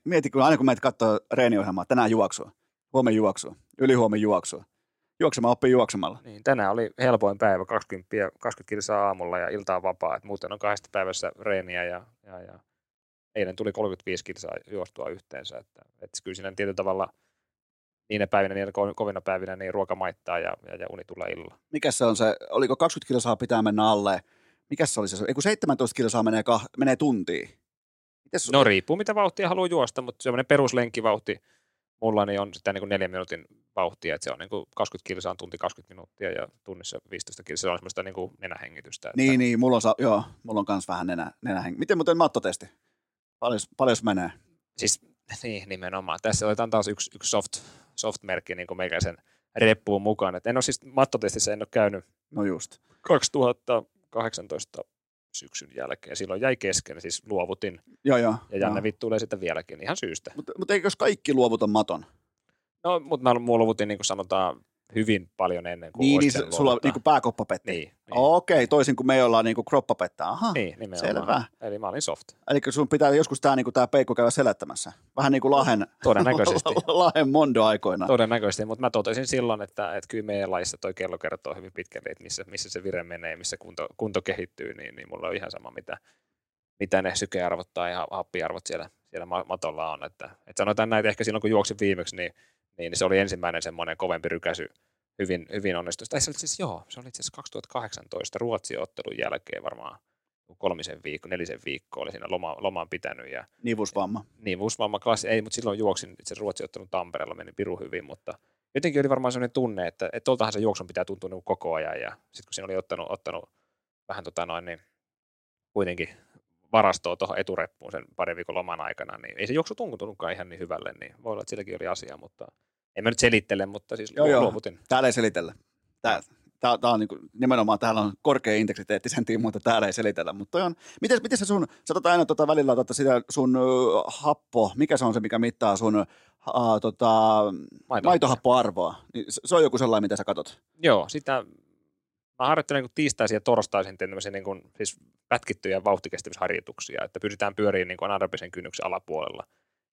Mieti, kun aina kun meitä katsoo reeniohjelmaa, tänään juoksua. Huomen juoksua, ylihuomen juoksua. Juoksemaan oppii juoksemalla. Niin, tänään oli helpoin päivä, 20, 20 kilsaa aamulla ja iltaa vapaa. Et muuten on kahdesta päivässä reeniä ja, ja, ja eilen tuli 35 kilsaa juostua yhteensä. Että, että kyllä siinä tietyllä tavalla niinä päivinä, niinä ko- kovina päivinä, niin ruoka maittaa ja, ja, ja uni tulee illalla. Mikä se on se, oliko 20 kilsaa pitää mennä alle? Mikä se oli se? Ei kun 17 kilsaa menee, kah, menee tuntiin. Mites, No riippuu mitä vauhtia haluaa juosta, mutta semmoinen peruslenkkivauhti mulla niin on sitä niin kuin neljän minuutin vauhtia, että se on niin kuin 20 kilsaa tunti 20 minuuttia ja tunnissa 15 kilsaa, se on semmoista niin kuin nenähengitystä. Että Niin, niin, mulla on, sa- joo, mulla on kans vähän nenä, nenähengi. Miten muuten mattotesti? Paljon, paljon menee? Siis [LAUGHS] niin, nimenomaan. Tässä otetaan taas yksi, yksi soft, soft-merkki niin meikäisen reppuun mukaan. Et en ole siis mattotestissä en ole käynyt No just. 2018 syksyn jälkeen. Silloin jäi kesken, siis luovutin. Joo, joo. Ja Janne vittuilee sitten vieläkin ihan syystä. Mutta mut eikös kaikki luovuta maton? No, mutta mä luovutin niin kuin sanotaan hyvin paljon ennen kuin Niin, niin pitänyt se, sulla luovuttaa. niinku pääkoppa petti. Niin, niin. Okei, okay, toisin kuin me ollaan niinku kroppa pettää. Aha, Niin, nimenomaan. selvä. Eli mä olin soft. Eli sun pitää joskus tää, niinku, tää peikko käydä selättämässä. Vähän niin kuin Lahen, Todennäköisesti. [LAUGHS] Lahen Mondo aikoina. Todennäköisesti, mutta mä totesin silloin, että, että kyllä meidän laissa toi kello kertoo hyvin pitkälle, että missä, missä se vire menee, missä kunto, kunto kehittyy, niin, niin mulla on ihan sama, mitä, mitä ne sykearvot tai ha- happiarvot siellä, siellä ma- matolla on. Että, että sanotaan näin, että ehkä silloin kun juoksin viimeksi, niin, niin se oli ensimmäinen semmoinen kovempi rykäsy hyvin, hyvin onnistus. Tai se oli siis, joo, se oli itse asiassa 2018 Ruotsi-ottelun jälkeen varmaan kolmisen viikko, nelisen viikkoa oli siinä loma, lomaan pitänyt ja Nivusvamma. Vuusvamma klassi, ei, mutta silloin juoksin itse Ruotsin ottelun Tampereella, meni piru hyvin, mutta jotenkin oli varmaan sellainen tunne, että, että tuoltahan se juoksun pitää tuntua niin koko ajan, ja sitten kun siinä oli ottanut, ottanut vähän tota noin, niin kuitenkin varastoa tuohon etureppuun sen parin viikon loman aikana, niin ei se juoksu tuntunutkaan ihan niin hyvälle, niin voi olla, että silläkin oli asia, mutta en mä nyt selittele, mutta siis Joo, joo. luovutin. Täällä ei selitellä. Tää, tää, tää on niinku, nimenomaan täällä on korkea integriteetti sen tiimoilta, mutta täällä ei selitellä. Mutta on, miten, miten se sun, sä tota aina tota välillä tota sitä sun ö, happo, mikä se on se, mikä mittaa sun uh, tota, Maito. maitohappoarvoa? Niin se, se on joku sellainen, mitä sä katot. Joo, sitä mä harjoittelen niin tiistaisin ja torstaisin teen tämmöisiä niin kuin, siis pätkittyjä vauhtikestävyysharjoituksia, että pysytään pyöriin niin kuin anaerobisen kynnyksen alapuolella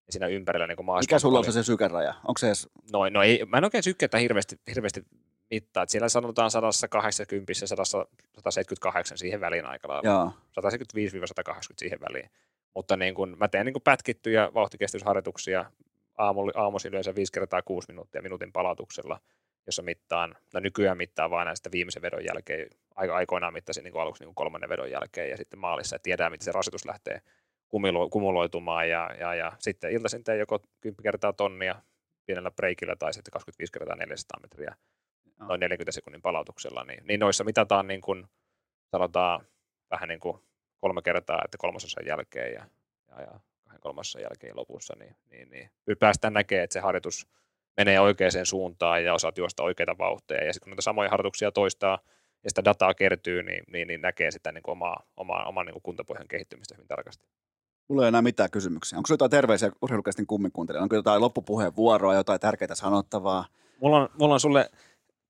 siinä ympärillä niin kuin Mikä sulla on se, se sykeraja? Onko se edes, No, no ei, mä en oikein sykkeitä hirveästi, hirveästi mittaa. että Siellä sanotaan 180 ja 100 178 siihen väliin aika lailla. joo, 175-180 siihen väliin. Mutta niin kun, mä teen niin kun pätkittyjä vauhtikestävyysharjoituksia aamu, aamuisin yleensä 5 kertaa 6 minuuttia minuutin palautuksella, jossa mittaan, no nykyään mittaa vain näistä viimeisen vedon jälkeen, aika aikoinaan mittasin niin aluksi niin kolmannen vedon jälkeen ja sitten maalissa, että tiedää, miten se rasitus lähtee kumilo- kumuloitumaan ja, ja, ja sitten iltaisin teen joko 10 kertaa tonnia pienellä breikillä tai sitten 25 kertaa 400 metriä noin 40 sekunnin palautuksella, niin, niin noissa mitataan niin kuin, sanotaan vähän niin kuin kolme kertaa, että kolmasosan jälkeen ja, ja, ja kahden kolmasosan jälkeen lopussa, niin, niin, niin päästään näkemään, että se harjoitus menee oikeaan suuntaan ja osaat juosta oikeita vauhteja. Ja sitten kun näitä samoja harjoituksia toistaa ja sitä dataa kertyy, niin, niin, niin näkee sitä niin kuin omaa, omaa, oman niin kuin kuntopohjan kehittymistä hyvin tarkasti. Mulla ei enää mitään kysymyksiä. Onko sulla jotain terveisiä urheilukästin kumminkuuntelijoille? Onko jotain loppupuheenvuoroa, jotain tärkeää sanottavaa? Mulla on, mulla on sulle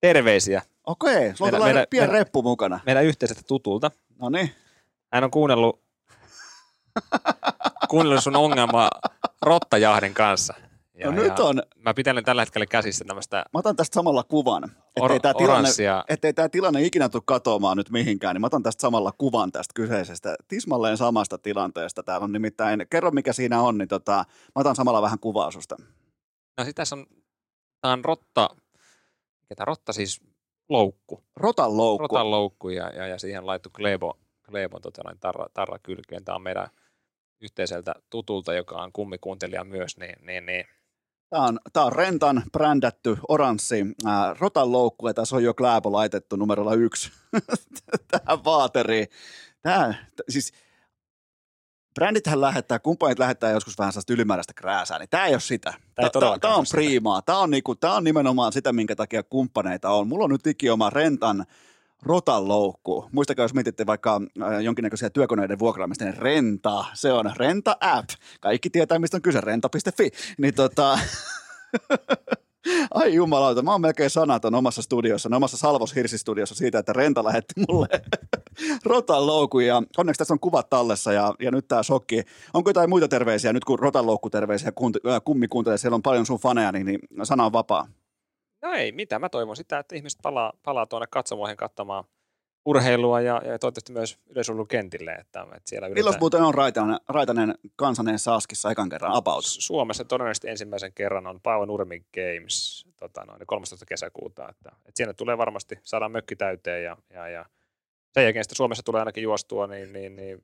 terveisiä Okei, sulla on Meidän- pieni meidän- reppu mukana. meidän yhteisestä tutulta. No niin. Hän on kuunnellut, kuunnellut sun ongelmaa Rottajahdin kanssa. No nyt on, Mä pitelen tällä hetkellä käsissä tämmöistä mä otan tästä samalla kuvan, ettei or- tämä tilanne, ettei tämä tilanne ikinä tule katoamaan nyt mihinkään, niin mä otan tästä samalla kuvan tästä kyseisestä, tismalleen samasta tilanteesta. Täällä on nimittäin, kerro mikä siinä on, niin tota, mä otan samalla vähän kuvaa susta. no sit tässä on, tää on rotta, mikä tää rotta siis loukku, Rotan loukku. rotan loukku ja, ja, ja siihen laittu Glebo, Glebon tota, noin tarra, tarra kylkeen. Tää on meidän yhteiseltä tutulta, joka on kummikuuntelija myös, niin, niin, niin Tämä on, tää on Rentan brändätty oranssi ää, rotan loukku, ja tässä on jo Kläbo laitettu numerolla yksi [LAUGHS] tähän vaateriin. Tämä, t- siis brändithän lähettää, kumppanit lähettää joskus vähän sellaista ylimääräistä krääsää, niin tämä ei ole sitä. Tää ei Tämä todellakaan on priimaa. Tämä on, niinku, tää on nimenomaan sitä, minkä takia kumppaneita on. Mulla on nyt ikioma Rentan rotan loukku. Muistakaa, jos mietitte vaikka äh, jonkinnäköisiä työkoneiden vuokraamista, niin Renta, se on Renta-app. Kaikki tietää, mistä on kyse, renta.fi. Niin tota, [LAUGHS] Ai jumalauta, mä oon melkein sanaton omassa studiossa, omassa Salvos Hirsi-studiossa siitä, että Renta lähetti mulle [LAUGHS] rotan loukun ja onneksi tässä on kuvat tallessa ja, ja nyt tää shokki. Onko jotain muita terveisiä, nyt kun rotan loukkuterveisiä äh, kummi kuuntelee, siellä on paljon sun faneja, niin, niin sana on vapaa. No ei mitä, mä toivon sitä, että ihmiset palaa, palaa tuonne katsomoihin katsomaan urheilua ja, ja toivottavasti myös yleisurheilukentille. Että, että siellä Milloin muuten on Raitanen, Raitanen kansanen Saaskissa ekan kerran about? Suomessa todennäköisesti ensimmäisen kerran on Paavo Nurmi Games tota noin, 13. kesäkuuta. Että, että siinä tulee varmasti, saadaan mökki täyteen ja, ja, ja sen jälkeen sitten Suomessa tulee ainakin juostua, niin, niin, niin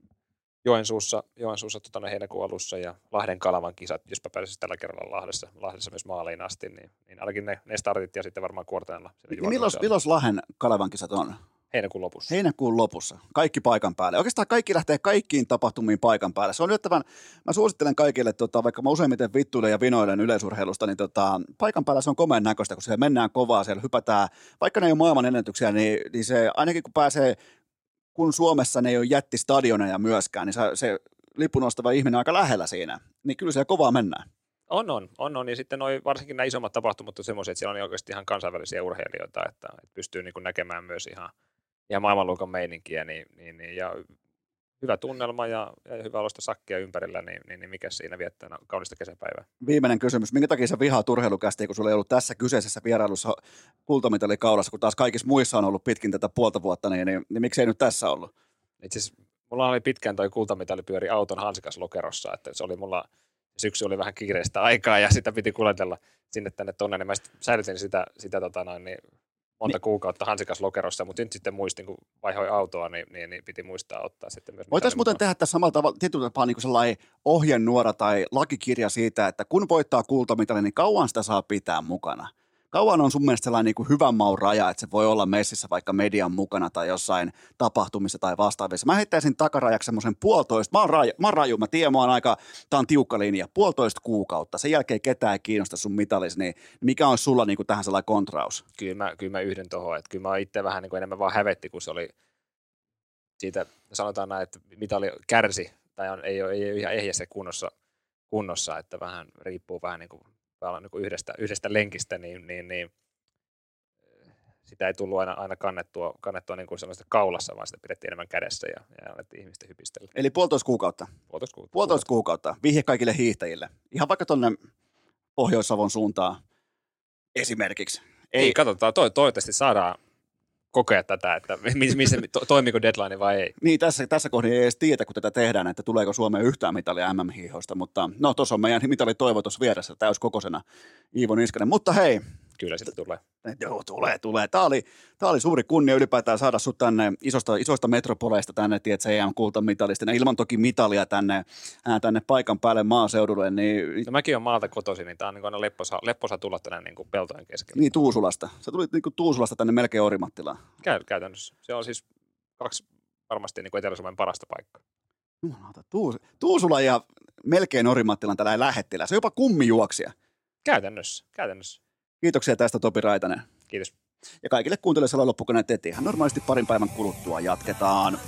Joensuussa, Joensuussa tota, no, heinäkuun alussa ja Lahden Kalavan kisat, jospa pääsisi tällä kerralla Lahdessa, Lahdessa myös maaliin asti, niin, niin ainakin ne, ne startit ja sitten varmaan kuorteella. Milloin, milloin Lahden Kalavan kisat on? Heinäkuun lopussa. Heinäkuun lopussa. Kaikki paikan päälle. Oikeastaan kaikki lähtee kaikkiin tapahtumiin paikan päälle. Se on yllättävän, mä suosittelen kaikille, tota, vaikka mä useimmiten vittuilen ja vinoilen yleisurheilusta, niin tota, paikan päällä se on komeen näköistä, kun siellä mennään kovaa, siellä hypätään. Vaikka ne ei ole maailman ennätyksiä, niin, niin se ainakin kun pääsee, kun Suomessa ne ei ole jättistadioneja myöskään, niin se, se lippu nostava ihminen on aika lähellä siinä. Niin kyllä siellä kovaa mennään. On, on, on, on. Ja sitten noi, varsinkin nämä isommat tapahtumat on semmoisia, että siellä on oikeasti ihan kansainvälisiä urheilijoita, että, että pystyy niin näkemään myös ihan – ja maailmanluokan meininkiä, niin, niin, niin, ja hyvä tunnelma ja, ja hyvä olosta sakkia ympärillä, niin, niin, niin mikä siinä viettää kaunista kesäpäivää? Viimeinen kysymys. Minkä takia sä vihaa turheilukästi, kun sulla ei ollut tässä kyseisessä vierailussa kultamitali kaulassa, kun taas kaikissa muissa on ollut pitkin tätä puolta vuotta, niin, niin, niin miksei nyt tässä ollut? Itse asiassa mulla oli pitkään toi kultamitali pyöri auton hansikas lokerossa, että se oli mulla, syksy oli vähän kiireistä aikaa ja sitä piti kuljetella sinne tänne tonne, niin mä säilytin sitä, sitä tota noin, niin monta niin. kuukautta hansikas lokerossa, mutta nyt sitten muistin, kun vaihoi autoa, niin, niin, niin piti muistaa ottaa sitten myös. Voitaisiin muuten tehdä tässä samalla tavalla, tietyllä tapaa niin sellainen ohjenuora tai lakikirja siitä, että kun voittaa kultamitali, niin kauan sitä saa pitää mukana – kauan on sun mielestä sellainen niin kuin hyvän maun raja, että se voi olla messissä vaikka median mukana tai jossain tapahtumissa tai vastaavissa. Mä heittäisin takarajaksi semmoisen puolitoista, mä oon, raju, mä oon raju, mä tiedän, mä oon aika, tää on tiukka linja, puolitoista kuukautta, sen jälkeen ketään ei kiinnosta sun mitalis, niin mikä on sulla niin kuin tähän sellainen kontraus? Kyllä mä, kyllä mä yhden tuohon, että kyllä mä itse vähän niin kuin enemmän vaan hävetti, kun se oli siitä, sanotaan näin, että mitali kärsi tai on, ei, ole, ei ole ihan ehjässä kunnossa, kunnossa, että vähän riippuu vähän niin kuin niin yhdestä, yhdestä lenkistä, niin, niin, niin sitä ei tullut aina, aina kannettua, kannettua niin kuin kaulassa, vaan sitä pidettiin enemmän kädessä ja, ja alettiin ihmisten hypistellä. Eli puolitoista kuukautta? Puolitoista kuukautta. Puolitoista kuukautta. Vihje kaikille hiihtäjille. Ihan vaikka tuonne Pohjois-Savon suuntaan esimerkiksi. Ei, ei katsotaan. To, toivottavasti saadaan kokea tätä, että missä, to, toimiko deadline vai ei. Niin, tässä, tässä kohdassa ei edes tiedä, kun tätä tehdään, että tuleeko Suomeen yhtään mitalia MM-hiihoista, mutta no tuossa on meidän mitali toivo tuossa vieressä täyskokoisena Iivo Niskanen. Mutta hei, Kyllä sitä tulee. Joo, tulee, tulee. Tämä oli, tämä oli suuri kunnia ylipäätään saada sut tänne isosta, isoista metropoleista tänne, tiedät, EM-kultamitalista, ilman toki mitalia tänne, ää, tänne paikan päälle maaseudulle. Niin... No mäkin olen maalta kotoisin, niin tämä on niin aina lepposa, lepposa tulla tänne niin kuin peltojen keskelle. Niin, Tuusulasta. Sä tulit niin kuin Tuusulasta tänne melkein Orimattilaan. Käy, käytännössä. Se on siis kaksi varmasti niin Etelä-Suomen parasta paikkaa. Jumalauta, Tuus, Tuusula ja melkein Orimattilan tällä lähettilä. Se on jopa kummijuoksia. Käytännössä, käytännössä. Kiitoksia tästä Topi Raitanen. Kiitos. Ja kaikille kuuntelijoille loppukoneet että ihan normaalisti parin päivän kuluttua jatketaan.